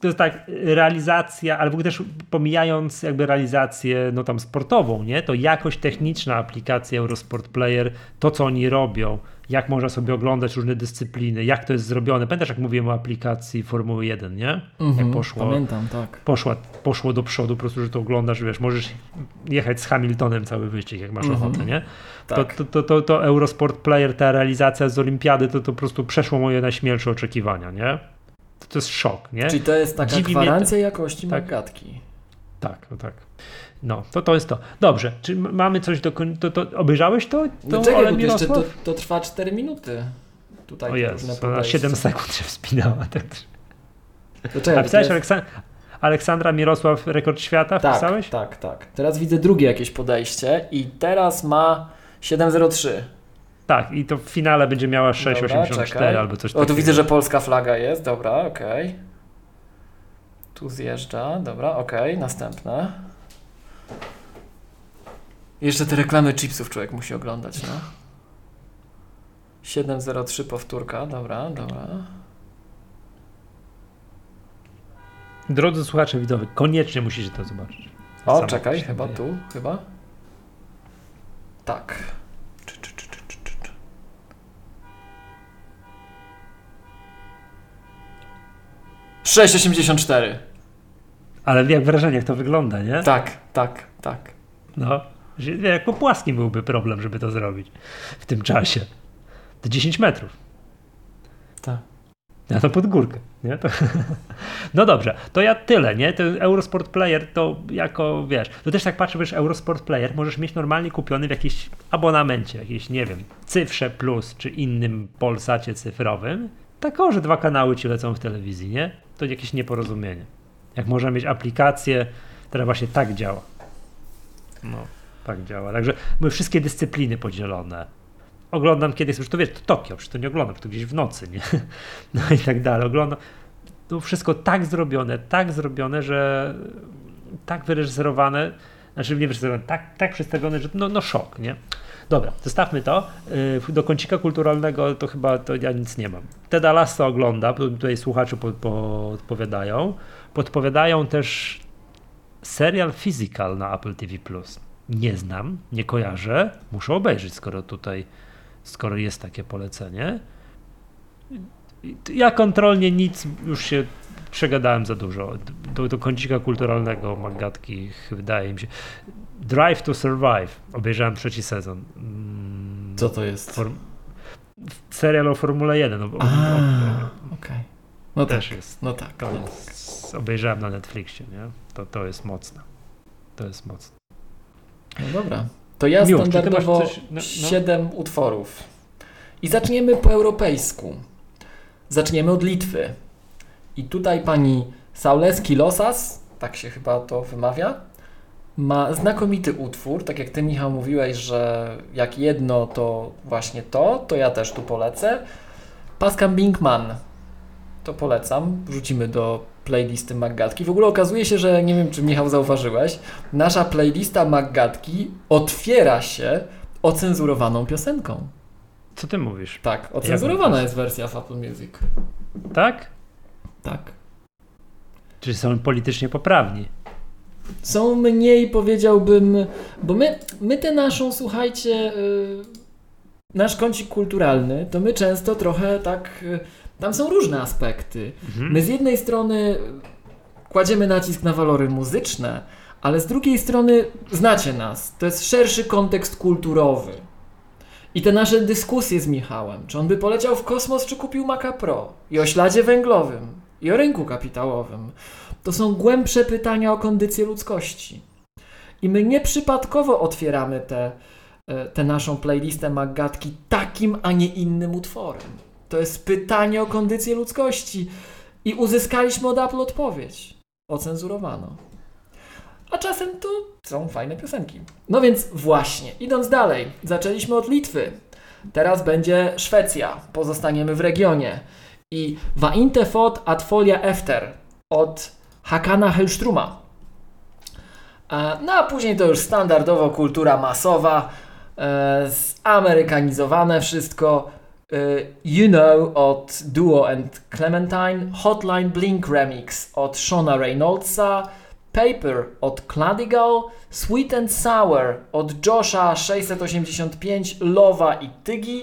to jest tak, realizacja, ale w ogóle też pomijając jakby realizację no tam sportową, nie? To jakość techniczna aplikacji Eurosport Player, to co oni robią, jak można sobie oglądać różne dyscypliny, jak to jest zrobione. Pamiętasz jak mówiłem o aplikacji Formuły 1, nie? Jak poszło, Mhm, Pamiętam, tak. poszła, poszło do przodu, po prostu, że to oglądasz, wiesz, możesz jechać z Hamiltonem cały wyścig, jak masz Mhm. ochotę, nie? Tak. To, to, to, to, to Eurosport Player, ta realizacja z Olimpiady, to, to po prostu przeszło moje najśmielsze oczekiwania, nie? To, to jest szok, nie? Czyli to jest taka Dziwi mnie gwarancja jakości Tak. magatki. Tak, no tak. No, to to jest to. Dobrze, czy mamy coś do koń... to, to Obejrzałeś to? to No czekaj, bo jeszcze to, to trwa 4 minuty. Tutaj O to na 7 podejścia. sekund się wspinała. Tak. To czekaj, A to pisałeś jest- Aleksa- Aleksandra Mirosław, rekord świata Tak, wpisałeś? tak, tak. Teraz widzę drugie jakieś podejście i teraz ma 7.03. Tak, i to w finale będzie miała Dobra, 6,84 czekaj. albo coś O, takiego. tu widzę, że polska flaga jest, dobra, okej. Tu zjeżdża, dobra, okej, następne. Jeszcze te reklamy chipsów człowiek musi oglądać, no. 7.03 powtórka, dobra, dobra. Drodzy słuchacze widzowie, koniecznie musicie to zobaczyć. O, Samo czekaj, chyba tu, chyba. Tak. 6,84. Ale jak wrażenie, jak to wygląda, nie? Tak, tak, tak. No, jako płaski byłby problem, żeby to zrobić w tym czasie. To 10 metrów. Tak. Ja to pod górkę. Nie? To... No dobrze, to ja tyle, nie? Ten Eurosport Player to jako, wiesz, to też tak patrzę, wiesz, Eurosport Player możesz mieć normalnie kupiony w jakimś abonamencie, jakiś, nie wiem, Cyfrze Plus czy innym Polsacie cyfrowym. Tak, że dwa kanały ci lecą w telewizji, nie? To jakieś nieporozumienie. Jak można mieć aplikację, która właśnie tak działa. No, tak działa. Także były wszystkie dyscypliny podzielone. Oglądam kiedyś, już to wiesz, to Tokio, przecież to nie oglądam, to gdzieś w nocy, nie? No i tak dalej. Oglądam. To wszystko tak zrobione, tak zrobione, że tak wyreżyserowane, znaczy nie wyreżyserowane, tak, tak przedstawione, że no, no szok, nie? Dobra, zostawmy to. Yy, Do kącika kulturalnego to chyba to ja nic nie mam. Teda Lasso ogląda, tu- tutaj słuchacze po, podpowiadają. Podpowiadają też serial Physical na Apple TV+. Nie znam, nie kojarzę, muszę obejrzeć, skoro tutaj, skoro jest takie polecenie. Ja kontrolnie nic, już się przegadałem za dużo. Do, do kącika kulturalnego Magatki wydaje mi się. Drive to Survive. Obejrzałem trzeci sezon. Mm, Co to jest? Form... Serial o Formule 1. O, o, A, o, okej. No tak, też jest. no tak. To No tak. jest, obejrzałem na Netflixie, nie? To, to jest mocne. To jest mocne. No dobra. To ja masz standardowo coś- no- no. 7 utworów. I zaczniemy po europejsku. Zaczniemy od Litwy. I tutaj pani Saules Kilosas, tak się chyba to wymawia, ma znakomity utwór. Tak jak ty, Michał, mówiłeś, że jak jedno to właśnie to, to ja też tu polecę. Pascal Binkman. To polecam. Wrzucimy do playlisty Maggatki. W ogóle okazuje się, że nie wiem, czy Michał zauważyłeś, nasza playlista Maggatki otwiera się ocenzurowaną piosenką. Co ty mówisz? Tak, ocenzurowana jest wersja w Apple Music. Tak? Tak. Czy są politycznie poprawni? Są mniej, powiedziałbym, bo my, my tę naszą, słuchajcie, yy, nasz kącik kulturalny, to my często trochę tak, yy, tam są różne aspekty. Mhm. My z jednej strony kładziemy nacisk na walory muzyczne, ale z drugiej strony znacie nas. To jest szerszy kontekst kulturowy. I te nasze dyskusje z Michałem, czy on by poleciał w kosmos, czy kupił Maca Pro, i o śladzie węglowym, i o rynku kapitałowym, to są głębsze pytania o kondycję ludzkości. I my nieprzypadkowo otwieramy tę te, tę naszą playlistę Maggatki takim, a nie innym utworem. To jest pytanie o kondycję ludzkości. I uzyskaliśmy od Apple odpowiedź. Ocenzurowano. A czasem to są fajne piosenki. No więc właśnie, idąc dalej, zaczęliśmy od Litwy. Teraz będzie Szwecja. Pozostaniemy w regionie. I Wainte fot ad folia efter od Hakana Hellstruma. E, No a później to już standardowo kultura masowa, e, zamerykanizowane wszystko. e, You Know od Duo and Clementine, Hotline Blink Remix od Shona Reynoldsa, Paper od Cladigal, Sweet and Sour od Josha 685, Lowa i Tygi,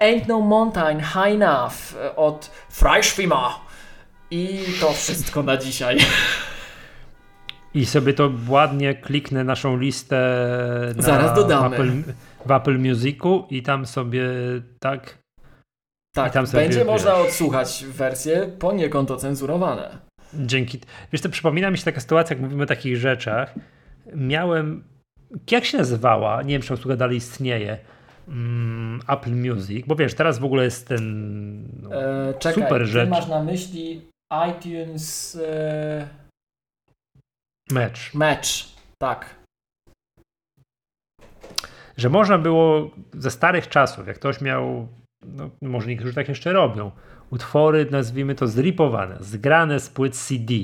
Ain't No Mountain High Enough e, od Freischwimmer. I to wszystko na dzisiaj. I sobie to ładnie kliknę naszą listę na, Zaraz dodamy. W Apple, w Apple Musicu i tam sobie tak. Tak, tam sobie, będzie wiesz- można odsłuchać wersje poniekąd ocenzurowane. Dzięki. Wiesz, to przypomina mi się taka sytuacja, jak mówimy o takich rzeczach. Miałem. Jak się nazywała? Nie wiem, czy usługa dalej istnieje. Mm, Apple Music, bo wiesz, teraz w ogóle jest ten. No, E, czekaj, Super ty rzecz. masz na myśli iTunes e, mecz. Match. Tak. Że można było ze starych czasów, jak ktoś miał. No, może niektórzy tak jeszcze robią. Utwory, nazwijmy to zripowane, zgrane z płyt CD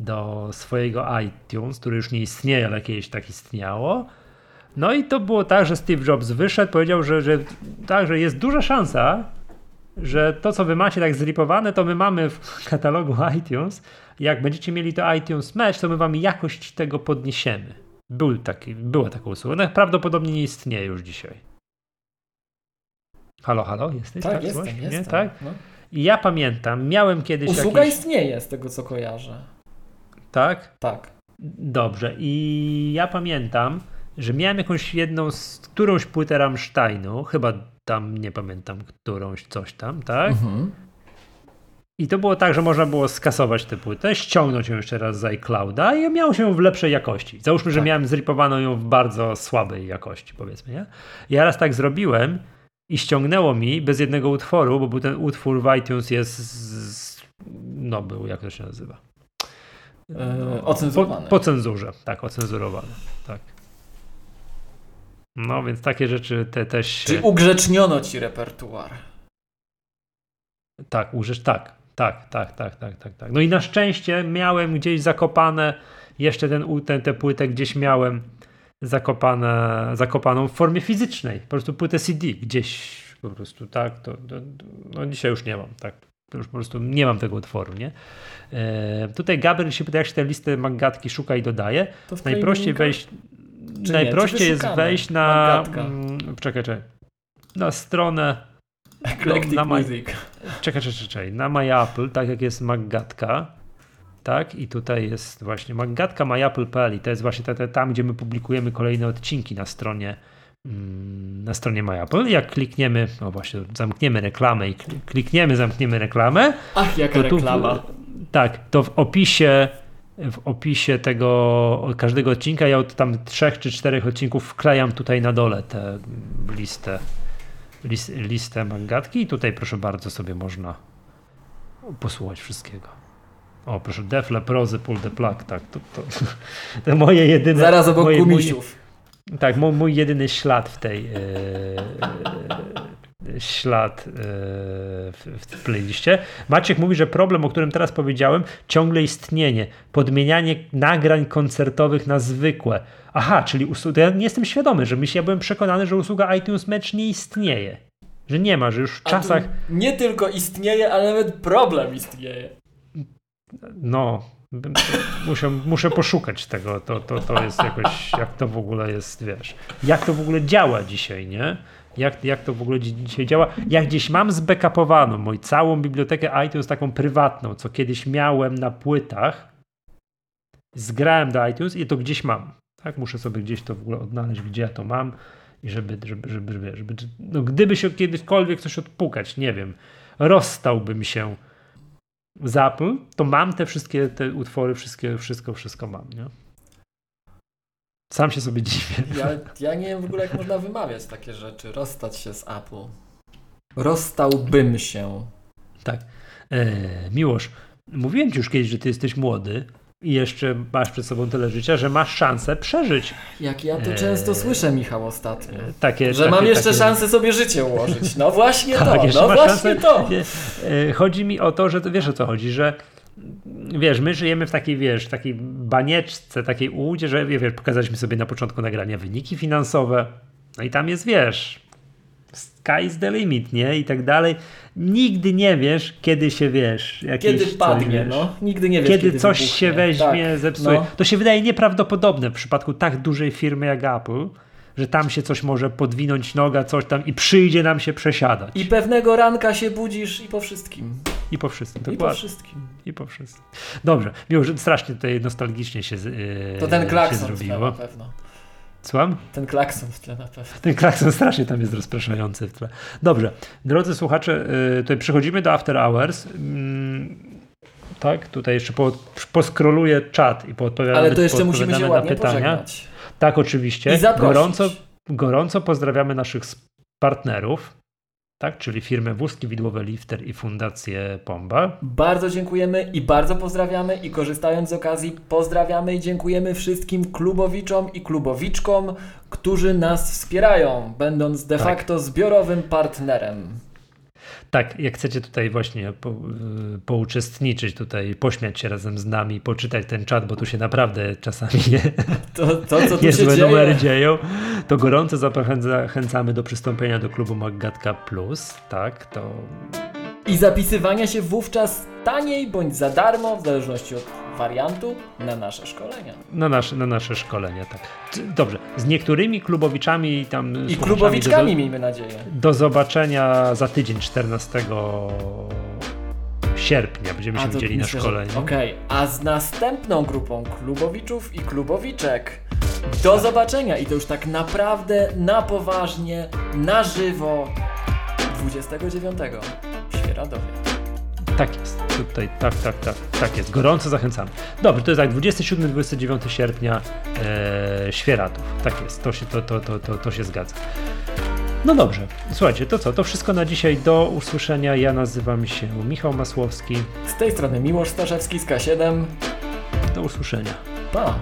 do swojego iTunes, który już nie istnieje, ale kiedyś tak istniało. No i to było tak, że Steve Jobs wyszedł, powiedział, że, że, tak, że jest duża szansa, że to, co wy macie tak zripowane, to my mamy w katalogu iTunes. Jak będziecie mieli to iTunes Match, to my wam jakość tego podniesiemy. Był taki, była taka usługa. No, prawdopodobnie nie istnieje już dzisiaj. Halo, halo, jesteś? Tak, jestem, Słuchasz? jestem. Nie, tak? No. I ja pamiętam, miałem kiedyś Usługa jakiś... istnieje z tego co kojarzę. Tak? Tak. Dobrze. I ja pamiętam, że miałem jakąś jedną, z, którąś płytę Rammsteinu, chyba tam, nie pamiętam, którąś, coś tam, tak? Mhm. I to było tak, że można było skasować tę płytę, ściągnąć ją jeszcze raz z iClouda i miało się w lepszej jakości. Załóżmy, że Tak. miałem zripowaną ją w bardzo słabej jakości, powiedzmy, nie? Ja raz tak zrobiłem i ściągnęło mi bez jednego utworu, bo był ten utwór w iTunes jest, z, no był, jak to się nazywa? E, ocenzurowany. Po, po cenzurze, tak, ocenzurowany, tak. No, więc takie rzeczy te też się... Czy ugrzeczniono ci repertuar? Tak, użyć, tak, tak, tak, tak, tak, tak, tak. No i na szczęście miałem gdzieś zakopane, jeszcze ten, ten, tę płytę gdzieś miałem zakopane, zakopaną w formie fizycznej, po prostu płytę CD gdzieś po prostu, tak, to, to, no dzisiaj już nie mam, tak, już po prostu nie mam tego utworu, nie? E, tutaj Gabriel się pyta, jak się tę listę Maggatki szuka i dodaje. To Najprościej wejść? Najprościej jest wejść na, mm, czekaj, czekaj, na stronę Eclectic na maj- Music. Czekaj, czekaj, czekaj. Na My Apple, tak jak jest Maggatka, tak? I tutaj jest właśnie Maggatka myapple.pl i to jest właśnie te, te, tam, gdzie my publikujemy kolejne odcinki na stronie mm, na stronie MyApple. Jak klikniemy, no właśnie, zamkniemy reklamę i kli- klikniemy, zamkniemy reklamę, Ach, jaka to tu, reklama. tak, to w opisie w opisie tego każdego odcinka, ja od tam trzech czy czterech odcinków wklejam tutaj na dole tę listę lis, listę Maggatki i tutaj proszę bardzo sobie można posłuchać wszystkiego. O, proszę, Defle, Prozy, Pull the Plug, tak, to, to, to moje jedyne... Zaraz obok moje, kumisiów. Mój, tak, mój, mój jedyny ślad w tej... E, ślad e, w, playliście. Maciek mówi, że problem, o którym teraz powiedziałem, ciągle istnieje. Podmienianie nagrań koncertowych na zwykłe. Aha, czyli usługa. Ja nie jestem świadomy, że myśl, ja byłem przekonany, że usługa iTunes Match nie istnieje. Że nie ma, że już w A czasach. Nie tylko istnieje, ale nawet problem istnieje. No, muszę, muszę poszukać tego. To, to, to jest jakoś, jak to w ogóle jest, wiesz, jak to w ogóle działa dzisiaj, nie? Jak, jak to w ogóle dzi- dzisiaj działa? Ja gdzieś mam zbackupowaną moją całą bibliotekę iTunes, taką prywatną, co kiedyś miałem na płytach. Zgrałem do iTunes i to gdzieś mam. Tak, muszę sobie gdzieś to w ogóle odnaleźć, gdzie ja to mam i żeby, żeby, żeby, żeby, żeby no gdyby się kiedykolwiek coś odpukać, nie wiem, rozstałbym się z Apple, to mam te wszystkie te utwory, wszystkie, wszystko, wszystko mam, nie? Sam się sobie dziwię. Ja, ja nie wiem w ogóle, jak można wymawiać takie rzeczy. Rozstać się z Apple. Rozstałbym się. Tak. E, Miłosz, mówiłem ci już kiedyś, że ty jesteś młody i jeszcze masz przed sobą tyle życia, że masz szansę przeżyć. Jak ja to Eee, często słyszę, Michał, ostatnio. Takie, Że takie, mam jeszcze takie... szansę sobie życie ułożyć. No właśnie to, Tak, jeszcze no właśnie szansę. to. E, Chodzi mi o to, że to, wiesz o co chodzi, że wiesz, my żyjemy w takiej, wiesz, takiej banieczce, takiej ułudzie, że wiesz, pokazaliśmy sobie na początku nagrania wyniki finansowe, no i tam jest, wiesz, sky is the limit, nie? I tak dalej. Nigdy nie wiesz, kiedy się, wiesz, Kiedy padnie, no. Nigdy nie wiesz, kiedy, kiedy coś wybuchnie. się weźmie, Tak, zepsuje. no. To się wydaje nieprawdopodobne w przypadku tak dużej firmy jak Apple, że tam się coś może podwinąć noga, coś tam i przyjdzie nam się przesiadać. I pewnego ranka się budzisz i po wszystkim. I po wszystkim. I po Dokładnie. wszystkim. I po wszystkim. Dobrze. Miło, że strasznie tutaj nostalgicznie się, yy, To ten się klakson w tle na zrobiło. pewno. Słucham? Ten klakson w tle na pewno. Ten klakson strasznie tam jest rozpraszający w tle. Dobrze. Drodzy słuchacze, yy, tutaj przechodzimy do After Hours. Mm, tak, tutaj jeszcze po, poskroluję czat i poodpowiadamy Ale to jeszcze musimy się na pytania. pożegnać. Tak, oczywiście. I zaprosić. Gorąco, gorąco pozdrawiamy naszych partnerów, tak, czyli firmę Wózki Widłowe Lifter i Fundację Pomba. Bardzo dziękujemy i bardzo pozdrawiamy i korzystając z okazji pozdrawiamy i dziękujemy wszystkim klubowiczom i klubowiczkom, którzy nas wspierają, będąc de Tak. facto zbiorowym partnerem. Tak, jak chcecie tutaj właśnie po, y, pouczestniczyć, tutaj pośmiać się razem z nami, poczytać ten czat, bo tu się naprawdę czasami nie, To, to co tu niezłe numery dzieją, to gorąco zachęca- zachęcamy do przystąpienia do klubu Maggatka Plus, tak, to i zapisywania się wówczas taniej bądź za darmo, w zależności od wariantu, na nasze szkolenia. na nasze, na nasze szkolenia, tak. Dobrze, z niektórymi klubowiczami tam I klubowiczkami, do, miejmy nadzieję. do zobaczenia za tydzień, 14 sierpnia będziemy się widzieli na szkoleniu. Okej, a z następną grupą klubowiczów i klubowiczek do zobaczenia i to już tak naprawdę na poważnie, na żywo 29 w Świeradowie. Tak jest, tutaj, tak, tak, tak, tak jest. Gorąco zachęcamy. Dobrze, to jest tak, 27-29 sierpnia e, Świeratów. Tak jest, to się, to, to, to, to, to się zgadza. No dobrze, słuchajcie, to co, to wszystko na dzisiaj, do usłyszenia. Ja nazywam się Michał Masłowski. Z tej strony Miłosz Staszewski z K7. Do usłyszenia. Pa!